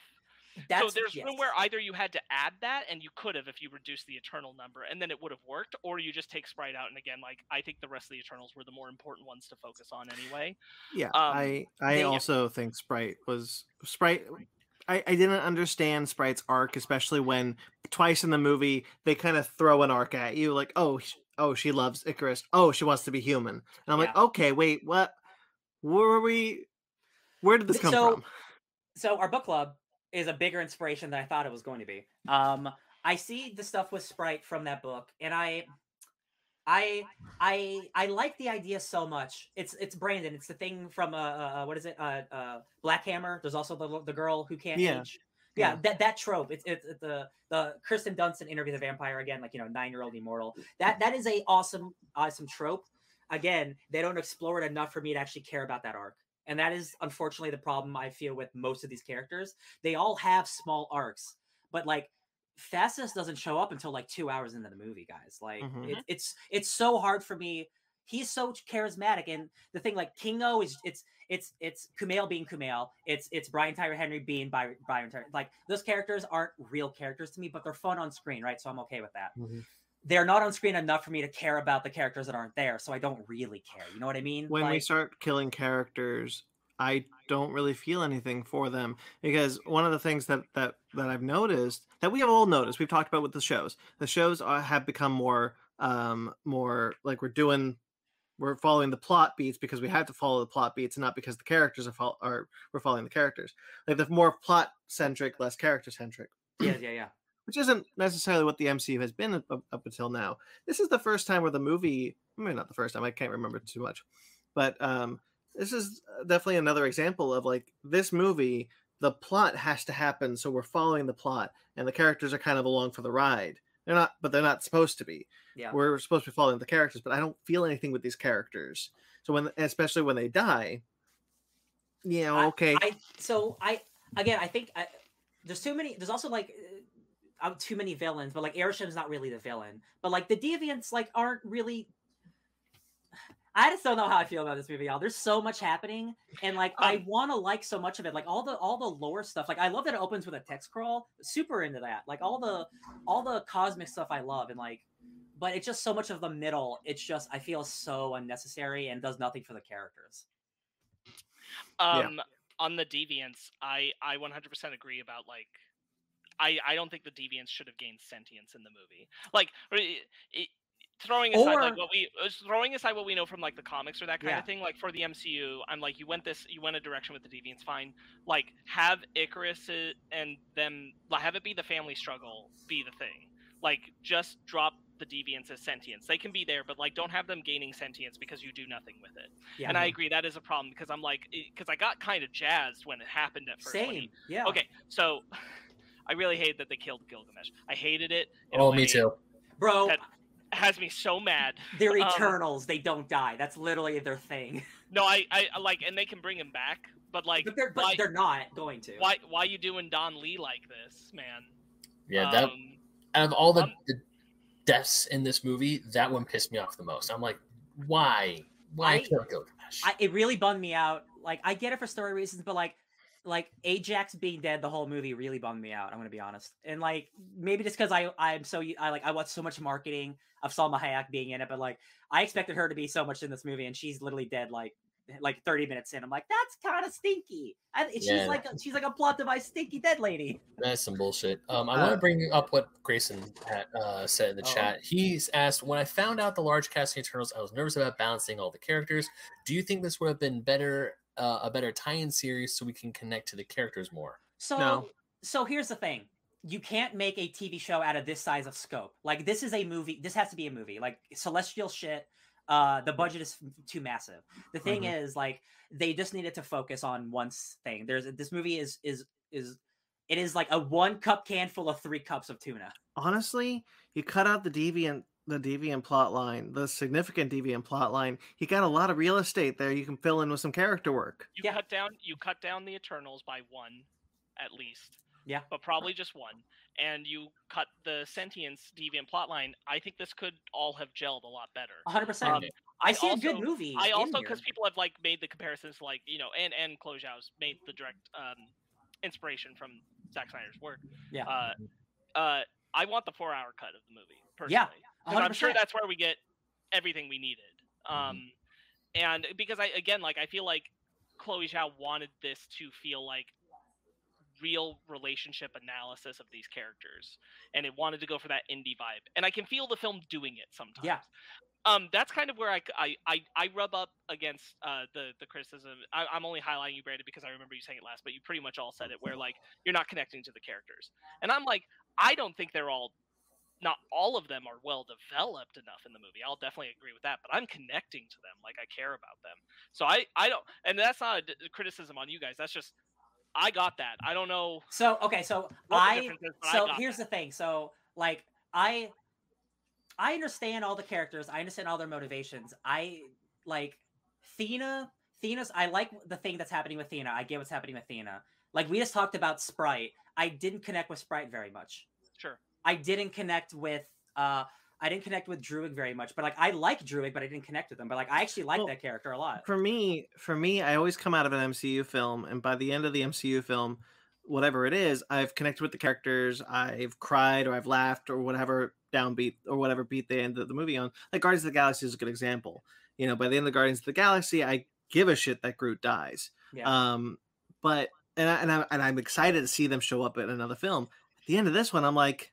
That's, so there's room where either you had to add that, and you could have if you reduced the Eternal number, and then it would have worked, or you just take Sprite out. And again, like I think the rest of the Eternals were the more important ones to focus on anyway. Yeah, um, I I they- also think Sprite was Sprite. I, I didn't understand Sprite's arc, especially when twice in the movie they kind of throw an arc at you, like, oh, oh, she loves Ikaris. Oh, she wants to be human. And I'm like, okay, wait, what? Where were we? Where did this come so- from? so our book club is a bigger inspiration than I thought it was going to be. Um, I see the stuff with Sprite from that book, and I, I, I, I like the idea so much. It's it's Brandon. It's the thing from uh, uh what is it? Uh, uh, Black Hammer. There's also the the girl who can't Yeah. age. Yeah, Yeah. that that trope. It's it's it's the the Kirsten Dunst interview the vampire again, like you know, nine year old immortal. That that is a awesome awesome trope. Again, they don't explore it enough for me to actually care about that arc. And that is unfortunately the problem I feel with most of these characters. They all have small arcs, but like Phastos doesn't show up until like two hours into the movie, guys. Like Mhm. it, it's it's so hard for me. He's so charismatic, and the thing like Kingo is it's it's it's Kumail being Kumail. It's it's Brian Tyree Henry being By- Brian Tyler. Like those characters aren't real characters to me, but they're fun on screen, right? So I'm okay with that. Mhm. They're not on screen enough for me to care about the characters that aren't there, so I don't really care. You know what I mean? When we start killing characters, I don't really feel anything for them because one of the things that that that I've noticed that we have all noticed, we've talked about with the shows. The shows are, have become more um more like we're doing we're following the plot beats because we have to follow the plot beats and not because the characters are, fol- are we're following the characters. Like the more plot centric, less character centric yeah, yeah, yeah. Which isn't necessarily what the MCU has been up, up until now. This is the first time where the movie, maybe not the first time, I can't remember too much, but um, this is definitely another example of like this movie. The plot has to happen, so we're following the plot, and the characters are kind of along for the ride. They're not, but they're not supposed to be. Yeah. We're supposed to be following the characters, but I don't feel anything with these characters. So when, especially when they die, yeah, know, I- okay, I so I again I think I, there's too many. There's also like uh, um, too many villains, but like Arishem's not really the villain. But like the deviants like aren't really. I just don't know how I feel about this movie, y'all. There's so much happening, and like I Um, want to like so much of it. Like all the all the lore stuff. Like I love that it opens with a text crawl. Super into that. Like all the all the cosmic stuff I love, and like, but it's just so much of the middle. It's just I feel so unnecessary and does nothing for the characters. Um, on the deviants, I I 100% agree about like. I, I don't think the deviants should have gained sentience in the movie. Like, i- i- throwing aside like what we uh, throwing aside what we know from like the comics or that kind Yeah. of thing. Like for the MCU, I'm like, you went this, you went a direction with the deviants, fine. Like, have Ikaris uh, and them, have it be the family struggle, be the thing. Like, just drop the deviants as sentience. They can be there, but like, don't have them gaining sentience because you do nothing with it. Yeah, And I agree that is a problem because I'm like, because I got kind of jazzed when it happened at first. same. he- Yeah. Okay, so I really hate that they killed Gilgamesh. I hated it. Oh, me too. bro. that- has me so mad. They're Um, Eternals. They don't die. That's literally their thing. No, I, I I like, and they can bring him back, but like, But they're but why, they're not going to. why, why you doing Don Lee like this, man? Yeah, that Um, out of all the, um, the deaths in this movie, that one pissed me off the most. I'm like, why? Why I- kill Gilgamesh? I, it really bummed me out. Like I get it for story reasons, but like like Ajax being dead the whole movie really bummed me out. I'm gonna be honest, and like maybe just because I I'm so I like I watched so much marketing of Salma Hayek being in it, but like I expected her to be so much in this movie, and she's literally dead like like 30 minutes in. I'm like, that's kind of stinky. And she's Yeah. like a, she's like a plot device stinky dead lady. That's some bullshit. Um, I want Uh, to bring up what Grayson had, uh, said in the Oh. chat. He's asked, "When I found out the large casting of Eternals, I was nervous about balancing all the characters. Do you think this would have been better, uh, a better tie-in series, so we can connect to the characters more?" So No. so here's the thing. You can't make a TV show out of this size of scope. Like this is a movie. This has to be a movie. Like celestial shit. Uh, the budget is too massive. The thing Mhm. is, like, they just needed to focus on one thing. There's this movie is is is it is like a one cup can full of three cups of tuna. honestly, you cut out the deviant the deviant plot line, the significant deviant plot line. You got a lot of real estate there. You can fill in with some character work. You Yeah. cut down you cut down the Eternals by one, at least. Yeah. But probably just one. And you cut the sentience deviant plot line. I think this could all have gelled a lot better. 100. percent Um, I I see a good movie. I also because people have like made the comparisons like you know and and Chloe Zhao's made the direct um, inspiration from Zack Snyder's work. Yeah. Uh, uh, I want the four hour cut of the movie personally. Yeah, 'Cause I'm sure that's where we get everything we needed. Mm-hmm. Um, and because I again like I feel like Chloe Zhao wanted this to feel like real relationship analysis of these characters, and it wanted to go for that indie vibe. And I can feel the film doing it sometimes. Yeah. Um, that's kind of where I I I rub up against uh, the the criticism. I, I'm only highlighting you, Brandon, because I remember you saying it last, but you pretty much all said it. Where like you're not connecting to the characters, and I'm like, I don't think they're all not all of them are well developed enough in the movie. I'll definitely agree with that, but I'm connecting to them like I care about them. So I I don't and that's not a d- criticism on you guys. That's just I got that. I don't know So okay, so I is, but I so here's that. the thing. So like I I understand all the characters. I understand all their motivations. I like Thena. Thena's I like the thing that's happening with Thena. I get what's happening with Thena. Like we just talked about Sprite. I didn't connect with Sprite very much. Sure. I didn't connect with uh I didn't connect with Druig very much, but like I like Druig, but I didn't connect with him. But like I actually like Well, that character a lot. For me, for me, I always come out of an MCU film, and by the end of the MCU film, whatever it is, I've connected with the characters. I've cried or I've laughed or whatever downbeat or whatever beat they ended the movie on. Like Guardians of the Galaxy is a good example. You know, by the end of Guardians of the Galaxy, I give a shit that Groot dies. Yeah. Um, but and I, and I and I'm excited to see them show up in another film. At the end of this one, I'm like,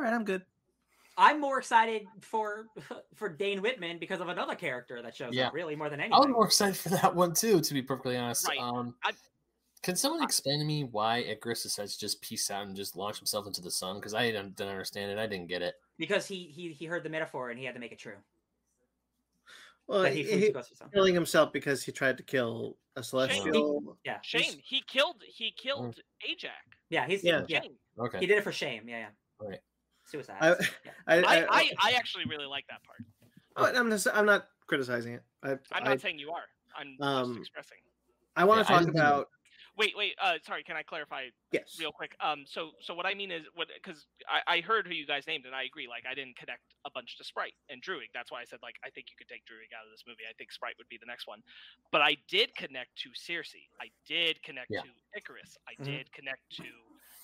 right, I'm good. I'm more excited for for Dane Whitman because of another character that shows Yeah. up, really more than anything. I was anything. more excited for that one too, to be perfectly honest. Right. Um, I- can someone explain to me why Ikaris decides to just peace out and just launch himself into the sun? Because I didn't, didn't understand it. I didn't get it. because he he he heard the metaphor and he had to make it true. Well, that he flew to go see something. killing himself because he tried to kill a celestial. Yeah, he's- Shame. He killed he killed Ajax. Yeah, he's Yeah. yeah. Shame. Okay. He did it for shame. Yeah, yeah. Right. Suicide. I, yeah. I, I, I, I, I actually really like that part. I, am just, I'm not criticizing it. I, I'm I, not saying you are. I'm Um, just expressing. I want to I talk about Wait, wait. Uh, sorry. Can I clarify yes. real quick? Um, so, so what I mean is, what because I, I heard who you guys named, and I agree. Like, I didn't connect a bunch to Sprite and Druig. That's why I said like I think you could take Druig out of this movie. I think Sprite would be the next one. But I did connect to Sersi. I did connect Yeah. to Ikaris. I Mhm. did connect to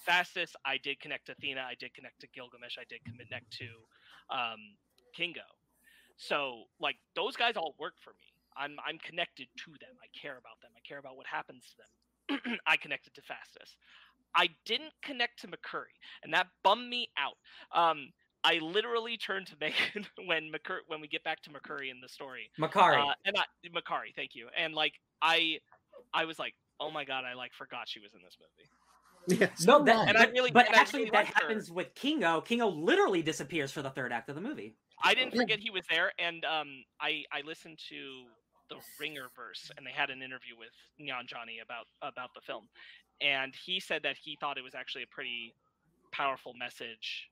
Phastos. I did connect to Athena. I did connect to Gilgamesh. I did connect to um, Kingo. So like those guys all work for me. I'm I'm connected to them. I care about them. I care about what happens to them. I connected to Phastos. I didn't connect to Makkari, and that bummed me out. Um, I literally turned to Megan when McCur- when we get back to Makkari in the story, Makkari. uh, and I, thank you. And like I, I was like, oh my god, I like forgot she was in this movie. Yes. no, so that, bad. And I really- but and I actually really that liked her. happens with Kingo. Kingo literally disappears for the third act of the movie. I didn't forget he was there, and um, I I listened to the Ringer verse, and they had an interview with Nanjiani about about the film, and he said that he thought it was actually a pretty powerful message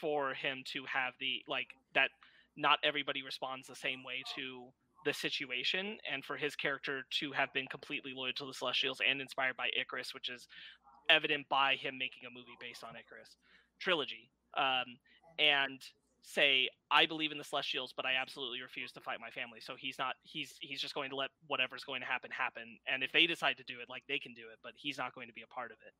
for him to have the like that not everybody responds the same way to the situation and for his character to have been completely loyal to the celestials and inspired by ikaris which is evident by him making a movie based on icarus trilogy um, and say I believe in the Celestials, but I absolutely refuse to fight my family. So he's not he's he's just going to let whatever's going to happen happen. And if they decide to do it, like they can do it, but he's not going to be a part of it.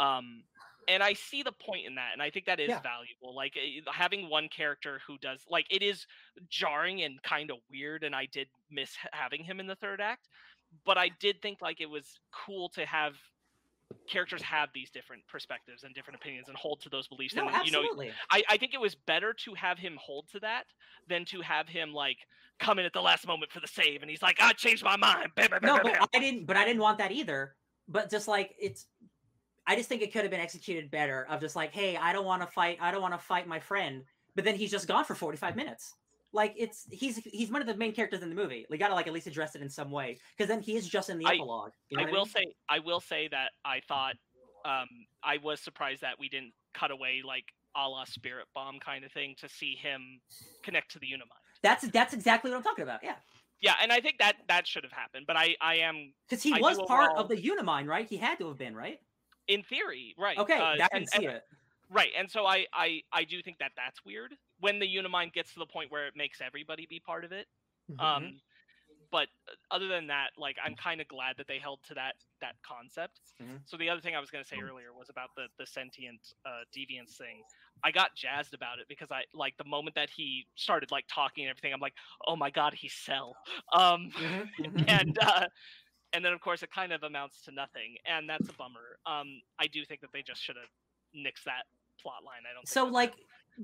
Um, and I see the point in that, and I think that is Yeah. valuable. Like eh, having one character who does like it is jarring and kind of weird, and I did miss having him in the third act. But I did think like it was cool to have characters have these different perspectives and different opinions and hold to those beliefs No, and you know absolutely. I, I think it was better to have him hold to that than to have him like come in at the last moment for the save and he's like, I changed my mind. Bam, bam, no, bam, but bam." I didn't. But I didn't want that either. But just like it's, I just think it could have been executed better. Of just like, hey, I don't want to fight. I don't want to fight my friend. But then he's just gone for forty five minutes. Like it's he's he's one of the main characters in the movie. We gotta like at least address it in some way because then he is just in the I- epilogue. You know I will mean? say I will say that I thought um, I was surprised that we didn't cut away like a la Spirit Bomb kind of thing to see him connect to the Unimind. That's that's exactly what I'm talking about. Yeah, Yeah, and I think that that should have happened, but I I am because he I was part overall- of the Unimind, right? He had to have been, right? in theory right. Okay, uh, I and- see and- it. Right, and so I, I I do think that that's weird when the Unimind gets to the point where it makes everybody be part of it. Mhm. Um, but uh, other than that, like I'm kind of glad that they held to that that concept. Mhm. So the other thing I was going to say earlier was about the the sentient uh, deviance thing. I got jazzed about it because I like the moment that he started like talking and everything. I'm like, oh my god, he's Cell. Um, Mhm, mhm. and uh, and then of course it kind of amounts to nothing, and that's a bummer. Um, I do think that they just should have nixed that plot line. I don't. Think so that like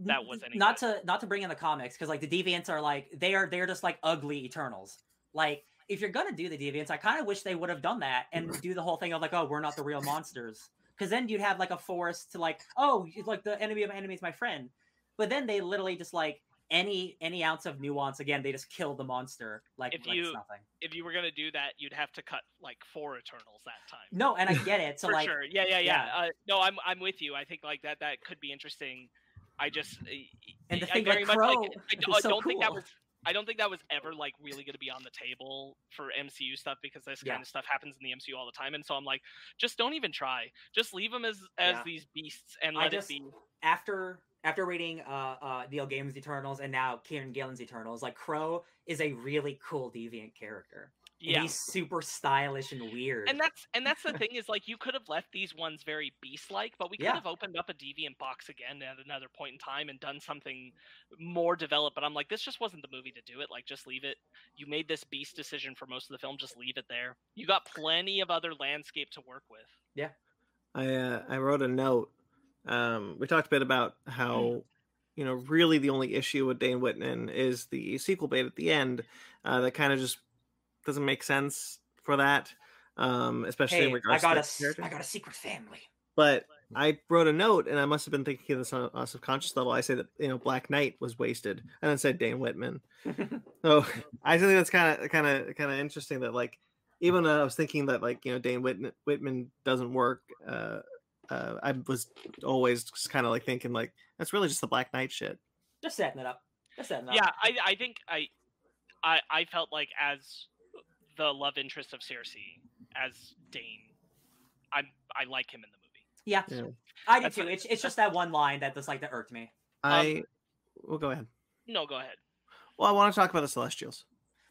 that n- was any not good. to not to bring in the comics because like the deviants are like they are they're just like ugly eternals like if you're gonna do the deviants i kind of wish they would have done that and mm. do the whole thing of like oh we're not the real monsters because then you'd have like a force to like oh like the enemy of my enemy is my friend but then they literally just like any any ounce of nuance again they just kill the monster like, If like you- nothing if you were gonna do that, you'd have to cut like four Eternals that time. no and i get it so for like sure. Yeah, yeah, yeah. yeah. Uh, no, I'm I'm with you. I think like that that could be interesting. I just And the I thing, like, very much Kro like I, I so don't think that was I don't think that was ever like really going to be on the table for MCU stuff because this Yeah. kind of stuff happens in the MCU all the time. And so I'm like, just don't even try. Just leave them as as Yeah. these beasts and I let just- it be. after after reading uh uh Neil Gaiman's Eternals and now Kieron Gillen's Eternals, like Kro is a really cool deviant character. And Yeah. he's super stylish and weird. And that's and that's the thing is like you could have left these ones very beast like, but we could Yeah. have opened up a deviant box again at another point in time and done something more developed. But I'm like, this just wasn't the movie to do it. Like, just leave it. You made this beast decision for most of the film. Just leave it there. You got plenty of other landscape to work with. Yeah. I uh, I wrote a note. Um, we talked a bit about how you know really the only issue with Dane Whitman is the sequel bait at the end uh, that kind of just doesn't make sense for that, um, especially hey, in I regards got to a character. I got a secret family. But I wrote a note, and I must have been thinking of this on a subconscious level. I say that you know Black Knight was wasted, and then said Dane Whitman. So I think that's kind of kind of kind of interesting that like even though I was thinking that like you know Dane Whitman, Whitman doesn't work. Uh, uh, I was always just kind of like thinking like that's really just the Black Knight shit. Just setting it up. Just setting it up. Yeah, I I think I I I felt like as the love interest of Sersi as Dane, I'm I like him in the movie. Yeah. Yeah. I do That's too. a- It's it's just that one line that just like that irked me. I well go ahead. No, go ahead. Well, I want to talk about the Celestials.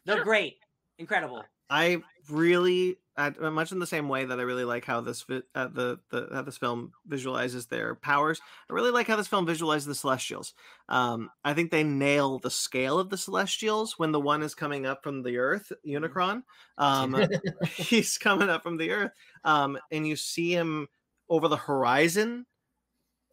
They're Sure. great. Incredible. I really, I, much in the same way that I really like how this vi- uh, the the how this film visualizes their powers. I really like how this film visualizes the Celestials. Um, I think they nail the scale of the Celestials when the one is coming up from the Earth, Unicron. Um, he's coming up from the Earth, um, and you see him over the horizon.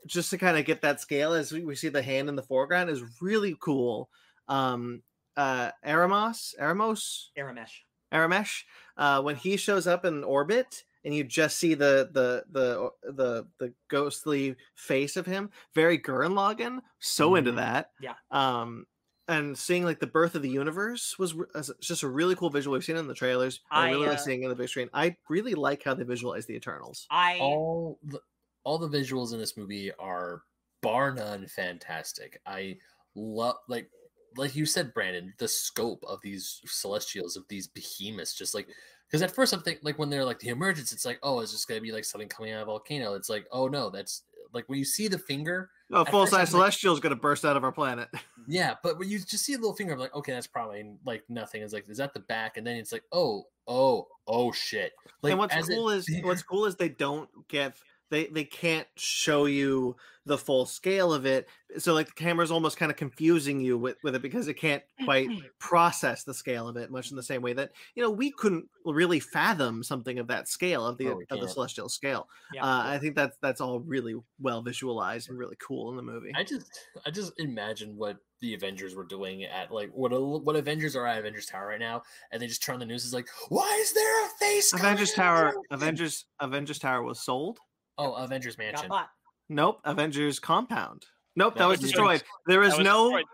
Just to kind of get that scale, as we, we see the hand in the foreground, is really cool. Um, uh, Aramos, Aramos, Aramesh. Aramesh, uh, when he shows up in orbit and you just see the the the the the ghostly face of him, very Gurren Lagann. So into Mhm. that. Yeah. Um, and seeing like the birth of the universe was re- as- just a really cool visual. We've seen in the trailers. I, I, really like uh, seeing it in the big screen. I really like how they visualize the Eternals. I all the all the visuals in this movie are bar none fantastic. I love like like you said, Brandon, the scope of these celestials of these behemoths, just like mm. because at first I'm thinking like when they're like the emergence, it's like oh, it's just gonna be like something coming out of a volcano. It's like oh no, that's like when you see the finger, Oh, At full size celestial is to burst out of our planet. yeah, but when you just see a little finger, I'm like, okay, that's probably like nothing. It's like, is that the back? And then it's like, oh, oh, oh shit. Like, and what's cool is what's cool is they don't give they they can't show you the full scale of it. So like the camera's almost kind of confusing you with, with it because it can't quite process the scale of it, much in the same way that you know we couldn't really fathom something of that scale of the Oh, of the celestial scale. Yeah. Uh, I think that's that's all really well visualized and really cool in the movie. I just I just imagine what the Avengers were doing at like what what Avengers are at Avengers Tower right now, and they just turn on the news. Is like, why is there a face? Avengers Tower. Avengers Avengers Tower was sold. Oh, Avengers Got Mansion. bought. Nope, Avengers Compound. Nope, that was destroyed. There is no destroyed.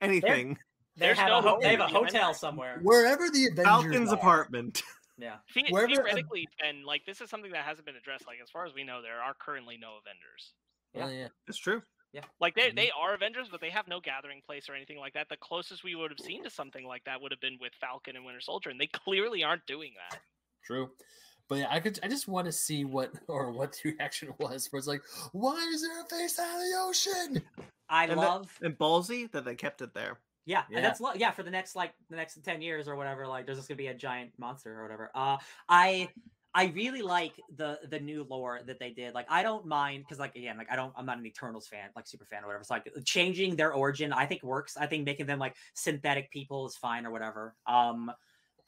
anything. They There's have, no a, ho- they have a hotel somewhere. Wherever the Avengers Falcon's are, apartment. Yeah. The- Wherever a- theoretically, and like this is something that hasn't been addressed. Like as far as we know, there are currently no Avengers. Oh, yeah. It's true. Yeah. Like they they mm-hmm. are Avengers, but they have no gathering place or anything like that. The closest we would have seen to something like that would have been with Falcon and Winter Soldier, and they clearly aren't doing that. True. But yeah, I could I just want to see what or what the reaction was where it's like, why is there a face out of the ocean? I And the- love. And ballsy that they kept it there. Yeah, Yeah. and that's lo- yeah for the next like the next ten years or whatever. Like, there's just gonna be a giant monster or whatever. Uh, I I really like the the new lore that they did. Like, I don't mind because like again, like I don't I'm not an Eternals fan, like super fan or whatever. So like changing their origin, I think works. I think making them like synthetic people is fine or whatever. Um,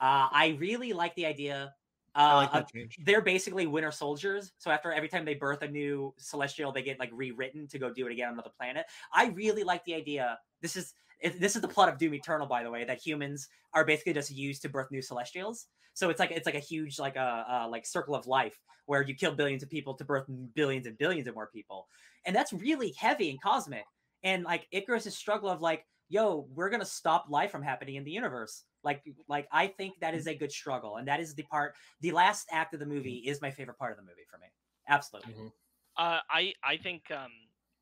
uh, I really like the idea. Uh, like change. they're basically winter soldiers. So after every time they birth a new celestial, they get like rewritten to go do it again on another planet. I really like the idea. This is it, this is the plot of Doom Eternal, by the way, that humans are basically just used to birth new celestials. So it's like it's like a huge like a uh, like circle of life where you kill billions of people to birth billions and billions of more people, and that's really heavy and cosmic. And like Ikaris's struggle of like, yo, we're gonna stop life from happening in the universe. Like, like I think that is a good struggle, and that is the part. The last act of the movie is my favorite part of the movie for me. Absolutely. Mhm. Uh, I I think um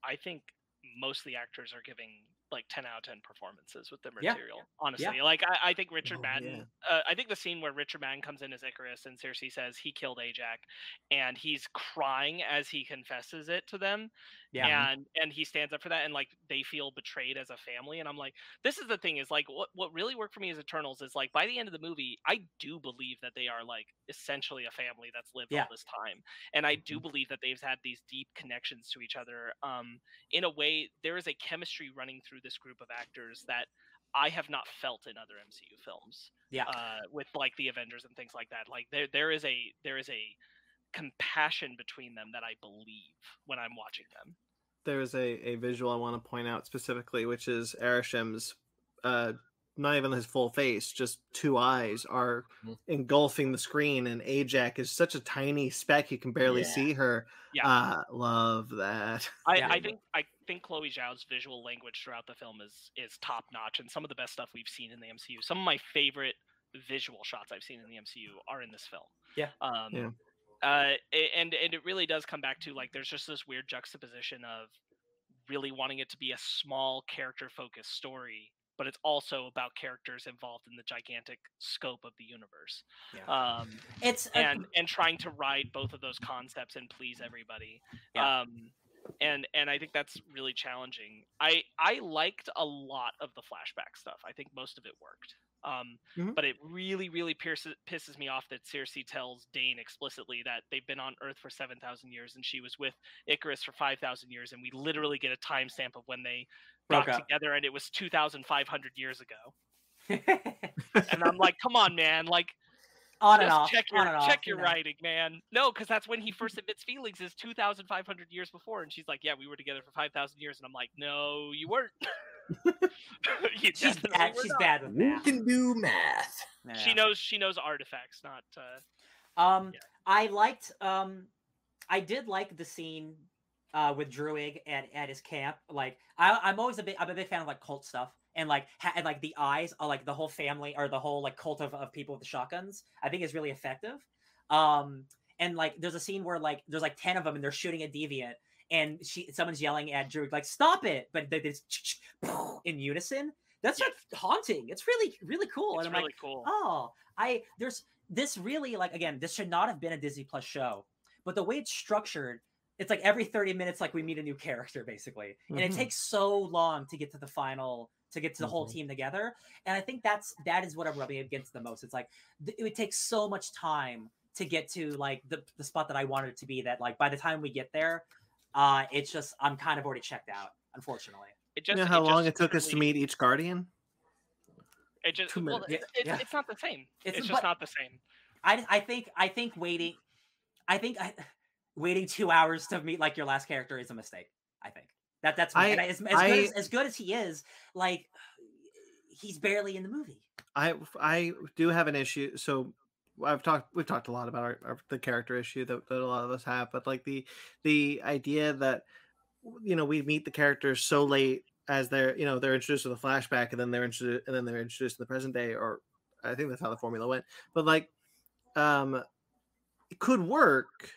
I think most of the actors are giving like 10 out of 10 performances with the material Yeah. material honestly like I, I think richard Oh, madden uh, i think the scene where richard madden comes in as ikaris and sersi says he killed ajax and he's crying as he confesses it to them Yeah. and and he stands up for that and like they feel betrayed as a family and i'm like this is the thing is like what what really worked for me as eternals is like by the end of the movie i do believe that they are like essentially a family that's lived Yeah. all this time and i do believe that they've had these deep connections to each other um in a way there is a chemistry running through this group of actors that i have not felt in other mcu films Yeah. uh with like the avengers and things like that like there there is a there is a compassion between them that i believe when i'm watching them There's a, a visual I want to point out specifically, which is Arishem's uh not even his full face, just two eyes are Mhm. engulfing the screen, and Ajak is such a tiny speck you can barely Yeah. see her. Yeah. Uh, love that. I, Yeah. I think I think Chloe Zhao's visual language throughout the film is is top notch, and some of the best stuff we've seen in the MCU. Some of my favorite visual shots I've seen in the MCU are in this film. Yeah. Yeah. Uh, and and it really does come back to like there's just this weird juxtaposition of really wanting it to be a small character focused story, but it's also about characters involved in the gigantic scope of the universe. Yeah. Um, It's a- and and trying to ride both of those concepts and please everybody Yeah. um and and i think that's really challenging i i liked a lot of the flashback stuff i think most of it worked um Mhm. but it really really pisses, pisses me off that Sersi tells Dane explicitly that they've been on earth for 7000 years and she was with Ikaris for 5000 years and we literally get a timestamp of when they got together and it was 2500 years ago and i'm like come on man like on and off. check your off, check you your know. writing, man. No, because that's when he first admits feelings is two thousand five hundred years before, and she's like, "Yeah, we were together for five thousand years," and I'm like, "No, you weren't." You She's bad. She's not. bad with We math. can do math. She knows she knows artifacts, not. Uh, Um, Yeah. I liked. Um, I did like the scene uh, with Druig at, at his camp. Like, I, I'm always a big. I'm a big fan of like cult stuff, and like ha- and like the eyes are like the whole family or the whole like cult of, of people with the shotguns. I think is really effective. Um, and like there's a scene where like there's like ten of them and they're shooting a deviant. And she, someone's yelling at Drew like, "Stop it!" But they just in unison. That's Yes. like haunting. It's really, really cool. it's and I'm really like, cool. oh i there's this really like again this should not have been a disney plus show but the way it's structured it's like every 30 minutes like we meet a new character basically and it Mhm. takes so long to get to the final to get to the whole Mhm. team together and i think that's that is what i'm rubbing against the most it's like th- it would take so much time to get to like the, the spot that i wanted it to be that like by the time we get there uh it's just i'm kind of already checked out unfortunately It You know how it long just it took us to meet each guardian? It just two well, minutes. Yeah, it- it's, yeah. it's not the same. It's- It's, just not the same. I I think I think waiting, I think I, waiting two hours to meet like your last character is a mistake. I think that that's me. I- as, as I- good as, as good as he is, like he's barely in the movie. I I do have an issue. So I've talked we've talked a lot about our, our the character issue that, that a lot of us have, but like the the idea that you know we meet the characters so late as they're you know they're introduced with the flashback and then they're introduced and then they're introduced in the present day or I think that's how the formula went. But like um it could work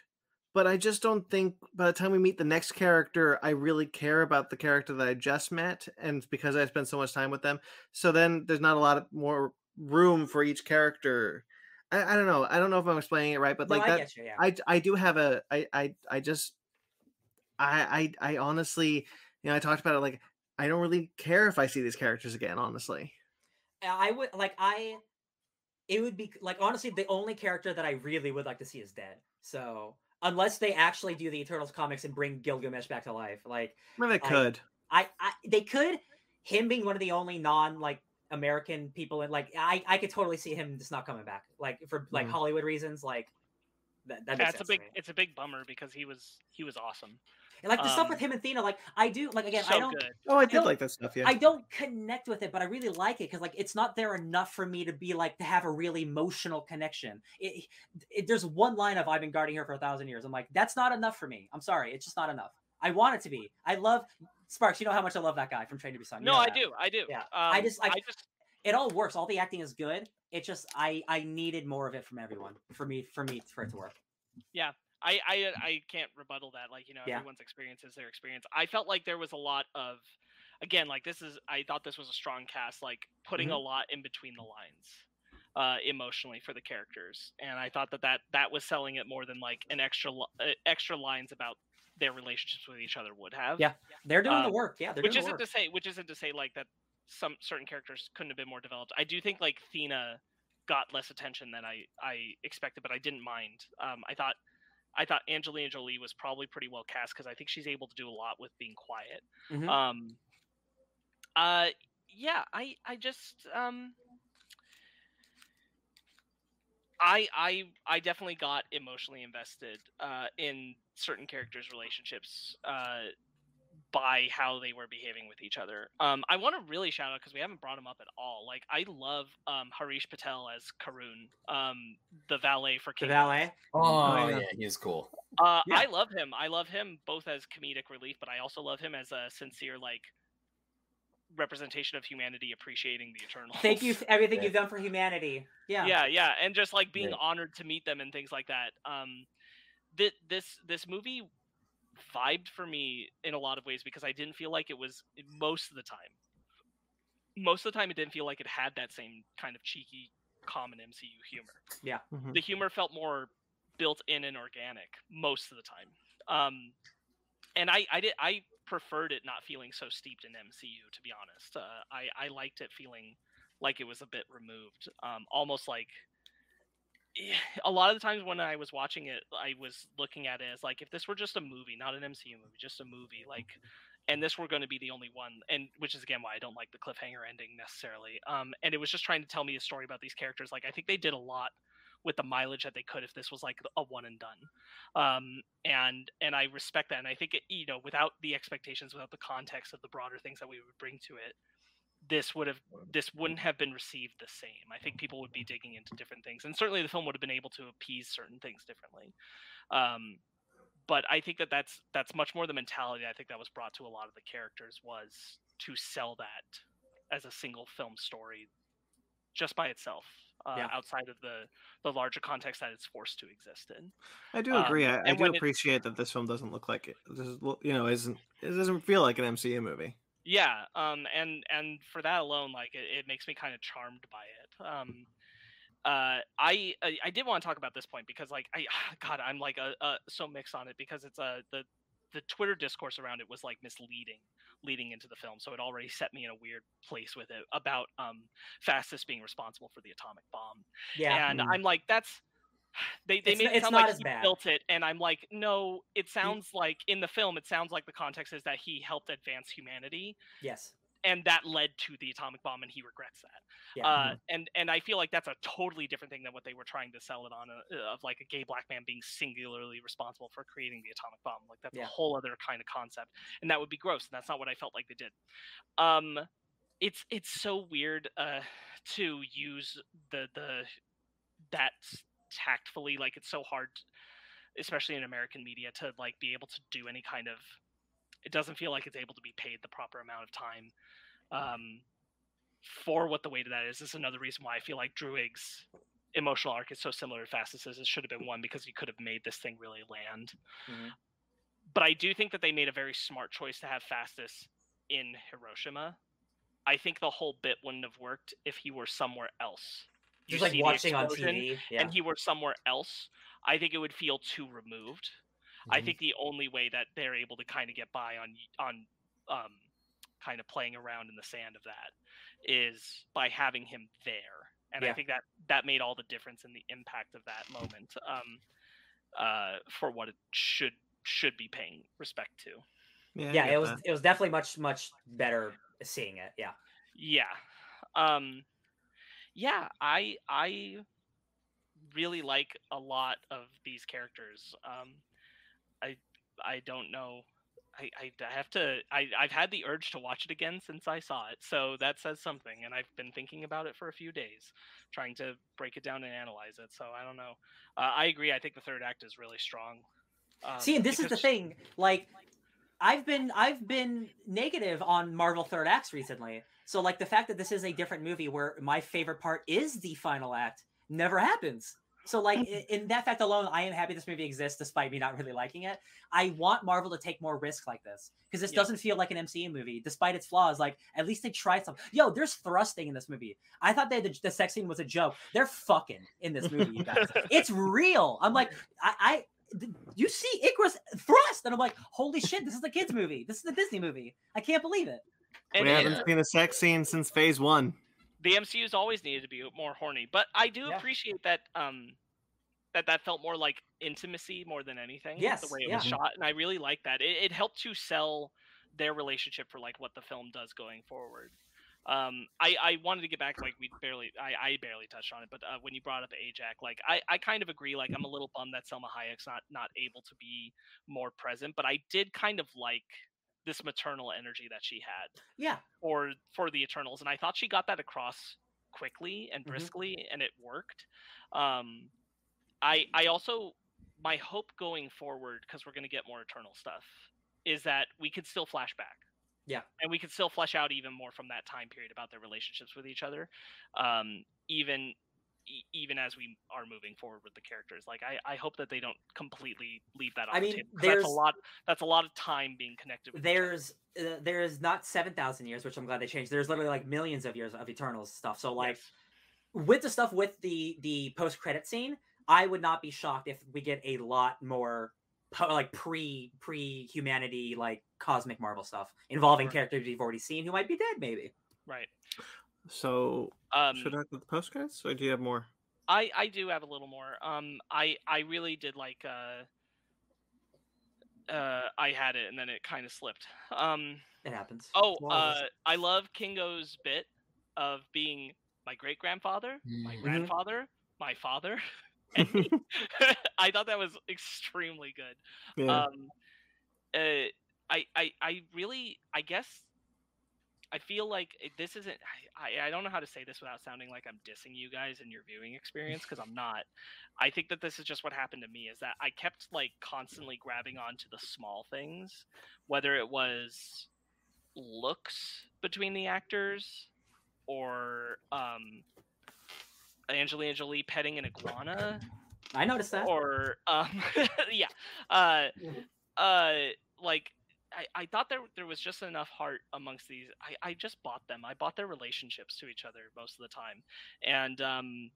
but I just don't think by the time we meet the next character, I really care about the character that I just met, and because I spend so much time with them, so then there's not a lot of more room for each character. I, I don't know. I don't know if I'm explaining it right, but No, like I that, you. Yeah. I I do have a I I I just I I I honestly, you know, I talked about it like I don't really care if I see these characters again. Honestly, uh, I would like I. It would be like honestly the only character that I really would like to see is dead. So unless they actually do the Eternals comics and bring Gilgamesh back to life, like I mean, they I- could. I, I they could him being one of the only non like American people and like I I could totally see him just not coming back like for like Mhm. Hollywood reasons like that that makes That's a big. to me. It's a big bummer because he was he was awesome. And like the stuff um, with him and Thena like I do like again so I don't good. Oh, I did don't- like that stuff. Yeah. I don't connect with it, but I really like it because like it's not there enough for me to be like to have a really emotional connection. It, it, there's one line of I've been guarding her for a thousand years. I'm like that's not enough for me. I'm sorry, it's just not enough. I want it to be. I love Sparks. You know how much I love that guy from Train to Busan. You No, I that. do. I do. Yeah. Um, I just- I- I just It all works. All the acting is good. It just I I needed more of it from everyone for me for me for it to work. Yeah. I, I I can't rebuttal that. Like you know, Yeah. everyone's experience is their experience. I felt like there was a lot of, again, like this is. I thought this was a strong cast, like putting Mm-hmm. a lot in between the lines, uh, emotionally for the characters, and I thought that that that was selling it more than like an extra uh, extra lines about their relationships with each other would have. Yeah, They're doing the Um, work. Yeah, they're which doing the isn't work. to say which isn't to say like that some certain characters couldn't have been more developed. I do think like Thena got less attention than I I expected, but I didn't mind. Um, I thought I thought Angelina Jolie was probably pretty well cast because I think she's able to do a lot with being quiet. Mhm. Um, uh, yeah, I I just um. I I I definitely got emotionally invested uh, in certain characters' relationships uh, by how they were behaving with each other. Um, I want to really shout out because we haven't brought him up at all. Like I love um, Harish Patel as Karun, um, the valet for the King. valet. Oh, yeah. yeah, he's cool. Uh, Yeah. I love him. I love him both as comedic relief, but I also love him as a sincere like representation of humanity appreciating the eternal. Thank you for everything Yeah. you've done for humanity. Yeah. yeah yeah and just like being Yeah. honored to meet them and things like that um th- this this movie vibed for me in a lot of ways because i didn't feel like it was most of the time most of the time it didn't feel like it had that same kind of cheeky common mcu humor Mhm. the humor felt more built in and organic most of the time um and i i did i preferred it not feeling so steeped in mcu to be honest. Uh, i i liked it feeling like it was a bit removed um almost like eh, a lot of the times when i was watching it i was looking at it as like if this were just a movie not an mcu movie just a movie like and this were going to be the only one and which is again why i don't like the cliffhanger ending necessarily um and it was just trying to tell me a story about these characters like i think they did a lot with the mileage that they could if this was like a one and done. Um and and i respect that and i think it, you know without the expectations without the context of the broader things that we would bring to it this would have this wouldn't have been received the same. I think people would be digging into different things and certainly the film would have been able to appease certain things differently. Um but i think that that's that's much more the mentality i think that was brought to a lot of the characters was to sell that as a single film story just by itself uh, Yeah. outside of the the larger context that it's forced to exist in I do Um, agree. I, I do when it- appreciate that this film doesn't look like it. This is, you know, isn't it doesn't feel like an MCU movie. yeah um and and for that alone like it, it makes me kind of charmed by it um uh, I, I I did want to talk about this point because like I God I'm like uh, uh, so mixed on it because it's a the the Twitter discourse around it was like misleading leading into the film, so it already set me in a weird place with it about um being responsible for the atomic bomb, Yeah. and Mm. I'm like that's they they It's made it sound like as he bad. built it, and I'm like no, it sounds like in the film it sounds like the context is that he helped advance humanity, yes. And that led to the atomic bomb, and he regrets that. Yeah. Uh, and and I feel like that's a totally different thing than what they were trying to sell it on, uh, of like a gay black man being singularly responsible for creating the atomic bomb. Like that's Yeah. a whole other kind of concept, and that would be gross. And that's not what I felt like they did. Um, it's it's so weird uh, to use the the that tactfully. Like it's so hard, especially in American media, to like be able to do any kind of. It doesn't feel like it's able to be paid the proper amount of time. Um, for what the weight of that is. This is another reason why I feel like Druig's emotional arc is so similar to Phastos' It should have been one because you could have made this thing really land. Mhm. But I do think that they made a very smart choice to have Phastos in Hiroshima. I think the whole bit wouldn't have worked if he were somewhere else. You Just like watching on TV. Yeah. and he were somewhere else. I think it would feel too removed. I Mhm. think the only way that they're able to kind of get by on on um, kind of playing around in the sand of that is by having him there, and I think that that made all the difference in the impact of that moment um, uh, for what it should should be paying respect to. Yeah, yeah, it was that. it was definitely much much better seeing it. Yeah. Yeah. Um yeah, I I really like a lot of these characters. Um I don't know I, I, I have to I, I've had the urge to watch it again since I saw it. So that says something and I've been thinking about it for a few days, trying to break it down and analyze it. So I don't know. Uh, I agree. I think the third act is really strong. Um, See, and this is the thing. Like, I've been I've been negative on Marvel third acts recently. So like the fact that this is a different movie where my favorite part is the final act never happens. So like in that fact alone, I am happy this movie exists despite me not really liking it. I want Marvel to take more risks like this because this Yeah. doesn't feel like an MCU movie, despite its flaws. Like at least they tried something. Yo, there's thrusting in this movie. I thought that the, the sex scene was a joke. They're fucking in this movie, you guys. it's real. I'm like, I, I you see Ikaris thrust, and I'm like, holy shit, this is a kids movie. This is a Disney movie. I can't believe it. we it- haven't seen a sex scene since phase one. The MCU's always needed to be more horny, but I do Yeah. appreciate that um that that felt more like intimacy more than anything. Yes, the way it was shot, and I really like that. It, it helped to sell their relationship for like what the film does going forward. Um, I, I wanted to get back like we barely I, I barely touched on it, but uh, when you brought up Ajax, like I, I kind of agree. Like I'm a little bummed that Salma Hayek's not not able to be more present, but I did kind of like this maternal energy that she had Yeah, for for the Eternals, and I thought she got that across quickly and Mhm. briskly, and it worked. Um, I I also my hope going forward because we're going to get more Eternal stuff is that we could still flash back. Yeah. and we could still flesh out even more from that time period about their relationships with each other, um, even e- even as we are moving forward with the characters. Like I, I hope that they don't completely leave that on I the mean, table. 'cause That's there's- a lot. That's a lot of time being connected. With there's uh, there's not seven thousand years, which I'm glad they changed. There's literally like millions of years of Eternals stuff. So like Yes. with the stuff with the the post credit scene, I would not be shocked if we get a lot more like pre pre humanity like cosmic Marvel stuff involving Right. characters we've already seen who might be dead, maybe. right. So Um, should I do the post credits, or do you have more? I I do have a little more. Um, I I really did like. Uh, uh, I had it and then it kind of slipped. Um, It happens. oh, uh, I love Kingo's bit of being my great grandfather, my Mhm. grandfather, my father. I thought that was extremely good. yeah. Um, uh, I, I, I really, I guess, I feel like it- this isn't. I, I, don't know how to say this without sounding like I'm dissing you guys and your viewing experience because I'm not. I think that this is just what happened to me. Is that I kept like constantly grabbing onto the small things, whether it was looks between the actors or um Angelina Jolie petting an iguana I noticed that. or um yeah uh uh like I, I thought there there was just enough heart amongst these I, I just bought them i bought their relationships to each other most of the time and um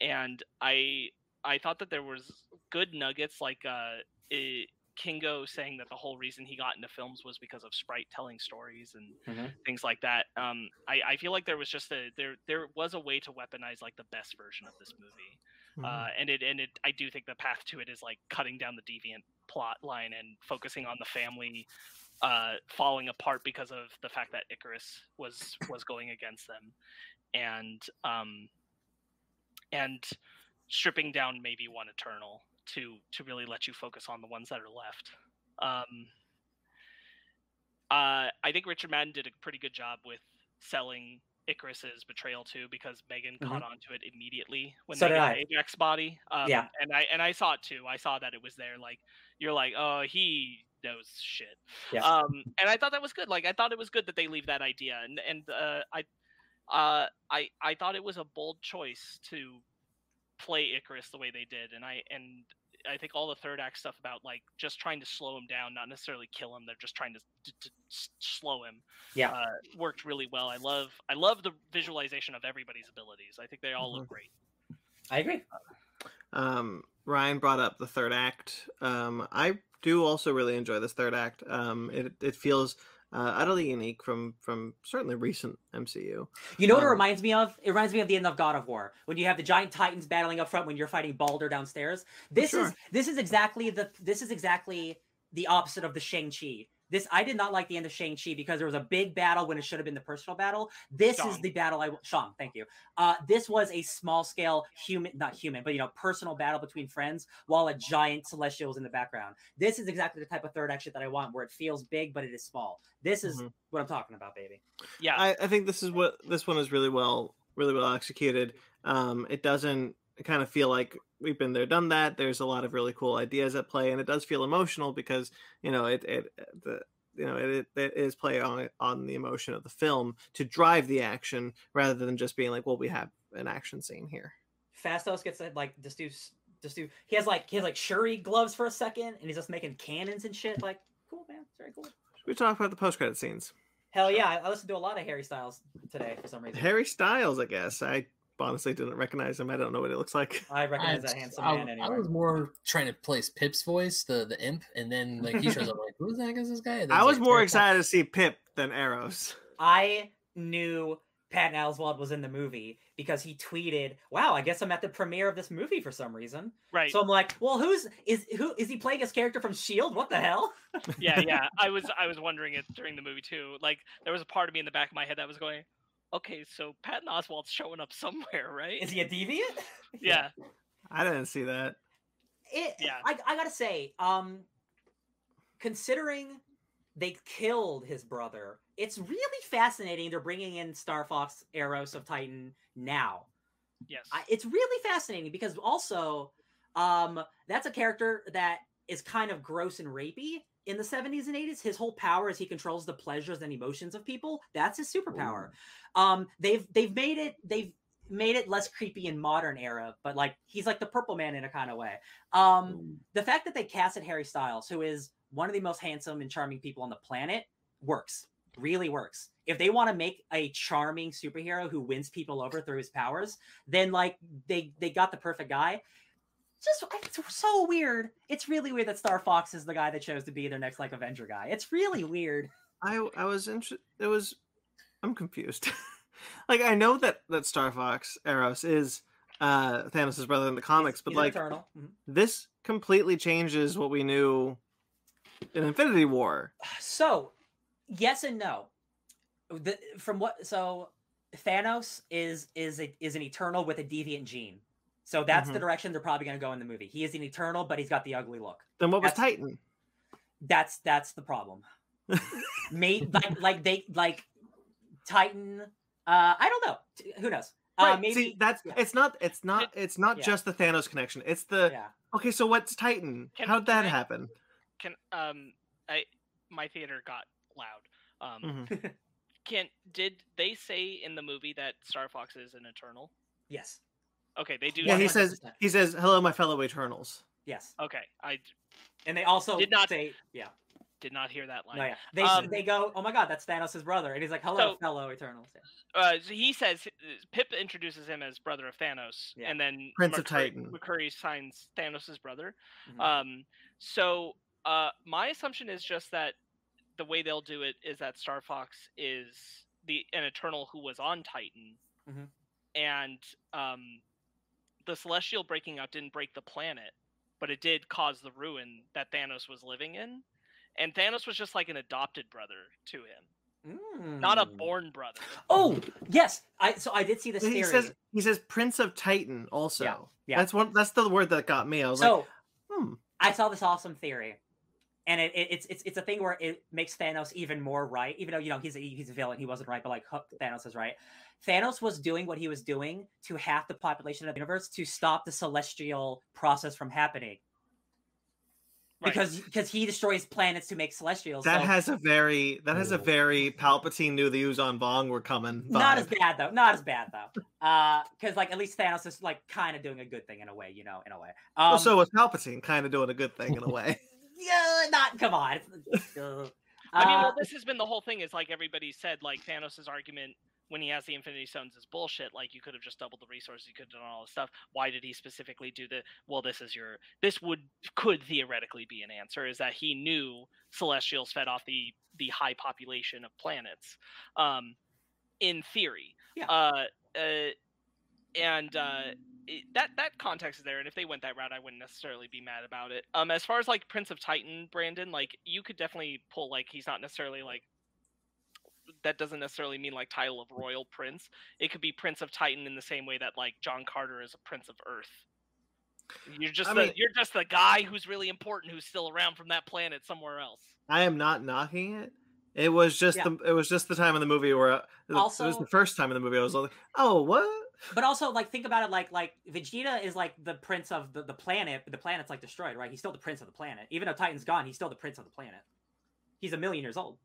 and I I thought that there was good nuggets like uh, it, Kingo saying that the whole reason he got into films was because of Sprite telling stories and Mhm. things like that. Um, I, I feel like there was just a there there was a way to weaponize like the best version of this movie, Mhm. uh, and it and it I do think the path to it is like cutting down the deviant plot line and focusing on the family uh, falling apart because of the fact that Ikaris was was going against them, and um, and stripping down maybe one Eternal to to really let you focus on the ones that are left. Um, uh, I think Richard Madden did a pretty good job with selling Ikaris's betrayal too, because Megan caught on to it immediately when Mm-hmm. So they got. Ajak's body. Um, Yeah. and I and I saw it too. I saw that it was there. Like you're like, oh, he knows shit. Yeah. Um, and I thought that was good. Like I thought it was good that they leave that idea, and and uh, I, uh, I I thought it was a bold choice to play Ikaris the way they did, and I and I think all the third act stuff about like just trying to slow him down, not necessarily kill him. They're just trying to, to, to slow him. Yeah. uh, worked really well. I love I love the visualization of everybody's abilities. I think they all look great. I agree. Um, Ryan brought up the third act. Um, I do also really enjoy this third act. Um, it it feels uh, utterly unique from from certainly recent MCU. You know what it Um, reminds me of? It reminds me of the end of God of War when you have the giant titans battling up front when you're fighting Baldur downstairs. This is this is exactly the this is exactly the opposite of the Shang Chi. This I did not like the end of Shang Chi because there was a big battle when it should have been the personal battle. This is the battle I Shang, thank you. Uh, this was a small scale human, not human, but you know, personal battle between friends while a giant celestial was in the background. This is exactly the type of third action that I want, where it feels big but it is small. This is Mhm. what I'm talking about, baby. Yeah, I, I think this is what this one is really well really well executed. Um, it doesn't kind of feel like we've been there, done that. There's a lot of really cool ideas at play, and it does feel emotional because you know it it uh, the you know it, it is play on on the emotion of the film to drive the action rather than just being like, well, we have an action scene here. Phastos gets to, like just do just do he has like he has like Shuri gloves for a second and he's just making cannons and shit. Like, cool man, it's very cool. Should we talk about the post credit scenes? Hell yeah, I, I listened to a lot of Harry Styles today for some reason. Harry Styles, I guess. I honestly didn't recognize him. I don't know what it looks like. I I, recognize that handsome I- man I was more trying to place Pip's voice, the the imp, and then like he shows up like, who the heck is this guy? I was like, more Terry excited to see Pip than Eros. I knew Patton Oswalt was in the movie because he tweeted, "Wow, I guess I'm at the premiere of this movie for some reason." right. So I'm like, "Well, who's is who is he playing his character from Shield? What the hell?" yeah, yeah. I was I was wondering it during the movie too. Like there was a part of me in the back of my head that was going, okay, so Patton Oswalt's showing up somewhere, right? Is he a deviant? yeah, I didn't see that. it, Yeah. I, I gotta say, um, considering they killed his brother, it's really fascinating. They're bringing in Star Fox, Eros of Titan now. yes. I, it's really fascinating because also, um, that's a character that is kind of gross and rapey in the 70s and 80s. His whole power is he controls the pleasures and emotions of people. That's his superpower. Um, they've they've made it they've made it less creepy in modern era, but like he's like the purple man in a kind of way. Um, the fact that they casted Harry Styles, who is one of the most handsome and charming people on the planet, works. Really works. If they want to make a charming superhero who wins people over through his powers, then like they they got the perfect guy. Just it's so weird. It's really weird that Star Fox is the guy that chose to be their next like Avenger guy. It's really weird. I I was interested. It was. I'm confused. like I know that that Star Fox Eros is uh Thanos' brother in the comics, but He's like. Mhm. this completely changes what we knew in Infinity War. So, yes and no. The, from what so Thanos is is a, is an eternal with a deviant gene. So that's the Mhm. direction they're probably going to go in the movie. He is an eternal, but he's got the ugly look. Then what was That's- Titan? That's that's the problem. Mate, like like they like Titan. Uh, I don't know. Who knows? Uh, Right, maybe See, that's yeah. it's not it's not it's not Yeah. just the Thanos connection. It's the yeah. okay. So what's Titan? Can- How'd can that I- happen? Can um I my theater got loud. Um Mhm. can did they say in the movie that Star Fox is an eternal? Yes. Okay, they do. Yeah, he says 100%. he says hello, my fellow Eternals. Yes. Okay, I And they also Did not- say yeah. did not hear that line. No, yeah. They Um, they go, oh my god, that's Thanos' brother, and he's like, hello, So- fellow Eternals. Yeah. uh, so he says Pip introduces him as brother of Thanos, Yeah. and then Prince of Titan. Makkari signs Thanos' brother. Mhm. Um, so uh, my assumption is just that the way they'll do it is that Star Fox is the an Eternal who was on Titan, Mhm. and um, the Celestial breaking out didn't break the planet, but it did cause the ruin that Thanos was living in. And Thanos was just like an adopted brother to him, not a Mm. born brother. Oh yes, I so I did see this he theory. says he says Prince of Titan also. yeah. That's one that's the word that got me. I was so like, hmm. I saw this awesome theory, and it, it, it's it's it's a thing where it makes Thanos even more right, even though you know he's a, he's a villain, he wasn't right, but like Hu- Thanos is right. Thanos was doing what he was doing to half the population of the universe to stop the celestial process from happening. Right. Because because he destroys planets to make celestials. That so- has a very that has a very Palpatine knew the Yuuzhan Vong were coming. Vibe. not as bad though. Not as bad though. Uh, because like at least Thanos is like kind of doing a good thing in a way, you know, in a way. Um, well, so was Palpatine, kind of doing a good thing in a way. yeah, not come on. Uh, I mean, uh, well, this has been the whole thing. Is like everybody said, like Thanos' argument when he has the Infinity Stones is bullshit. Like you could have just doubled the resources, you could have done all this stuff. Why did he specifically do the? Well, this is your. This would could theoretically be an answer. Is that he knew Celestials fed off the the high population of planets, um, in theory. Yeah. Uh, uh, and uh, it- that that context is there, and if they went that route, I wouldn't necessarily be mad about it. Um, as far as like Prince of Titan, Brandon, like you could definitely pull like he's not necessarily like that doesn't necessarily mean like title of royal prince. It could be Prince of Titan in the same way that like John Carter is a Prince of Earth. You're just I the mean- you're just the guy who's really important who's still around from that planet somewhere else. I am not knocking it. It was just Yeah. the it was just the time in the movie where uh, it was the first time in the movie I was like, oh what? But also like think about it like like Vegeta is like the prince of the, the planet, but the planet's like destroyed, right? He's still the prince of the planet. Even though Titan's gone, he's still the prince of the planet. He's a million years old.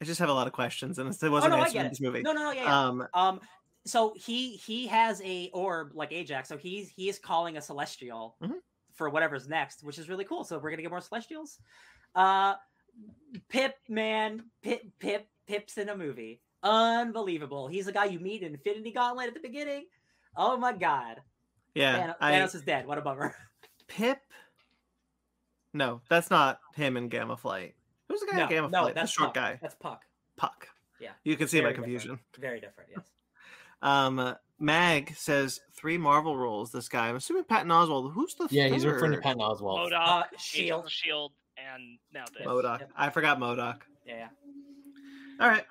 I just have a lot of questions, and it wasn't oh no, answered in this movie. No, no, no, yeah. yeah. Um, Um, so he he has a orb like Ajak's, so he's he is calling a celestial Mhm. for whatever's next, which is really cool. So we're gonna get more celestials. Uh, Pip, man, Pip, Pip, Pip's in a movie. Unbelievable. He's the guy you meet in Infinity Gauntlet at the beginning. Oh my god. yeah, Thanos, I, Thanos is dead. What a bummer. Pip. No, that's not him in Gamma Flight. Who's the guy no, in Gamma no, Flight? that's the short Puck. guy, That's Puck. Puck. Yeah, You can see my very different. confusion. Very different. Yes. Um, uh, Mag says three Marvel roles. This guy. I'm assuming Patton Oswalt. Who's the Yeah, he's referring to third? Patton Oswalt. MODOK, Uh, Shield. Shield, and now this. Yes. MODOK. Yep. I forgot MODOK. Yeah. yeah. All right.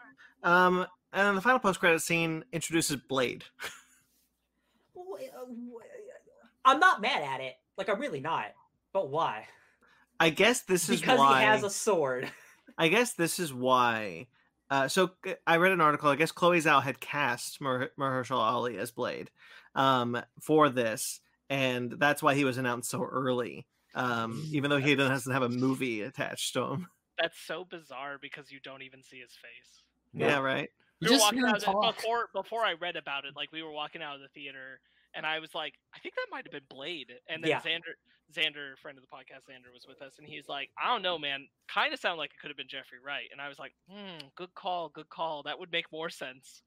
Um, and then the final post credit scene introduces Blade. Wh- uh, wh- I'm not mad at it. Like I'm really not. But why? I guess this is Because why. he has a sword. I guess this is why. Uh, so uh, I read an article. I guess Chloe Zhao had cast Mer- Mahershala Ali as Blade um, for this, and that's why he was announced so early. Um, even though he doesn't have a movie attached to him. That's so bizarre because you don't even see his face. Yeah, right. we were just walking hear him out of before before I read about it. Like we were walking out of the theater, and I was like, I think that might have been Blade. And then Yeah. Xander, Xander, friend of the podcast, Xander was with us, and he's like, I don't know, man. Kind of sounded like it could have been Jeffrey Wright. And I was like, Hmm, good call, good call. That would make more sense.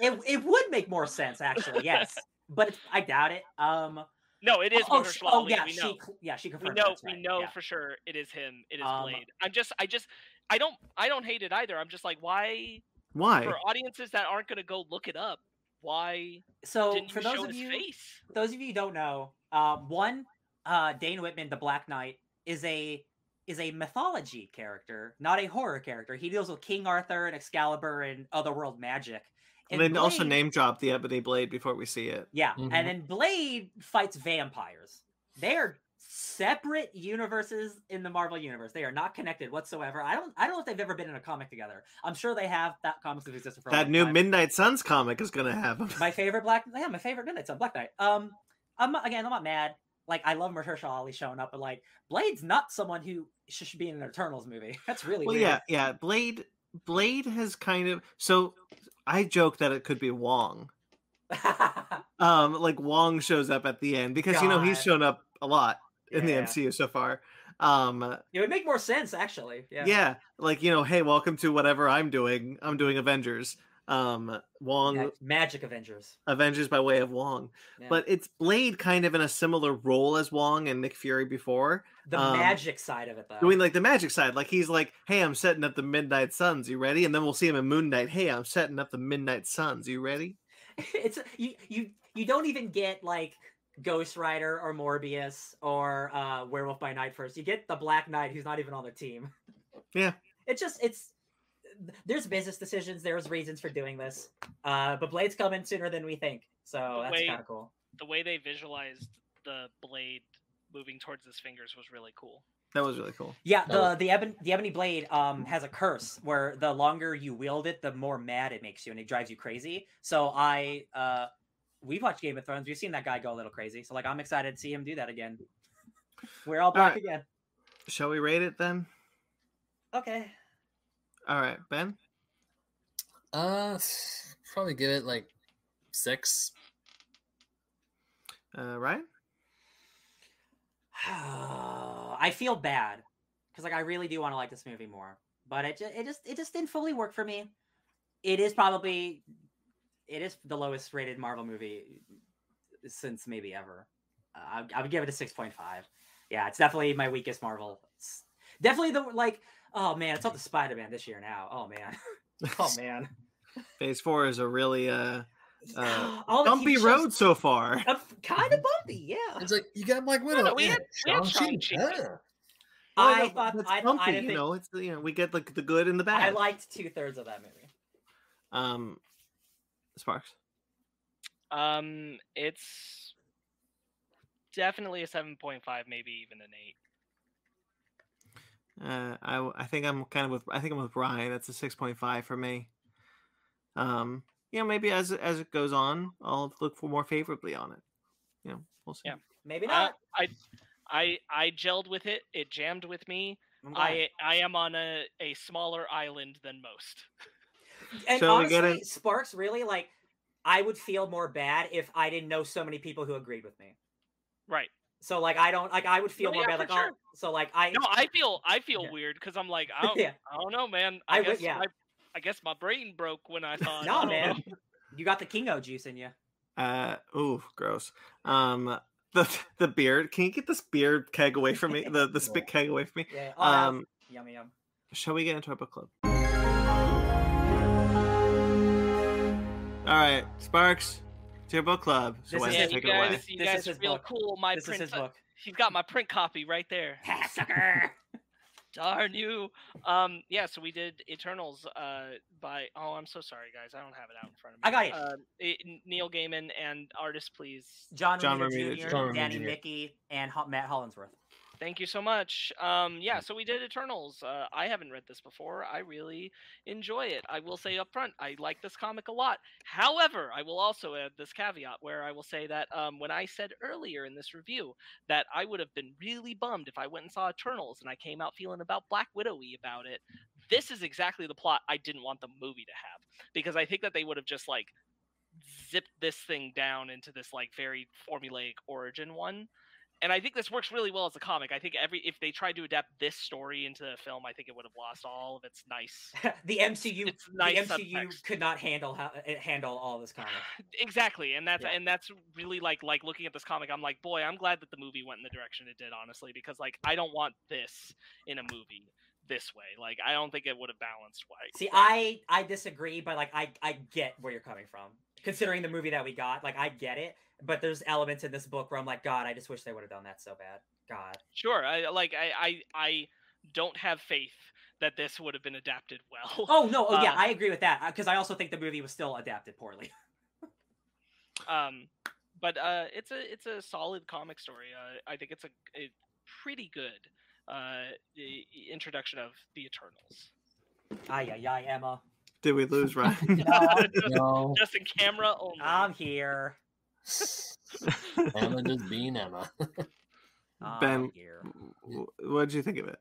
It, it would make more sense actually. Yes. But I doubt it. Um. no, it is oh, Mahershala sh- oh Ali, yeah, we know. cl- yeah she we confirmed. know that's we know yeah. for sure it is him. It is Um, Blade. I'm just I just I don't I don't hate it either. I'm just like why Why? for audiences that aren't gonna go look it up. Why So didn't for you those show of his you face? those of you who don't know, um, one, uh, Dane Whitman, the Black Knight, is a is a mythology character, not a horror character. He deals with King Arthur and Excalibur and otherworld magic. And then also name drop the Ebony Blade before we see it. Yeah, Mhm. and then Blade fights vampires. They are separate universes in the Marvel universe. They are not connected whatsoever. I don't I don't know if they've ever been in a comic together. I'm sure they have. That comics have existed for a That new time. Midnight Suns comic is gonna have him. my favorite black yeah my favorite midnight sun black knight um i'm again i'm not mad like i love Mahershala ali showing up but like blade's not someone who should be in an eternals movie that's really Well, weird. yeah, yeah. Blade, Blade has kind of. So I joke that it could be Wong. Um, like Wong shows up at the end because you know he's shown up a lot in Yeah. the MCU so far. Um, It would make more sense actually. Yeah. yeah. like you know, hey, welcome to whatever I'm doing. I'm doing Avengers. Um, Wong Ma- Magic Avengers. Avengers by way of Wong, Yeah. but it's Blade kind of in a similar role as Wong and Nick Fury before, the um, magic side of it though. doing like the magic side. Like he's like, hey, I'm setting up the Midnight Suns. You ready? And then we'll see him in Moon Knight. Hey, I'm setting up the Midnight Suns. You ready? it's you you you don't even get like Ghost Rider or Morbius or uh Werewolf by Night first. You get the Black Knight who's not even on the team. Yeah. It's just it's there's business decisions, there's reasons for doing this. Uh but Blade's coming sooner than we think. So The that's kind of cool. The way they visualized the blade moving towards his fingers was really cool. That was really cool. Yeah, the was- the ebony the ebony blade um has a curse where the longer you wield it, the more mad it makes you and it drives you crazy. So I uh we've watched Game of Thrones, we've seen that guy go a little crazy. So like I'm excited to see him do that again. We're all back right. again. Shall we rate it then? Okay. All right, Ben. Uh, probably give it like six. Uh, Ryan. I feel bad because like I really do want to like this movie more, but it just it just it just didn't fully work for me. It is probably it is the lowest rated Marvel movie since maybe ever. Uh, I, I would give it a six point five. Yeah, it's definitely my weakest Marvel. It's definitely the like. Oh man, it's up to Spider Man this year now. Oh man. Oh man. Phase four is a really uh, uh bumpy TV shows- road so far. Kind of bumpy, yeah. It's like you got Black Widow. no, we had- we had Shang-Chi, Shang-Chi. yeah. Well, I no, thought it's I, bumpy, I you think, know, it's you know we get like the good and the bad. I liked two thirds of that movie. um, Sparks. Um, it's definitely a seven point five, maybe even an eight. Uh, I think I'm kind of with I think I'm with Ryan. That's a six point five for me. Um, you know, maybe as it- as it goes on, I'll look for more favorably on it. You know, we'll see. Yeah. Maybe Uh, not. I, I, I gelled with it. It jammed with me. I'm. I, I am on a, a smaller island than most. and Shall we get honestly, Sparks really like. I would feel more bad if I didn't know so many people who agreed with me. Right. So like I don't like I would feel No, more yeah, bad like sure. oh so like I No, I feel I feel Yeah. weird because I'm like I don't, Yeah. I don't know, man. I I, would- guess yeah. my, I guess my brain broke when I saw it. I Nah, man. know. you got the Kingo juice in you. Uh, ooh, gross. Um, the the beard. Can you get this beard keg away from me? The the spit keg away from me. Yeah. Oh, Um, yummy yum. shall we get into a book club? All right, Sparks, it's your book club. So This why is don't Yeah, you his- you take it away? guys, you This guys is his feel book. cool. My This is print, his book. he's got my print copy right there. Ha, sucker. Darn you. Um, yeah, so we did Eternals uh by oh I'm so sorry guys, I don't have it out in front of me. I got it. Um, it Neil Gaiman and artist please. John, John Romita Romita Jr., Jr. John Romita Danny Jr. Miki, and Matt Hollingsworth. Thank you so much. Um, yeah, so we did Eternals. Uh, I haven't read this before. I really enjoy it. I will say up front, I like this comic a lot. However, I will also add this caveat where I will say that um, when I said earlier in this review that I would have been really bummed if I went and saw Eternals and I came out feeling about Black Widowy about it, this is exactly the plot I didn't want the movie to have because I think that they would have just like zipped this thing down into this like very formulaic origin one and I think this works really well as a comic. I think every if they tried to adapt this story into a film, I think it would have lost all of its nice. the MCU, It's nice the MCU subtext. could not handle how, uh, handle all this comic. exactly, and that's Yeah. and that's really like like looking at this comic. I'm like, boy, I'm glad that the movie went in the direction it did, honestly, because like I don't want this in a movie this way. Like I don't think it would have balanced right. See. I I disagree, but like I I get where you're coming from. Considering the movie that we got, like I get it, but there's elements in this book where I'm like, God, I just wish they would have done that so bad. God. sure. I like I I I don't have faith that this would have been adapted well. Oh no, oh yeah, Uh, I agree with that because I also think the movie was still adapted poorly. um but uh it's a it's a solid comic story uh, i think it's a, a pretty good uh introduction of the eternals Ay ay ay, Emma. Did we lose Ryan? No, just, No, just in camera only I'm here. Emma just being Emma. Ben, here. what did you think of it?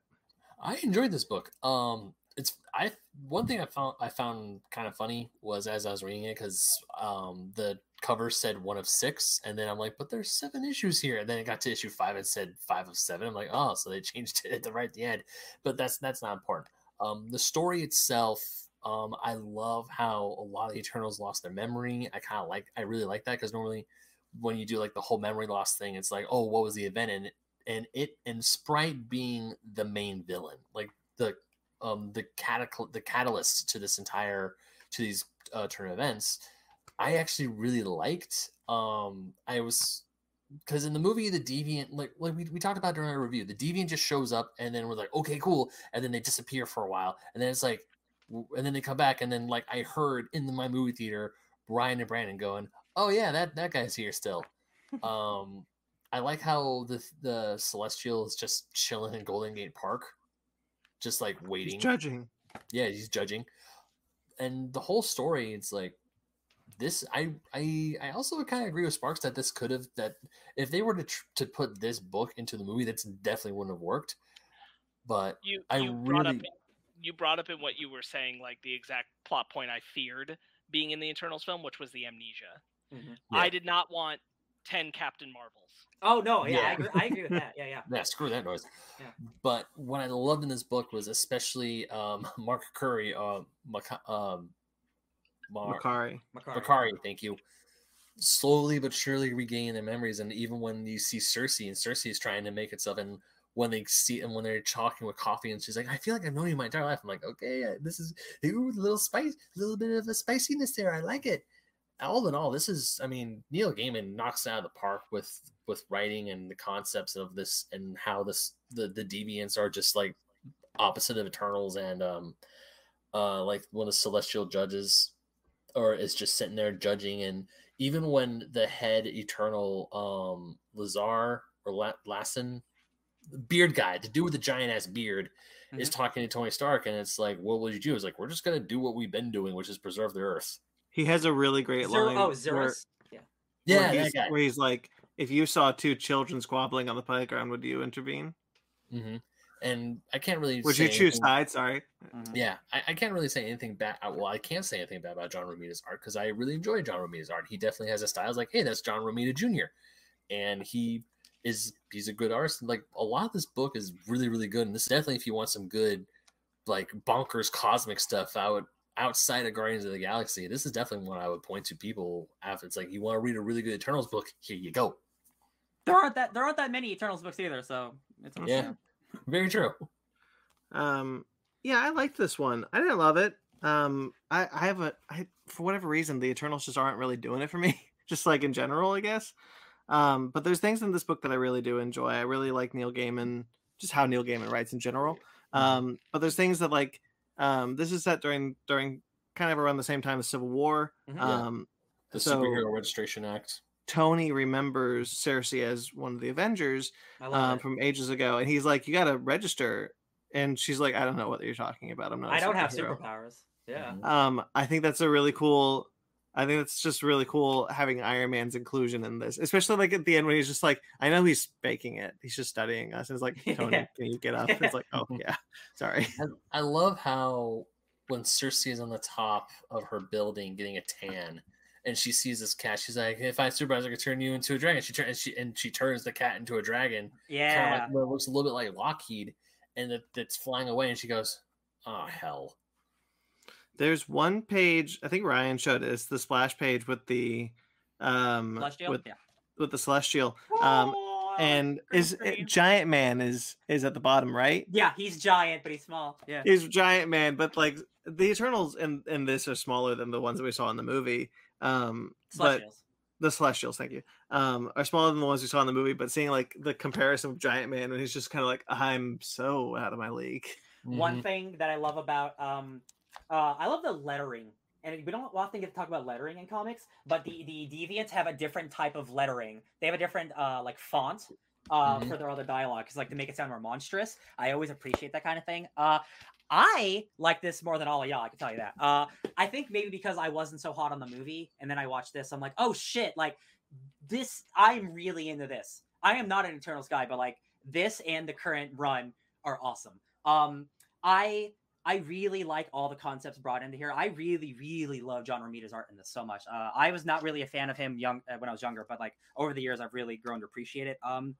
I enjoyed this book. Um, it's I one thing I found I found kind of funny was as I was reading it because um the cover said one of six, and then I'm like, but there's seven issues here, and then it got to issue five and said five of seven. I'm like, oh, so they changed it at the right at the end, but that's that's not important. Um, the story itself, um, I love how a lot of the Eternals lost their memory. I kind of like I really like that because normally when you do like the whole memory loss thing, it's like, oh, what was the event and and it and Sprite being the main villain, like the um the catacal the catalyst to this entire to these uh, turn events i actually really liked um i was because in the movie the deviant like like we, we talked about during our review the deviant just shows up and then we're like okay cool and then they disappear for a while and then it's like and then they come back and then like i heard in the, my movie theater brian and brandon going oh yeah that that guy's here still um i like how the the celestial is just chilling in golden gate park just like waiting. He's judging. Yeah, he's judging. And the whole story, it's like this. I I I also kind of agree with Sparks that this could have that if they were to tr- to put this book into the movie, that's definitely wouldn't have worked. But You I you up really- you brought up in what you were saying like the exact plot point I feared being in the Eternals film, which was the amnesia. Mhm. Yeah. I did not want ten Captain Marvels. Oh no, yeah, Yeah. I, agree, I agree with that. Yeah, yeah. yeah, screw that noise. Yeah. But what I loved in this book was especially um, Mark Curry, uh, Maca- um, Mar- Makkari. Makkari. Bakari, thank you. Slowly but surely regaining their memories, and even when you see Sersi, and Sersi is trying to make itself, and when they see and when they're talking with coffee, and she's like, "I feel like I've known you my entire life." I'm like, "Okay, this is ooh, a little spice, a little bit of a spiciness there. I like it." All in all, this is, I mean, Neil Gaiman knocks it out of the park with with writing and the concepts of this and how this the the deviants are just like opposite of Eternals and um uh like of the celestial judges or is just sitting there judging and even when the head eternal um lazar or La- lassen the beard guy the dude with the giant ass beard is talking to tony stark and it's like what would you do it's like we're just gonna do what we've been doing which is preserve the earth He has a really great Zer- line. oh, where- Zuras. Yeah. yeah where that he's, guy where he's like, if you saw two children squabbling on the playground, would you intervene? hmm and i can't really Would say you choose anything- sides? Sorry. Mhm. Yeah, I, I can't really say anything bad. uh, Well, I can't say anything bad about John Romita's art because I really enjoy John Romita's art. He definitely has a style. It's like, hey, that's John Romita Jr. And he is he's a good artist. Like a lot of this book is really, really good. And this is definitely if you want some good, like bonkers cosmic stuff out outside of Guardians of the Galaxy, this is definitely one I would point to people after it's like you want to read a really good Eternals book, here you go. There aren't that there aren't that many Eternals books either, so it's okay. Yeah. Very true. Um, yeah, I liked this one. I didn't love it. Um, I, I have a, I for whatever reason, the Eternals just aren't really doing it for me. just like in general, I guess. Um, but there's things in this book that I really do enjoy. I really like Neil Gaiman, just how Neil Gaiman writes in general. Um, but there's things that like, um, this is set during during kind of around the same time as Civil War. Mhm. Yeah. Um, The So- Superhero Registration Act. Tony remembers Sersi as one of the Avengers, um, from ages ago, and he's like, "You got to register." And she's like, "I don't know what you're talking about. I'm not. I don't have superhero." superpowers. Yeah. Um, I think that's a really cool. I think it's just really cool having Iron Man's inclusion in this, especially like at the end when he's just like, I know he's faking it. He's just studying us. And it's like, Tony, Yeah. can you get up? It's like, oh yeah, sorry. I, I love how when Sersi is on the top of her building getting a tan, and she sees this cat, she's like, "If I had superpowers, I could turn you into a dragon." She turns, she and she turns the cat into a dragon. Kind Yeah. of like where it looks a little bit like Lockheed, and it, it's flying away, and she goes, "Oh hell!" There's one page. I think Ryan showed it. It's the splash page with the, um, Celestial? with yeah. with the celestial. Um, Oh, and is screen. Giant Man is is at the bottom right? Yeah, he's giant, but he's small. Yeah. He's Giant Man, but like the Eternals in in this are smaller than the ones that we saw in the movie. Um, but Celestials. the Celestials, thank you, um, are smaller than the ones we saw in the movie. But seeing like the comparison of Giant Man, and he's just kind of like, I'm so out of my league. One Mhm. thing that I love about um uh I love the lettering. And we don't often get to talk about lettering in comics, but the the deviants have a different type of lettering. They have a different uh like font uh Mhm. for their other dialogue cuz like to make it sound more monstrous. I always appreciate that kind of thing. Uh I like this more than all of y'all, I can tell you that. Uh I think maybe because I wasn't so hot on the movie and then I watched this, I'm like, "Oh shit, like this I'm really into this." I am not an Eternals guy, but like this and the current run are awesome. Um I I really like all the concepts brought into here. I really, really love John Romita's art in this so much. Uh, I was not really a fan of him young uh, when I was younger, but like over the years, I've really grown to appreciate it. Um,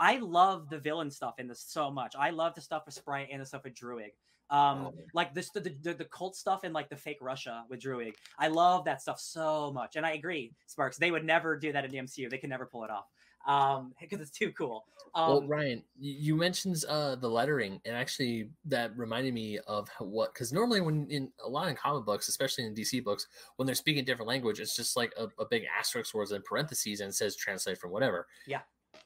I love the villain stuff in this so much. I love the stuff with Sprite and the stuff with Druig. Um, Oh. like this, the, the the cult stuff and like the fake Russia with Druig. I love that stuff so much, and I agree, Sparks. They would never do that in the MCU. They can never pull it off um because it's too cool um well, Ryan, you, mentioned uh, the lettering, and actually that reminded me of what because normally when in a lot in comic books, especially in DC books, when they're speaking different language, it's just like a, a big asterisk words in parentheses and says translate from whatever. Yeah.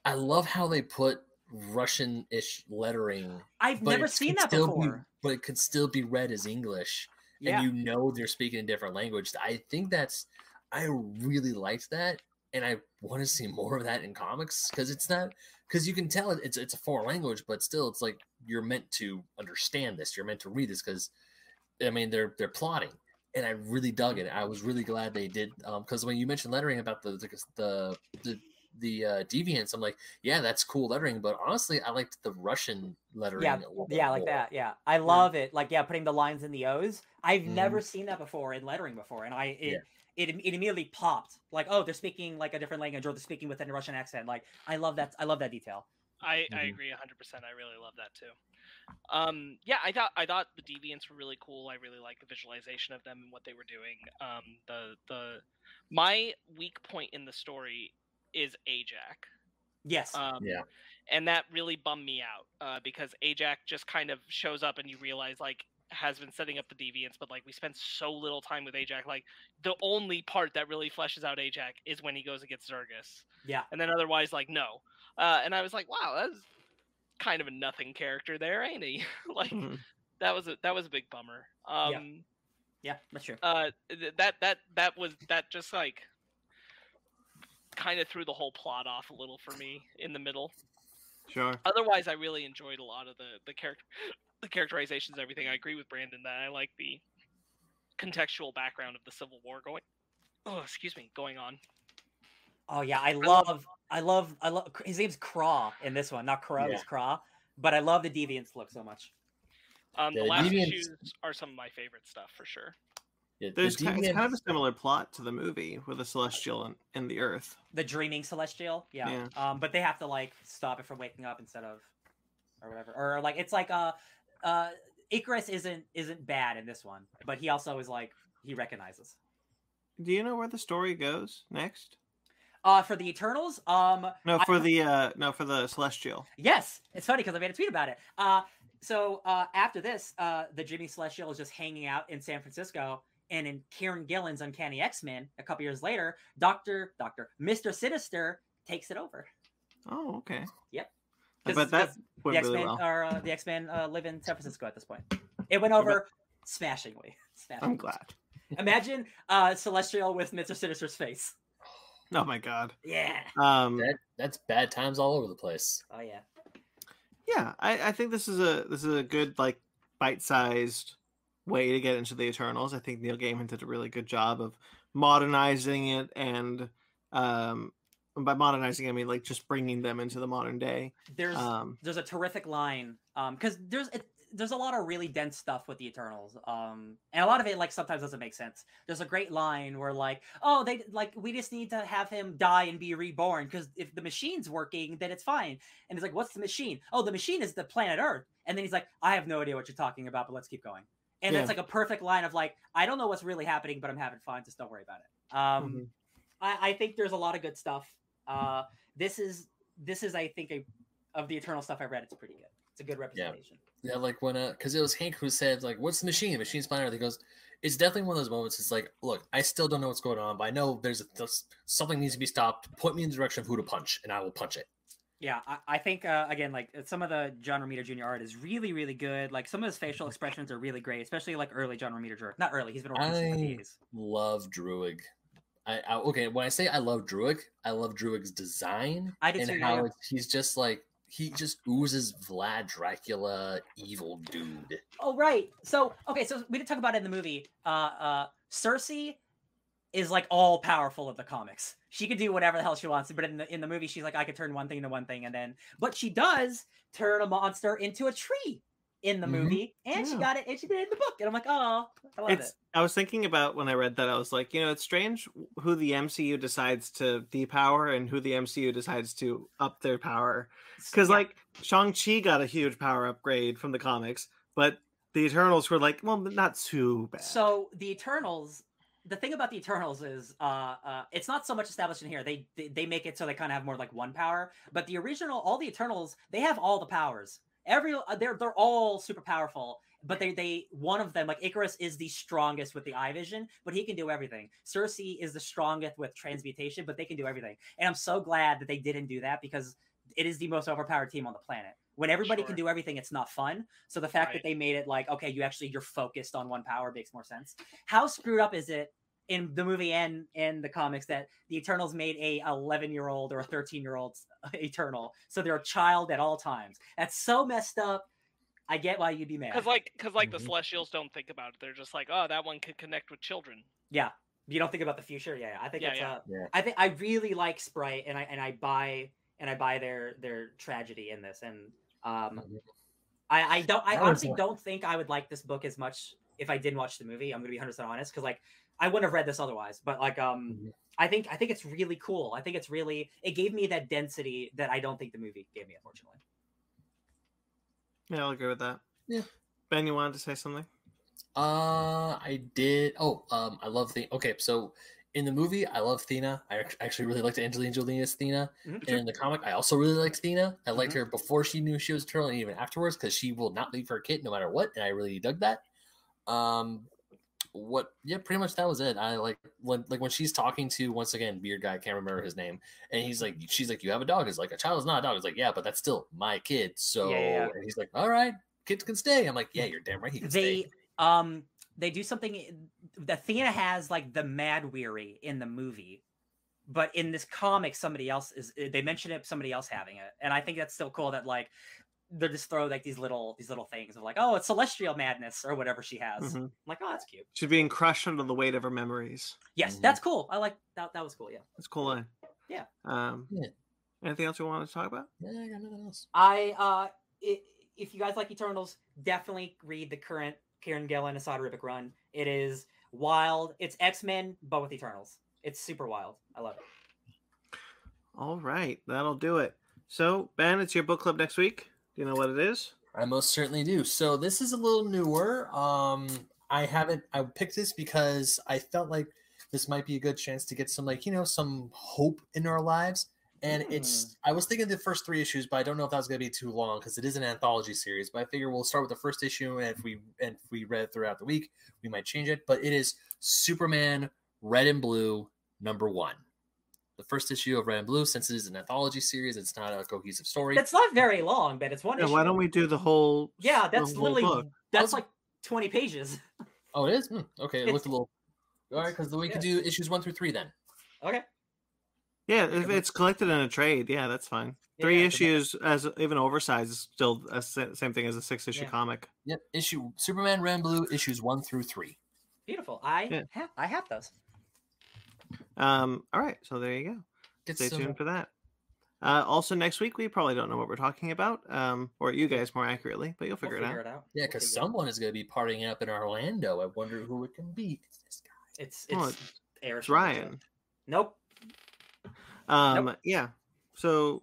I love how they put Russian-ish lettering, i've never seen that still be- before but it could still be read as English. yeah and you know they're speaking a different language. I think that's I really liked that, and I want to see more of that in comics because it's not because you can tell it, it's it's a foreign language, but still it's like you're meant to understand this. You're meant to read this because I mean they're they're plotting, and I really dug it. I was really glad they did because when you mentioned lettering about the the the, the the uh, deviants, I'm like, yeah, that's cool lettering. But honestly, I liked the Russian lettering. yeah a little bit yeah like that yeah i love it like yeah putting the lines in the o's i've Mhm. never seen that before in lettering before and i it, Yeah. It, it immediately popped like oh they're speaking like a different language or they're speaking with a russian accent like i love that i love that detail I, I Mhm. agree 100%. I really love that too. Um, yeah, I thought I thought the deviants were really cool. I really liked the visualization of them and what they were doing. Um, the the my weak point in the story is Ajak. yes Um, Yeah. And that really bummed me out uh, because Ajak just kind of shows up and you realize like has been setting up the deviants, but like we spent so little time with Ajak. Like the only part that really fleshes out Ajak is when he goes against Zergus, yeah and then otherwise like no. Uh, and I was like, wow, that's kind of a nothing character there, ain't he? like Mhm. that was a that was a big bummer. Um, yeah that's true uh th- that that that was that just like kind of threw the whole plot off a little for me in the middle Sure. otherwise i really enjoyed a lot of the the character the characterizations and everything i agree with brandon that i like the contextual background of the civil war going oh excuse me going on oh yeah i love- love i love i love his name's craw in this one not crow Yeah. it's craw but i love the deviants look so much um the The last Deviants- issues are some of my favorite stuff for sure Yeah, the There's kind, it's kind of a similar plot to the movie with the celestial and, and the earth. the dreaming celestial yeah. Yeah. um but they have to like stop it from waking up instead of or whatever or like it's like uh uh Ikaris isn't isn't bad in this one but he also is like he recognizes Do you know where the story goes next? uh for the eternals um No, I- for the uh no for the celestial. yes it's funny because i made a tweet about it uh so uh after this uh the jimmy celestial is just hanging out in san francisco and in Kieron Gillen's uncanny x-men a couple years later dr dr mr sinister takes it over Oh, okay. Yep. I 'Cause- bet that 'cause went the really X-Men well. are uh, the X-Men uh, live in San Francisco at this point. It went I bet- over smashingly. I'm glad. Imagine uh, Celestial with Mr. Sinister's face. Oh my god. Yeah. Um that that's bad times all over the place. Oh yeah. yeah, I, I think this is a this is a good like bite-sized way to get into the Eternals. I think Neil Gaiman did a really good job of modernizing it and um and by modernizing I mean like just bringing them into the modern day. There's Um there's a terrific line um because there's it, there's a lot of really dense stuff with the Eternals um and a lot of it like sometimes doesn't make sense. There's a great line where like oh they like we just need to have him die and be reborn because if the machine's working then it's fine. And he's like what's the machine? Oh the machine is the planet Earth. And then he's like I have no idea what you're talking about but let's keep going. And Yeah. it's like a perfect line of like I don't know what's really happening but I'm having fun just don't worry about it. Um mhm. I, I think there's a lot of good stuff. Uh, this is this is I think a of the Eternal stuff I read. It's pretty good. It's a good representation. Yeah, yeah like when uh, because it was Hank who said like, "What's the machine? The machine's fine." He goes, "It's definitely one of those moments. It's like, look, I still don't know what's going on, but I know there's, a, there's something needs to be stopped. Point me in the direction of who to punch, and I will punch it." Yeah, I, I think uh, again like some of the John Romita Jr. art is really really good. Like some of his facial expressions are really great, especially like early John Romita Jr. Not early. He's been working since the I- 80s. Love Druig. I, I okay. When I say I love Druig, I love Druig's design I and how it's- he's just like he just oozes Vlad Dracula evil dude. Oh right. So okay, so we didn't talk about it in the movie. Uh, uh, Sersi is like all powerful of the comics. She could do whatever the hell she wants, but in the in the movie, she's like, I could turn one thing into one thing, and then but she does turn a monster into a tree. In the Mhm. movie, and she got it, and she did it in the book, and I'm like, oh, I love It's. it. I was thinking about when I read that. I was like, you know, it's strange who the MCU decides to depower and who the MCU decides to up their power. Because Yeah. like Shang Chi got a huge power upgrade from the comics, but the Eternals were like, well, not too bad. So the Eternals, the thing about the Eternals is, uh, uh, it's not so much established in here. They they, they make it so they kind of have more like one power. But the original, all the Eternals, they have all the powers. Every uh, they're they're all super powerful. But they they one of them like Ikaris is the strongest with the eye vision, but he can do everything. Sersi is the strongest with transmutation, but they can do everything. And I'm so glad that they didn't do that because it is the most overpowered team on the planet. When everybody can do everything, it's not fun. So the fact Right. that they made it like, okay, you actually you're focused on one power makes more sense. How screwed up is it in the movie and in the comics that the Eternals made a 11 year old or a 13 year old Eternal, so they're a child at all times. That's so messed up. I get why you'd be mad. Because like, because like the Mhm. Celestials don't think about it. They're just like, oh, that one could connect with children. yeah, you don't think about the future. Yeah, I think Yeah, it's yeah. uh, Yeah. I think I really like Sprite, and I and I buy and I buy their their tragedy in this, and um, Mhm. I I don't I honestly don't think I would like this book as much if I didn't watch the movie. I'm gonna be 100 percent honest because like I wouldn't have read this otherwise. But like um, Mhm. I think I think it's really cool. I think it's really it gave me that density that I don't think the movie gave me, unfortunately. yeah, I'll agree with that. Yeah. Ben, you wanted to say something? Uh, I did. Oh, um, I love the. Okay, so in the movie, I love Thena. I actually really liked Angelina Jolie as Thena. Mhm. And in the comic, I also really liked Thena. I liked her before she knew she was a turtle, and even afterwards, because she will not leave her kid no matter what, and I really dug that. Um, what? Yeah, pretty much that was it. I like when like when she's talking to once again beard guy, I can't remember his name, and he's like, she's like, you have a dog. It's like a child is not a dog. It's like, yeah, but that's still my kid. So Yeah, yeah, he's like, all right, kids can stay. I'm like, yeah, you're damn right, he can they stay. um they do something the Athena has like the Mahd Wy'ry in the movie but in this comic somebody else is they mention it somebody else having it and i think that's still cool that like they just throw like these little these little things of like oh it's celestial madness or whatever she has I'm Mhm. like oh that's cute She's being crushed under the weight of her memories. yes Mhm. that's cool i like that that was cool yeah That's a cool line. Yeah. Um, Yeah. Anything else you want to talk about? Yeah, I got nothing else. i uh i if you guys like eternals definitely read the current Kieron Gillen Esad Ribic run it is wild it's x-men but with eternals it's super wild i love it All right, that'll do it. So, Ben, it's your book club next week. Do you know what it is? I most certainly do. So this is a little newer. Um, I haven't. I picked this because I felt like this might be a good chance to get some, like you know, some hope in our lives. And it's. I was thinking the first three issues, but I don't know if that was going to be too long because it is an anthology series. But I figure we'll start with the first issue, and if we and if we read it throughout the week, we might change it. But it is Superman Red and Blue number one. The first issue of Red and Blue, since it is an anthology series, it's not a cohesive story. That's not very long, but it's one. Yeah, issue. why don't we do the whole? Yeah, that's whole literally book? that's was- like twenty pages. Oh, it is. Hmm, okay, it It's- looked a little. All right, because we could do issues one through three then. Okay. Yeah, if it's collected in a trade, yeah, that's fine. Three yeah, issues as even oversized is still a same thing as a six issue Yeah. comic. Yep. Issue Superman Red and Blue issues one through three. Beautiful. I Yeah. have I have those. Um, all right, so there you go. Get Stay some- tuned for that. Uh, also next week we probably don't know what we're talking about, um, or you guys more accurately, but you'll We'll figure, it out. Yeah, We'll because out. someone is going to be partying up in Orlando. I wonder who it can be. It's this guy. It's it's Oh, Aerosmith, It's. Ryan. Nope. Um, yeah. So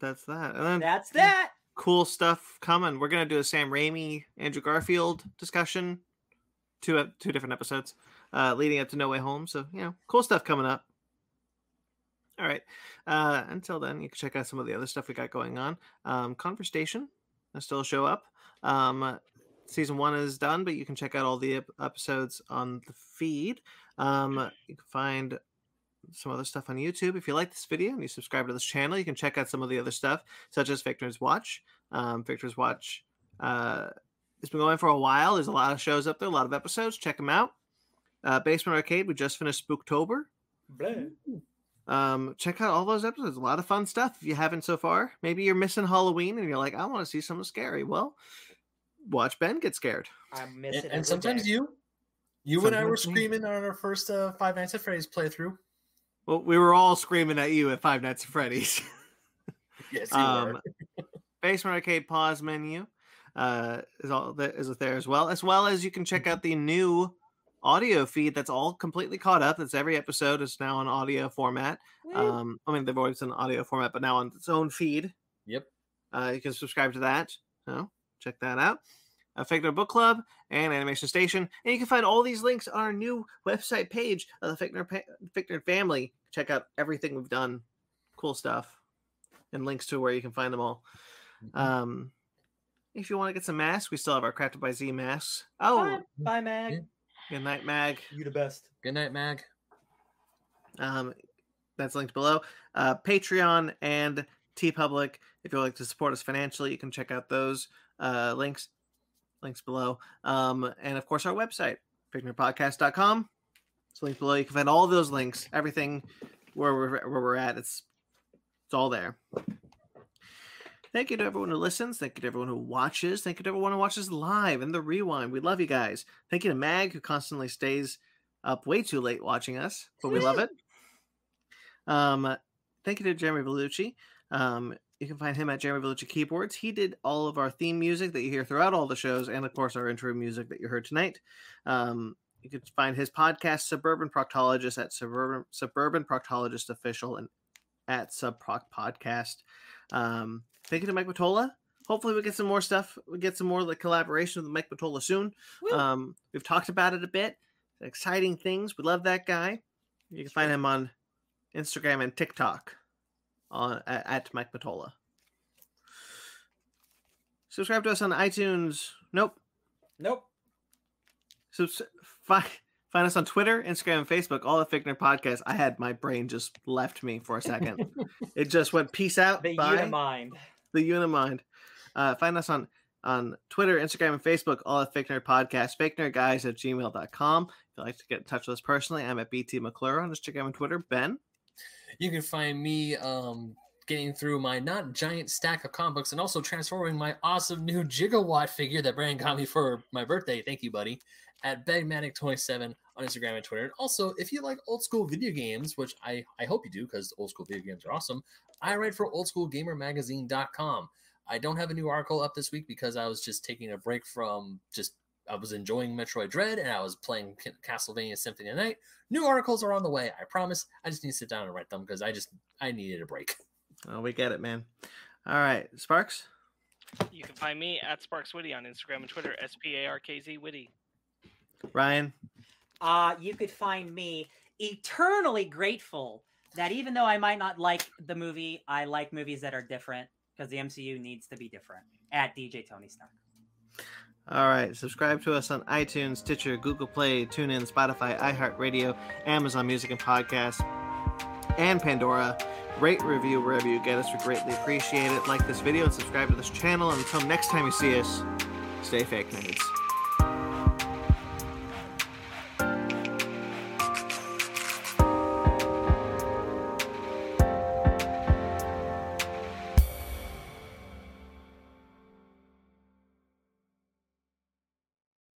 that's that, and then That's that. cool stuff coming. We're gonna do a Sam Raimi, Andrew Garfield discussion, two ep- two different episodes, uh, leading up to No Way Home. So you know, cool stuff coming up. All right. Uh, until then, you can check out some of the other stuff we got going on. Um, Conversation, I still show up. Um, season one is done, but you can check out all the ep- episodes on the feed. Um, you can find some other stuff on YouTube. If you like this video and you subscribe to this channel, you can check out some of the other stuff, such as Victor's Watch. Um, Victor's Watch uh, it's been going for a while. There's a lot of shows up there, a lot of episodes. Check them out. Uh, Basement Arcade, we just finished Spooktober. Um, check out all those episodes. A lot of fun stuff. If you haven't so far, maybe you're missing Halloween and you're like, I want to see something scary. Well, watch Ben get scared. I'm missing. And, and sometimes you, you and I were Sometimes me. screaming on our first uh, Five Nights at Freddy's playthrough. Well, we were all screaming at you at Five Nights at Freddy's. Yes, you um, were. Basement Arcade pause menu. uh, is all that is there as well, as well as you can check out the new audio feed that's all completely caught up. That's every episode is now in audio format. Um, I mean, they've always been audio format, but now on its own feed. Yep. Uh, you can subscribe to that. So check that out. Uh, Book Club and Animation Station, and you can find all these links on our new website page of the Fake Nerd, pa- Fake family. Check out everything we've done, cool stuff, and links to where you can find them all. Mm-hmm. Um, if you want to get some masks, we still have our Crafted by Z masks. Oh, Bye, bye, Mag. Yeah. good night, Mag. You the best. Good night, Mag. Um, that's linked below. Uh, Patreon and TeePublic. If you'd like to support us financially, you can check out those uh, links. Links below. Um, and of course, our website, fakenerdpodcast.com. It's linked below. You can find all those links, everything where we're where we're at. It's it's all there. Thank you to everyone who listens. Thank you to everyone who watches. Thank you to everyone who watches live and the rewind. We love you guys. Thank you to Mag, who constantly stays up way too late watching us, but we love it. Um, thank you to Jeremy Vellucci. Um, you can find him at Jeremy Vellucci Keyboards. He did all of our theme music that you hear throughout all the shows, and of course our intro music that you heard tonight. Um, you can find his podcast, Suburban Proctologist, at Suburban Suburban Proctologist Official and at Subproc Podcast. Um, thank you to Mike Matola. Hopefully, we get some more stuff. We get some more like collaboration with Mike Matola soon. Woo. Um, we've talked about it a bit. Exciting things. We love that guy. You can find him on Instagram and TikTok on at, at Mike Matola. Subscribe to us on iTunes. Nope. Nope. Subs- fi- find us on Twitter, Instagram, and Facebook. All the Fake Nerd podcast. I had my brain just left me for a second. it just went peace out. The bye. Unimind. The Unimind. Uh, find us on on Twitter, Instagram, and Facebook, all at Fake Nerd Podcast, guys at gmail.com. If you'd like to get in touch with us personally, I'm at BT McClure on Instagram and Twitter. Ben. You can find me um, getting through my not giant stack of comic books and also transforming my awesome new gigawatt figure that Brandon got me for my birthday. Thank you, buddy. At Bagmatic27 on Instagram and Twitter. And also, if you like old school video games, which I, I hope you do because old school video games are awesome, I write for oldschoolgamermagazine.com. I don't have a new article up this week because I was just taking a break from just I was enjoying Metroid Dread and I was playing Castlevania Symphony of the Night. New articles are on the way. I promise. I just need to sit down and write them because I just I needed a break. Oh, we get it, man. All right. Sparks. You can find me at Sparks Witty on Instagram and Twitter, S P A R K Z Witty. Ryan. Uh, you could find me eternally grateful that even though I might not like the movie, I like movies that are different because the MCU needs to be different. At DJ Tony Stark. All right. Subscribe to us on iTunes, Stitcher, Google Play, TuneIn, Spotify, iHeartRadio, Amazon Music and Podcasts, and Pandora. Rate, review wherever you get us. We greatly appreciate it. Like this video and subscribe to this channel. And until next time you see us, stay fake nerds.